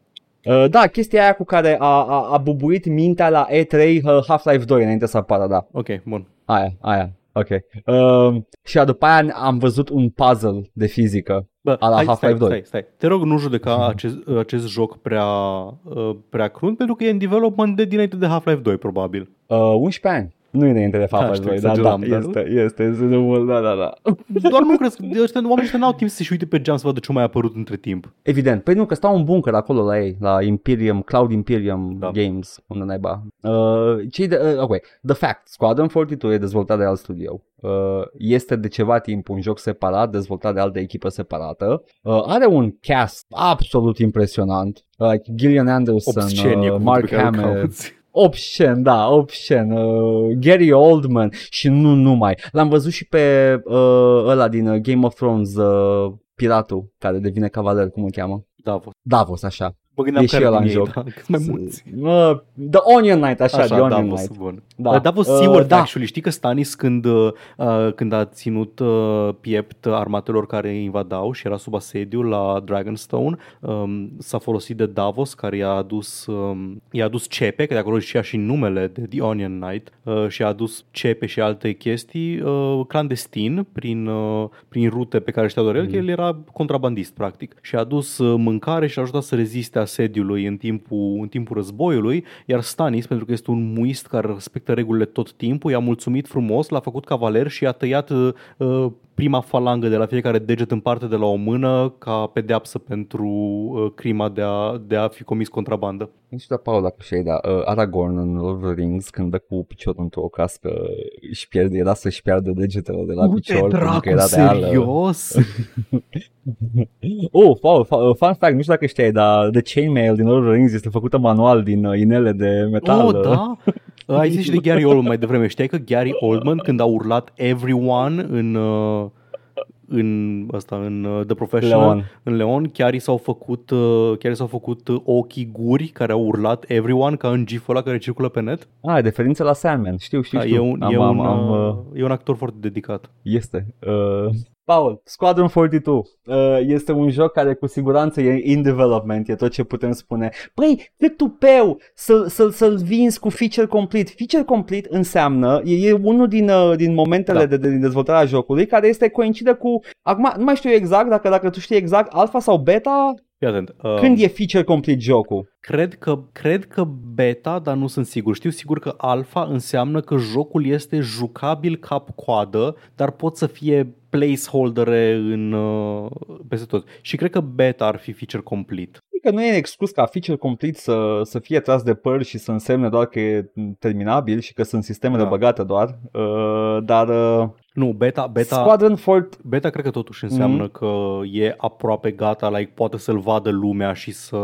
[SPEAKER 1] Uh, da, chestia aia cu care a, a, a bubuit mintea la E3 uh, Half-Life 2 înainte să apară, da.
[SPEAKER 2] Ok, bun.
[SPEAKER 1] Aia, aia. Ok. Uh, și după aia am văzut un puzzle de fizică.
[SPEAKER 2] Bă,
[SPEAKER 1] A la
[SPEAKER 2] hai,
[SPEAKER 1] Half-Life
[SPEAKER 2] stai,
[SPEAKER 1] 2.
[SPEAKER 2] stai, stai. Te rog, nu judeca acest, acest joc prea, uh, prea crunt, pentru că e în development de dinainte de Half-Life 2, probabil.
[SPEAKER 1] Uh, 11 ani. Nu e înainte de
[SPEAKER 2] Da,
[SPEAKER 1] Half-Life
[SPEAKER 2] știu,
[SPEAKER 1] 2, da, da,
[SPEAKER 2] exageram, dar-
[SPEAKER 1] este, este, este de mult, da, da, da.
[SPEAKER 2] Doar nu crezi că ăștia, oamenii ăștia n-au timp să-și uite pe geam să vadă ce mai a apărut între timp.
[SPEAKER 1] Evident, păi nu, că stau în bunker acolo la ei, la Imperium, Cloud Imperium
[SPEAKER 2] Da.
[SPEAKER 1] Games, unde naiba. Uh, cei de, uh, ok, The Fact, Squadron 42 e dezvoltat de alt studio. Uh, este de ceva timp un joc separat, dezvoltat de altă echipă separată. Uh, are un cast absolut impresionant. Like Gillian Anderson,
[SPEAKER 2] Obscenie,
[SPEAKER 1] uh,
[SPEAKER 2] cuvântul
[SPEAKER 1] Mark
[SPEAKER 2] pe care îl
[SPEAKER 1] Hamill,
[SPEAKER 2] cauți.
[SPEAKER 1] Obscen, da, obscen. Uh, Gary Oldman și nu numai. L-am văzut și pe uh, ăla din uh, Game of Thrones, uh, piratul care devine cavaler, cum îl cheamă?
[SPEAKER 2] Da, a fost.
[SPEAKER 1] Davos, așa.
[SPEAKER 2] Mă gândeam
[SPEAKER 1] E și
[SPEAKER 2] care
[SPEAKER 1] ăla
[SPEAKER 2] din
[SPEAKER 1] în
[SPEAKER 2] ei,
[SPEAKER 1] joc.
[SPEAKER 2] da, cât mai mulți.
[SPEAKER 1] Uh, The Onion Knight, așa,
[SPEAKER 2] Așa,
[SPEAKER 1] The Onion
[SPEAKER 2] Davos,
[SPEAKER 1] Knight.
[SPEAKER 2] bun.
[SPEAKER 1] Da.
[SPEAKER 2] Da. Davos
[SPEAKER 1] Uh,
[SPEAKER 2] Seward,
[SPEAKER 1] da.
[SPEAKER 2] actually, știi că Stannis când, uh, când a ținut uh, piept armatelor care invadau și era sub asediu la Dragonstone, um, s-a folosit de Davos care i-a adus, um, i-a adus cepe, că de acolo și și numele de The Onion Knight uh, și a adus cepe și alte chestii uh, clandestin prin, uh, prin rute pe care știau doar el,
[SPEAKER 1] Mhm.
[SPEAKER 2] că el era contrabandist practic și a adus uh, mâncare și a ajutat să reziste asediului în timpul, în timpul războiului, iar Stanis, pentru că este un muist care respectă regulile tot timpul, i-a mulțumit frumos, l-a făcut cavaler și a tăiat uh, uh, prima falangă de la fiecare deget în parte de la o mână ca pedeapsă pentru uh, crima de a, de a fi comis contrabandă.
[SPEAKER 1] Nu știu, dar Paul, dacă știi, dar uh, Aragorn în Lord of the Rings, când dă cu piciorul într-o cască, își pierde, era să-și piardă degetele de la picior, pentru că era reală.
[SPEAKER 2] serios?
[SPEAKER 1] Oh, Paul, fa- fun fact, nu știu dacă știai, dar The Chainmail din Lord of the Rings este făcută manual din uh, inele de metal.
[SPEAKER 2] oh, da? Ai zis și de Gary Oldman mai devreme. Știai că Gary Oldman, când a urlat Everyone în, uh, în, asta, în uh, The Professional,
[SPEAKER 1] Leon.
[SPEAKER 2] în Leon, chiar i s-au făcut, uh, chiar i s-au făcut uh, ochii guri care au urlat Everyone, ca în gif ăla care circulă pe net.
[SPEAKER 1] Ah, referință la Sandman, știu, știu,
[SPEAKER 2] Da,
[SPEAKER 1] știu.
[SPEAKER 2] e, un,
[SPEAKER 1] am,
[SPEAKER 2] e,
[SPEAKER 1] am,
[SPEAKER 2] un,
[SPEAKER 1] am, uh,
[SPEAKER 2] uh, e un actor foarte dedicat.
[SPEAKER 1] Este. Uh, Paul, Squadron 42 uh, este un joc care cu siguranță e in development, e tot ce putem spune. Păi, de tupeu să, să, să-l vinzi cu feature complete. Feature complete înseamnă, e, e unul din, uh, din momentele
[SPEAKER 2] Da.
[SPEAKER 1] de, de, din dezvoltarea jocului care este coincide cu, acum nu mai știu exact, dacă, dacă tu știi exact, alfa sau beta,
[SPEAKER 2] Fii atent. Uh,
[SPEAKER 1] când e feature complete jocul?
[SPEAKER 2] Cred că, cred că beta, dar nu sunt sigur. Știu sigur că alfa înseamnă că jocul este jucabil cap-coadă, dar pot să fie placeholdere în, uh, peste tot. Și cred că beta ar fi feature complete.
[SPEAKER 1] Adică nu e exclus ca feature complete să, să fie tras de păr și să însemne doar că e terminabil și că sunt sistemele
[SPEAKER 2] Da.
[SPEAKER 1] băgate doar, uh, dar uh,
[SPEAKER 2] Nu, beta, beta,
[SPEAKER 1] Squadron Fort
[SPEAKER 2] beta cred că totuși înseamnă
[SPEAKER 1] Mhm.
[SPEAKER 2] că e aproape gata, like, poate să-l vadă lumea și să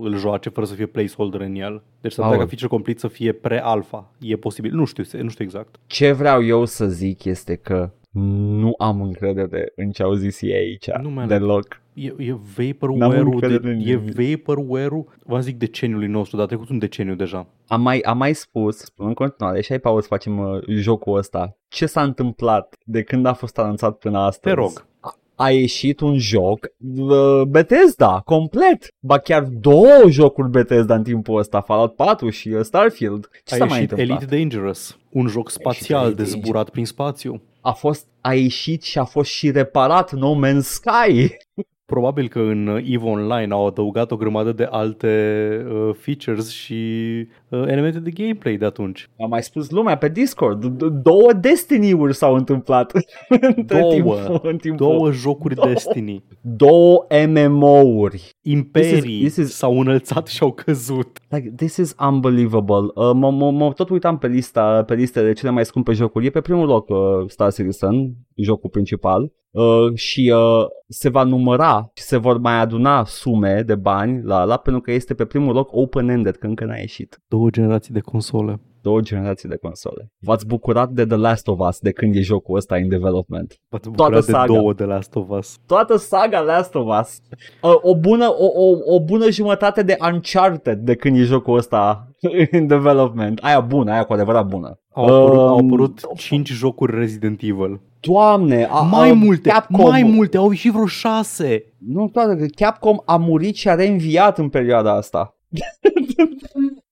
[SPEAKER 2] îl joace fără să fie placeholder în el. Deci s-ar putea
[SPEAKER 1] Aoleu.
[SPEAKER 2] ca feature complete să fie pre-alpha. E posibil. Nu știu, nu știu exact.
[SPEAKER 1] ce vreau eu să zic este că nu am încredere în ce au zis ei aici
[SPEAKER 2] Nu mai
[SPEAKER 1] deloc.
[SPEAKER 2] E, e
[SPEAKER 1] N-am
[SPEAKER 2] vaporware-ul,
[SPEAKER 1] încredere
[SPEAKER 2] de,
[SPEAKER 1] în
[SPEAKER 2] e
[SPEAKER 1] nimic.
[SPEAKER 2] vaporware-ul, v-am zic deceniului nostru, dar a trecut un deceniu deja.
[SPEAKER 1] Am mai, am mai spus, spun în continuare, și ai pauză să facem uh, jocul ăsta. Ce s-a întâmplat de când a fost anunțat până astăzi?
[SPEAKER 2] Te rog.
[SPEAKER 1] A, a ieșit un joc uh, Bethesda, complet. Ba chiar două jocuri Bethesda în timpul ăsta, Fallout 4 și uh, Starfield. Ce
[SPEAKER 2] A
[SPEAKER 1] s-a mai
[SPEAKER 2] ieșit
[SPEAKER 1] întâmplat?
[SPEAKER 2] Elite Dangerous, un joc spațial
[SPEAKER 1] Elite
[SPEAKER 2] de zburat prin spațiu.
[SPEAKER 1] A fost, a ieșit și a fost și reparat No Man's Sky.
[SPEAKER 2] Probabil că în EVE Online au adăugat o grămadă de alte uh, features și uh, elemente de gameplay de atunci.
[SPEAKER 1] Am mai spus lumea pe Discord. D- două Destiny-uri s-au întâmplat. între
[SPEAKER 2] Două.
[SPEAKER 1] timpul- în timpul.
[SPEAKER 2] Două jocuri
[SPEAKER 1] Două.
[SPEAKER 2] Destiny.
[SPEAKER 1] două MMO-uri.
[SPEAKER 2] Imperii
[SPEAKER 1] This is- this is-
[SPEAKER 2] s-au înălțat și au căzut.
[SPEAKER 1] Like, this is unbelievable. Uh, mă, mă, mă tot uitam pe lista, pe listele de cele mai scumpe jocuri. E pe primul loc uh, Star Citizen, jocul principal. Uh, și uh, se va număra și se vor mai aduna sume de bani la la pentru că este pe primul loc open-ended, că încă n-a ieșit.
[SPEAKER 2] Două generații de console.
[SPEAKER 1] Două generații de console. V-ați bucurat de The Last of Us de când e jocul ăsta in development.
[SPEAKER 2] V-ați
[SPEAKER 1] Toată
[SPEAKER 2] bucurat de
[SPEAKER 1] saga.
[SPEAKER 2] două de Last of Us.
[SPEAKER 1] Toată saga Last of Us. Uh, o, bună, o, o, o bună jumătate de Uncharted de când e jocul ăsta in development. Aia bună, aia cu adevărat bună.
[SPEAKER 2] Au apărut, au
[SPEAKER 1] Um,
[SPEAKER 2] apărut 5 jocuri Resident Evil.
[SPEAKER 1] Doamne, a,
[SPEAKER 2] mai
[SPEAKER 1] a,
[SPEAKER 2] multe,
[SPEAKER 1] Capcom,
[SPEAKER 2] mai multe, au ieșit vreo 6.
[SPEAKER 1] Nu, toate, că Capcom a murit și a reînviat în perioada asta.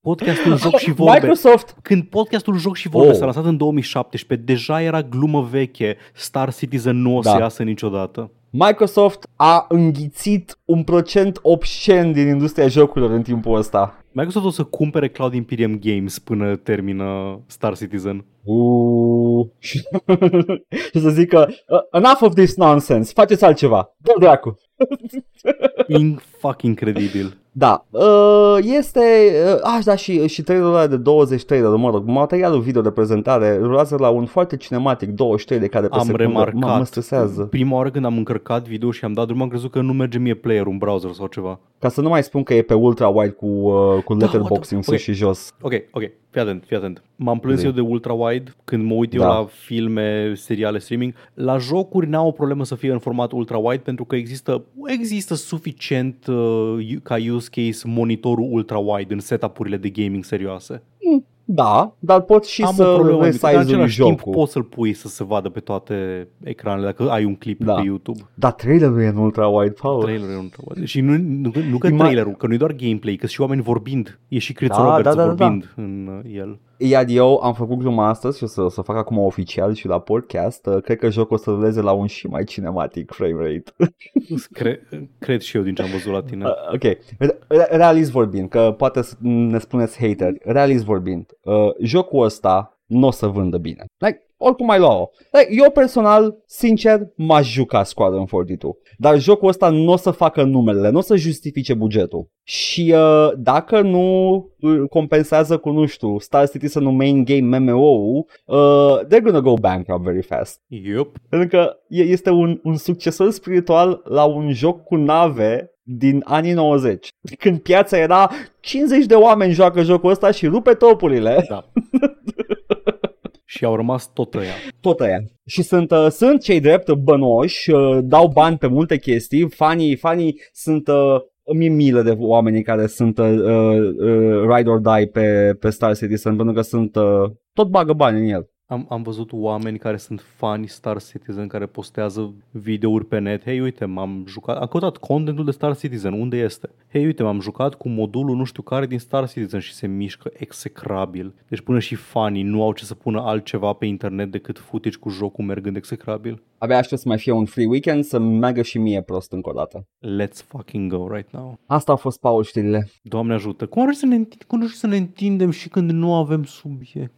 [SPEAKER 2] Podcastul Joc și Vorbe.
[SPEAKER 1] Microsoft,
[SPEAKER 2] Când podcastul Joc și Vorbe
[SPEAKER 1] Oh.
[SPEAKER 2] s-a lansat în 2017, deja era glumă veche. Star Citizen nu o să
[SPEAKER 1] Da.
[SPEAKER 2] iasă niciodată.
[SPEAKER 1] Microsoft a înghițit un procent obscen din industria jocurilor în timpul ăsta.
[SPEAKER 2] Microsoft o să cumpere Cloud Imperium Games până termină Star Citizen.
[SPEAKER 1] Uh. și să zică, uh, enough of this nonsense, faceți altceva. Dă dracu.
[SPEAKER 2] In fucking incredibil.
[SPEAKER 1] Da, uh, este, uh, aș da și, și trailerul ăla de 20 trailer, mă rog, materialul video de prezentare rulează la un foarte cinematic, 23 de care pe
[SPEAKER 2] Am
[SPEAKER 1] secundă.
[SPEAKER 2] remarcat.
[SPEAKER 1] Mă, mă stresează.
[SPEAKER 2] Prima oară când am încărcat video și am dat drum, am crezut că nu merge mie player un browser sau ceva.
[SPEAKER 1] Ca să nu mai spun că e pe ultra-wide cu, uh, cu
[SPEAKER 2] Da,
[SPEAKER 1] letterboxing
[SPEAKER 2] what
[SPEAKER 1] sus
[SPEAKER 2] the-
[SPEAKER 1] și jos.
[SPEAKER 2] Ok, ok, fii atent, fii atent. M-am plâns
[SPEAKER 1] Zi.
[SPEAKER 2] eu de ultra-wide când mă uit eu
[SPEAKER 1] Da.
[SPEAKER 2] la filme, seriale, streaming. La jocuri n-au o problemă să fie în format ultra-wide pentru că există, există suficient uh, ca use case monitorul ultra-wide în setup-urile de gaming serioase.
[SPEAKER 1] Da, dar poți și
[SPEAKER 2] Am
[SPEAKER 1] să
[SPEAKER 2] o problemă mică, dar în
[SPEAKER 1] resizui
[SPEAKER 2] același timp
[SPEAKER 1] jocul.
[SPEAKER 2] poți să-l pui să se vadă pe toate ecranele dacă ai un clip
[SPEAKER 1] Da.
[SPEAKER 2] pe YouTube.
[SPEAKER 1] Dar trailerul e în ultra-wide, Paul.
[SPEAKER 2] Trailerul e un ultra-wide. Și nu, nu, nu că
[SPEAKER 1] Ima-
[SPEAKER 2] trailerul, că nu e doar gameplay, că și oameni vorbind. E și Chris
[SPEAKER 1] Da,
[SPEAKER 2] Roberts
[SPEAKER 1] da, da, da, da.
[SPEAKER 2] vorbind în uh, el.
[SPEAKER 1] Iar eu am făcut gluma astăzi și o să, o să fac acum oficial și la podcast. Uh, Cred că jocul o să ruleze la un și mai cinematic frame rate.
[SPEAKER 2] Cre- cred și eu din ce am văzut la tine.
[SPEAKER 1] Uh, ok, Re- re- realist vorbind, că poate să ne spuneți hater, realist vorbind, uh, jocul ăsta nu o să vândă bine. Like, oricum ai lua-o. Like, eu personal, sincer, m-aș juca Squadron 42. Dar jocul ăsta nu o să facă numele, nu o să justifice bugetul. Și uh, dacă nu îl compensează cu, nu știu, Star Citizen un main game MMO, uh, they're gonna go bankrupt very fast.
[SPEAKER 2] Yup.
[SPEAKER 1] Pentru că e- este un, un succesor spiritual la un joc cu nave din anii 90. Când piața era 50 de oameni joacă jocul ăsta și rupe topurile.
[SPEAKER 2] Da. și au rămas tot ăia.
[SPEAKER 1] Tot aia. Și sunt, uh, sunt cei drept bănoși, uh, dau bani pe multe chestii, fanii, fanii sunt... Uh, mi milă de oamenii care sunt uh, uh, ride or die pe, pe Star Citizen pentru că sunt uh, tot bagă bani în el.
[SPEAKER 2] Am, am văzut oameni care sunt fani Star Citizen care postează videouri pe net. Hei, uite, m-am jucat, am căutat contentul de Star Citizen, unde este? Hei, uite, m-am jucat cu modulul nu știu care din Star Citizen și se mișcă execrabil. Deci până și fanii nu au ce să pună altceva pe internet decât footage cu jocul mergând execrabil.
[SPEAKER 1] Abia aștept să mai fie un free weekend să meargă și mie prost încă o dată.
[SPEAKER 2] Let's fucking go right now.
[SPEAKER 1] Asta au fost, Paul, știrile.
[SPEAKER 2] Doamne ajută. Cum ar să ne, întind- cum ar să ne întindem și când nu avem subiecte?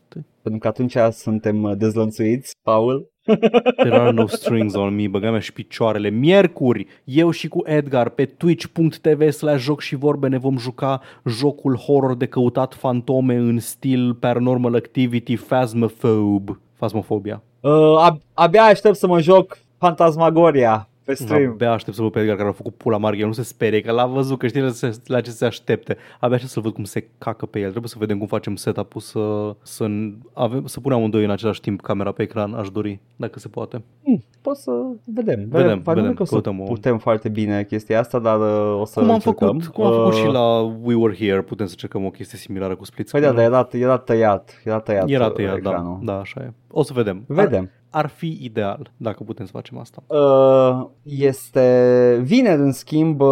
[SPEAKER 1] Pentru că atunci suntem uh, dezlănțuiți, Paul.
[SPEAKER 2] There are no strings on me, băga mea și picioarele. Miercuri, eu și cu Edgar pe twitch.tv slash joc și vorbe ne vom juca jocul horror de căutat fantome în stil Paranormal Activity Phasmophobe. Phasmophobia.
[SPEAKER 1] Uh, ab- abia aștept să mă joc Fantasmagoria pe stream.
[SPEAKER 2] Abia aștept să văd pe Edgar care a făcut pula mare, el nu se sperie, că l-a văzut, că știe la ce- la ce se aștepte. Abia aștept să văd cum se cacă pe el. Trebuie să vedem cum facem setup-ul să, să, avem, să punem amândoi în același timp camera pe ecran, aș dori, dacă se poate.
[SPEAKER 1] Hmm, pot să vedem.
[SPEAKER 2] Vedem,
[SPEAKER 1] Poate
[SPEAKER 2] vedem,
[SPEAKER 1] că o să
[SPEAKER 2] căutăm o-
[SPEAKER 1] putem foarte bine chestia asta, dar uh, o să
[SPEAKER 2] Cum am,
[SPEAKER 1] încercăm.
[SPEAKER 2] făcut, cum am făcut
[SPEAKER 1] Uh,
[SPEAKER 2] și la We Were Here, putem să cercăm o chestie similară cu split
[SPEAKER 1] Păi da,
[SPEAKER 2] screen.
[SPEAKER 1] dar era, era tăiat. Era tăiat,
[SPEAKER 2] Era
[SPEAKER 1] uh,
[SPEAKER 2] tăiat, da,
[SPEAKER 1] ecranul.
[SPEAKER 2] da, așa e. O să vedem.
[SPEAKER 1] Vedem.
[SPEAKER 2] Ar, ar fi ideal dacă putem să facem asta.
[SPEAKER 1] Uh, este vineri, în schimb, uh,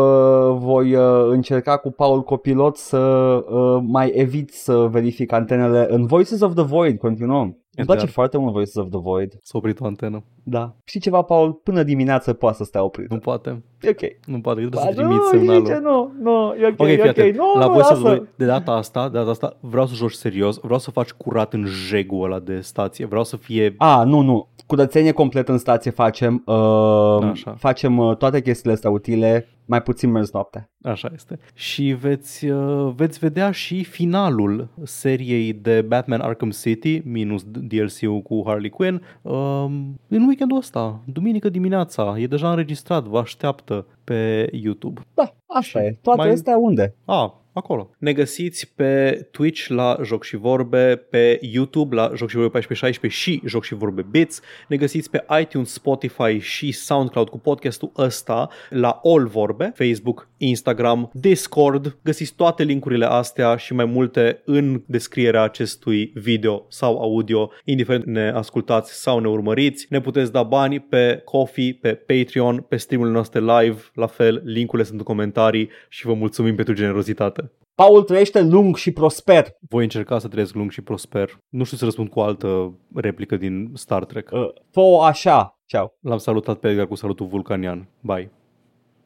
[SPEAKER 1] voi uh, încerca cu Paul Copilot să uh, mai evit să verific antenele în Voices of the Void, continuăm. Îmi place foarte mult Voices of the Void.
[SPEAKER 2] S-a oprit o antenă.
[SPEAKER 1] Da. Știi ceva, Paul? Până dimineață poate să stea oprit.
[SPEAKER 2] Nu poate.
[SPEAKER 1] E ok.
[SPEAKER 2] Nu poate. Trebuie
[SPEAKER 1] Ba,
[SPEAKER 2] să trimiți
[SPEAKER 1] nu,
[SPEAKER 2] semnalul.
[SPEAKER 1] zice, nu, nu, e ok,
[SPEAKER 2] Ok,
[SPEAKER 1] e
[SPEAKER 2] fii
[SPEAKER 1] ok.
[SPEAKER 2] atent.
[SPEAKER 1] Nu,
[SPEAKER 2] La
[SPEAKER 1] nu,
[SPEAKER 2] voi să
[SPEAKER 1] lasă.
[SPEAKER 2] voi, de data asta, de data asta, vreau să joci serios, vreau să faci curat în jegul ăla de stație, vreau să fie
[SPEAKER 1] A, nu, nu. Curățenie complet în stație facem. Uh,
[SPEAKER 2] Așa.
[SPEAKER 1] facem uh, toate chestiile astea utile, mai puțin mers noaptea.
[SPEAKER 2] Așa este. Și veți, uh, veți vedea și finalul seriei de Batman Arkham City, minus DLC-ul cu Harley Quinn, um, în weekendul ăsta, duminică dimineața. E deja înregistrat, vă așteaptă pe YouTube.
[SPEAKER 1] Da, asta
[SPEAKER 2] Și
[SPEAKER 1] e. Toate
[SPEAKER 2] mai-
[SPEAKER 1] astea unde?
[SPEAKER 2] A, acolo. Ne găsiți pe Twitch la Joc și Vorbe, pe YouTube la Joc și Vorbe 1416 și Joc și Vorbe Bits. Ne găsiți pe iTunes, Spotify și SoundCloud cu podcastul ăsta la All Vorbe, Facebook, Instagram, Discord. Găsiți toate linkurile astea și mai multe în descrierea acestui video sau audio, indiferent ne ascultați sau ne urmăriți. Ne puteți da bani pe Coffee, pe Patreon, pe streamurile noastre live, la fel, linkurile sunt în comentarii și vă mulțumim pentru generozitate.
[SPEAKER 1] Paul trăiește lung și prosper.
[SPEAKER 2] Voi încerca să trăiesc lung și prosper. Nu știu să răspund cu o altă replică din Star Trek.
[SPEAKER 1] Uh, fă așa. Ceau.
[SPEAKER 2] L-am salutat pe Edgar cu salutul vulcanian. Bye.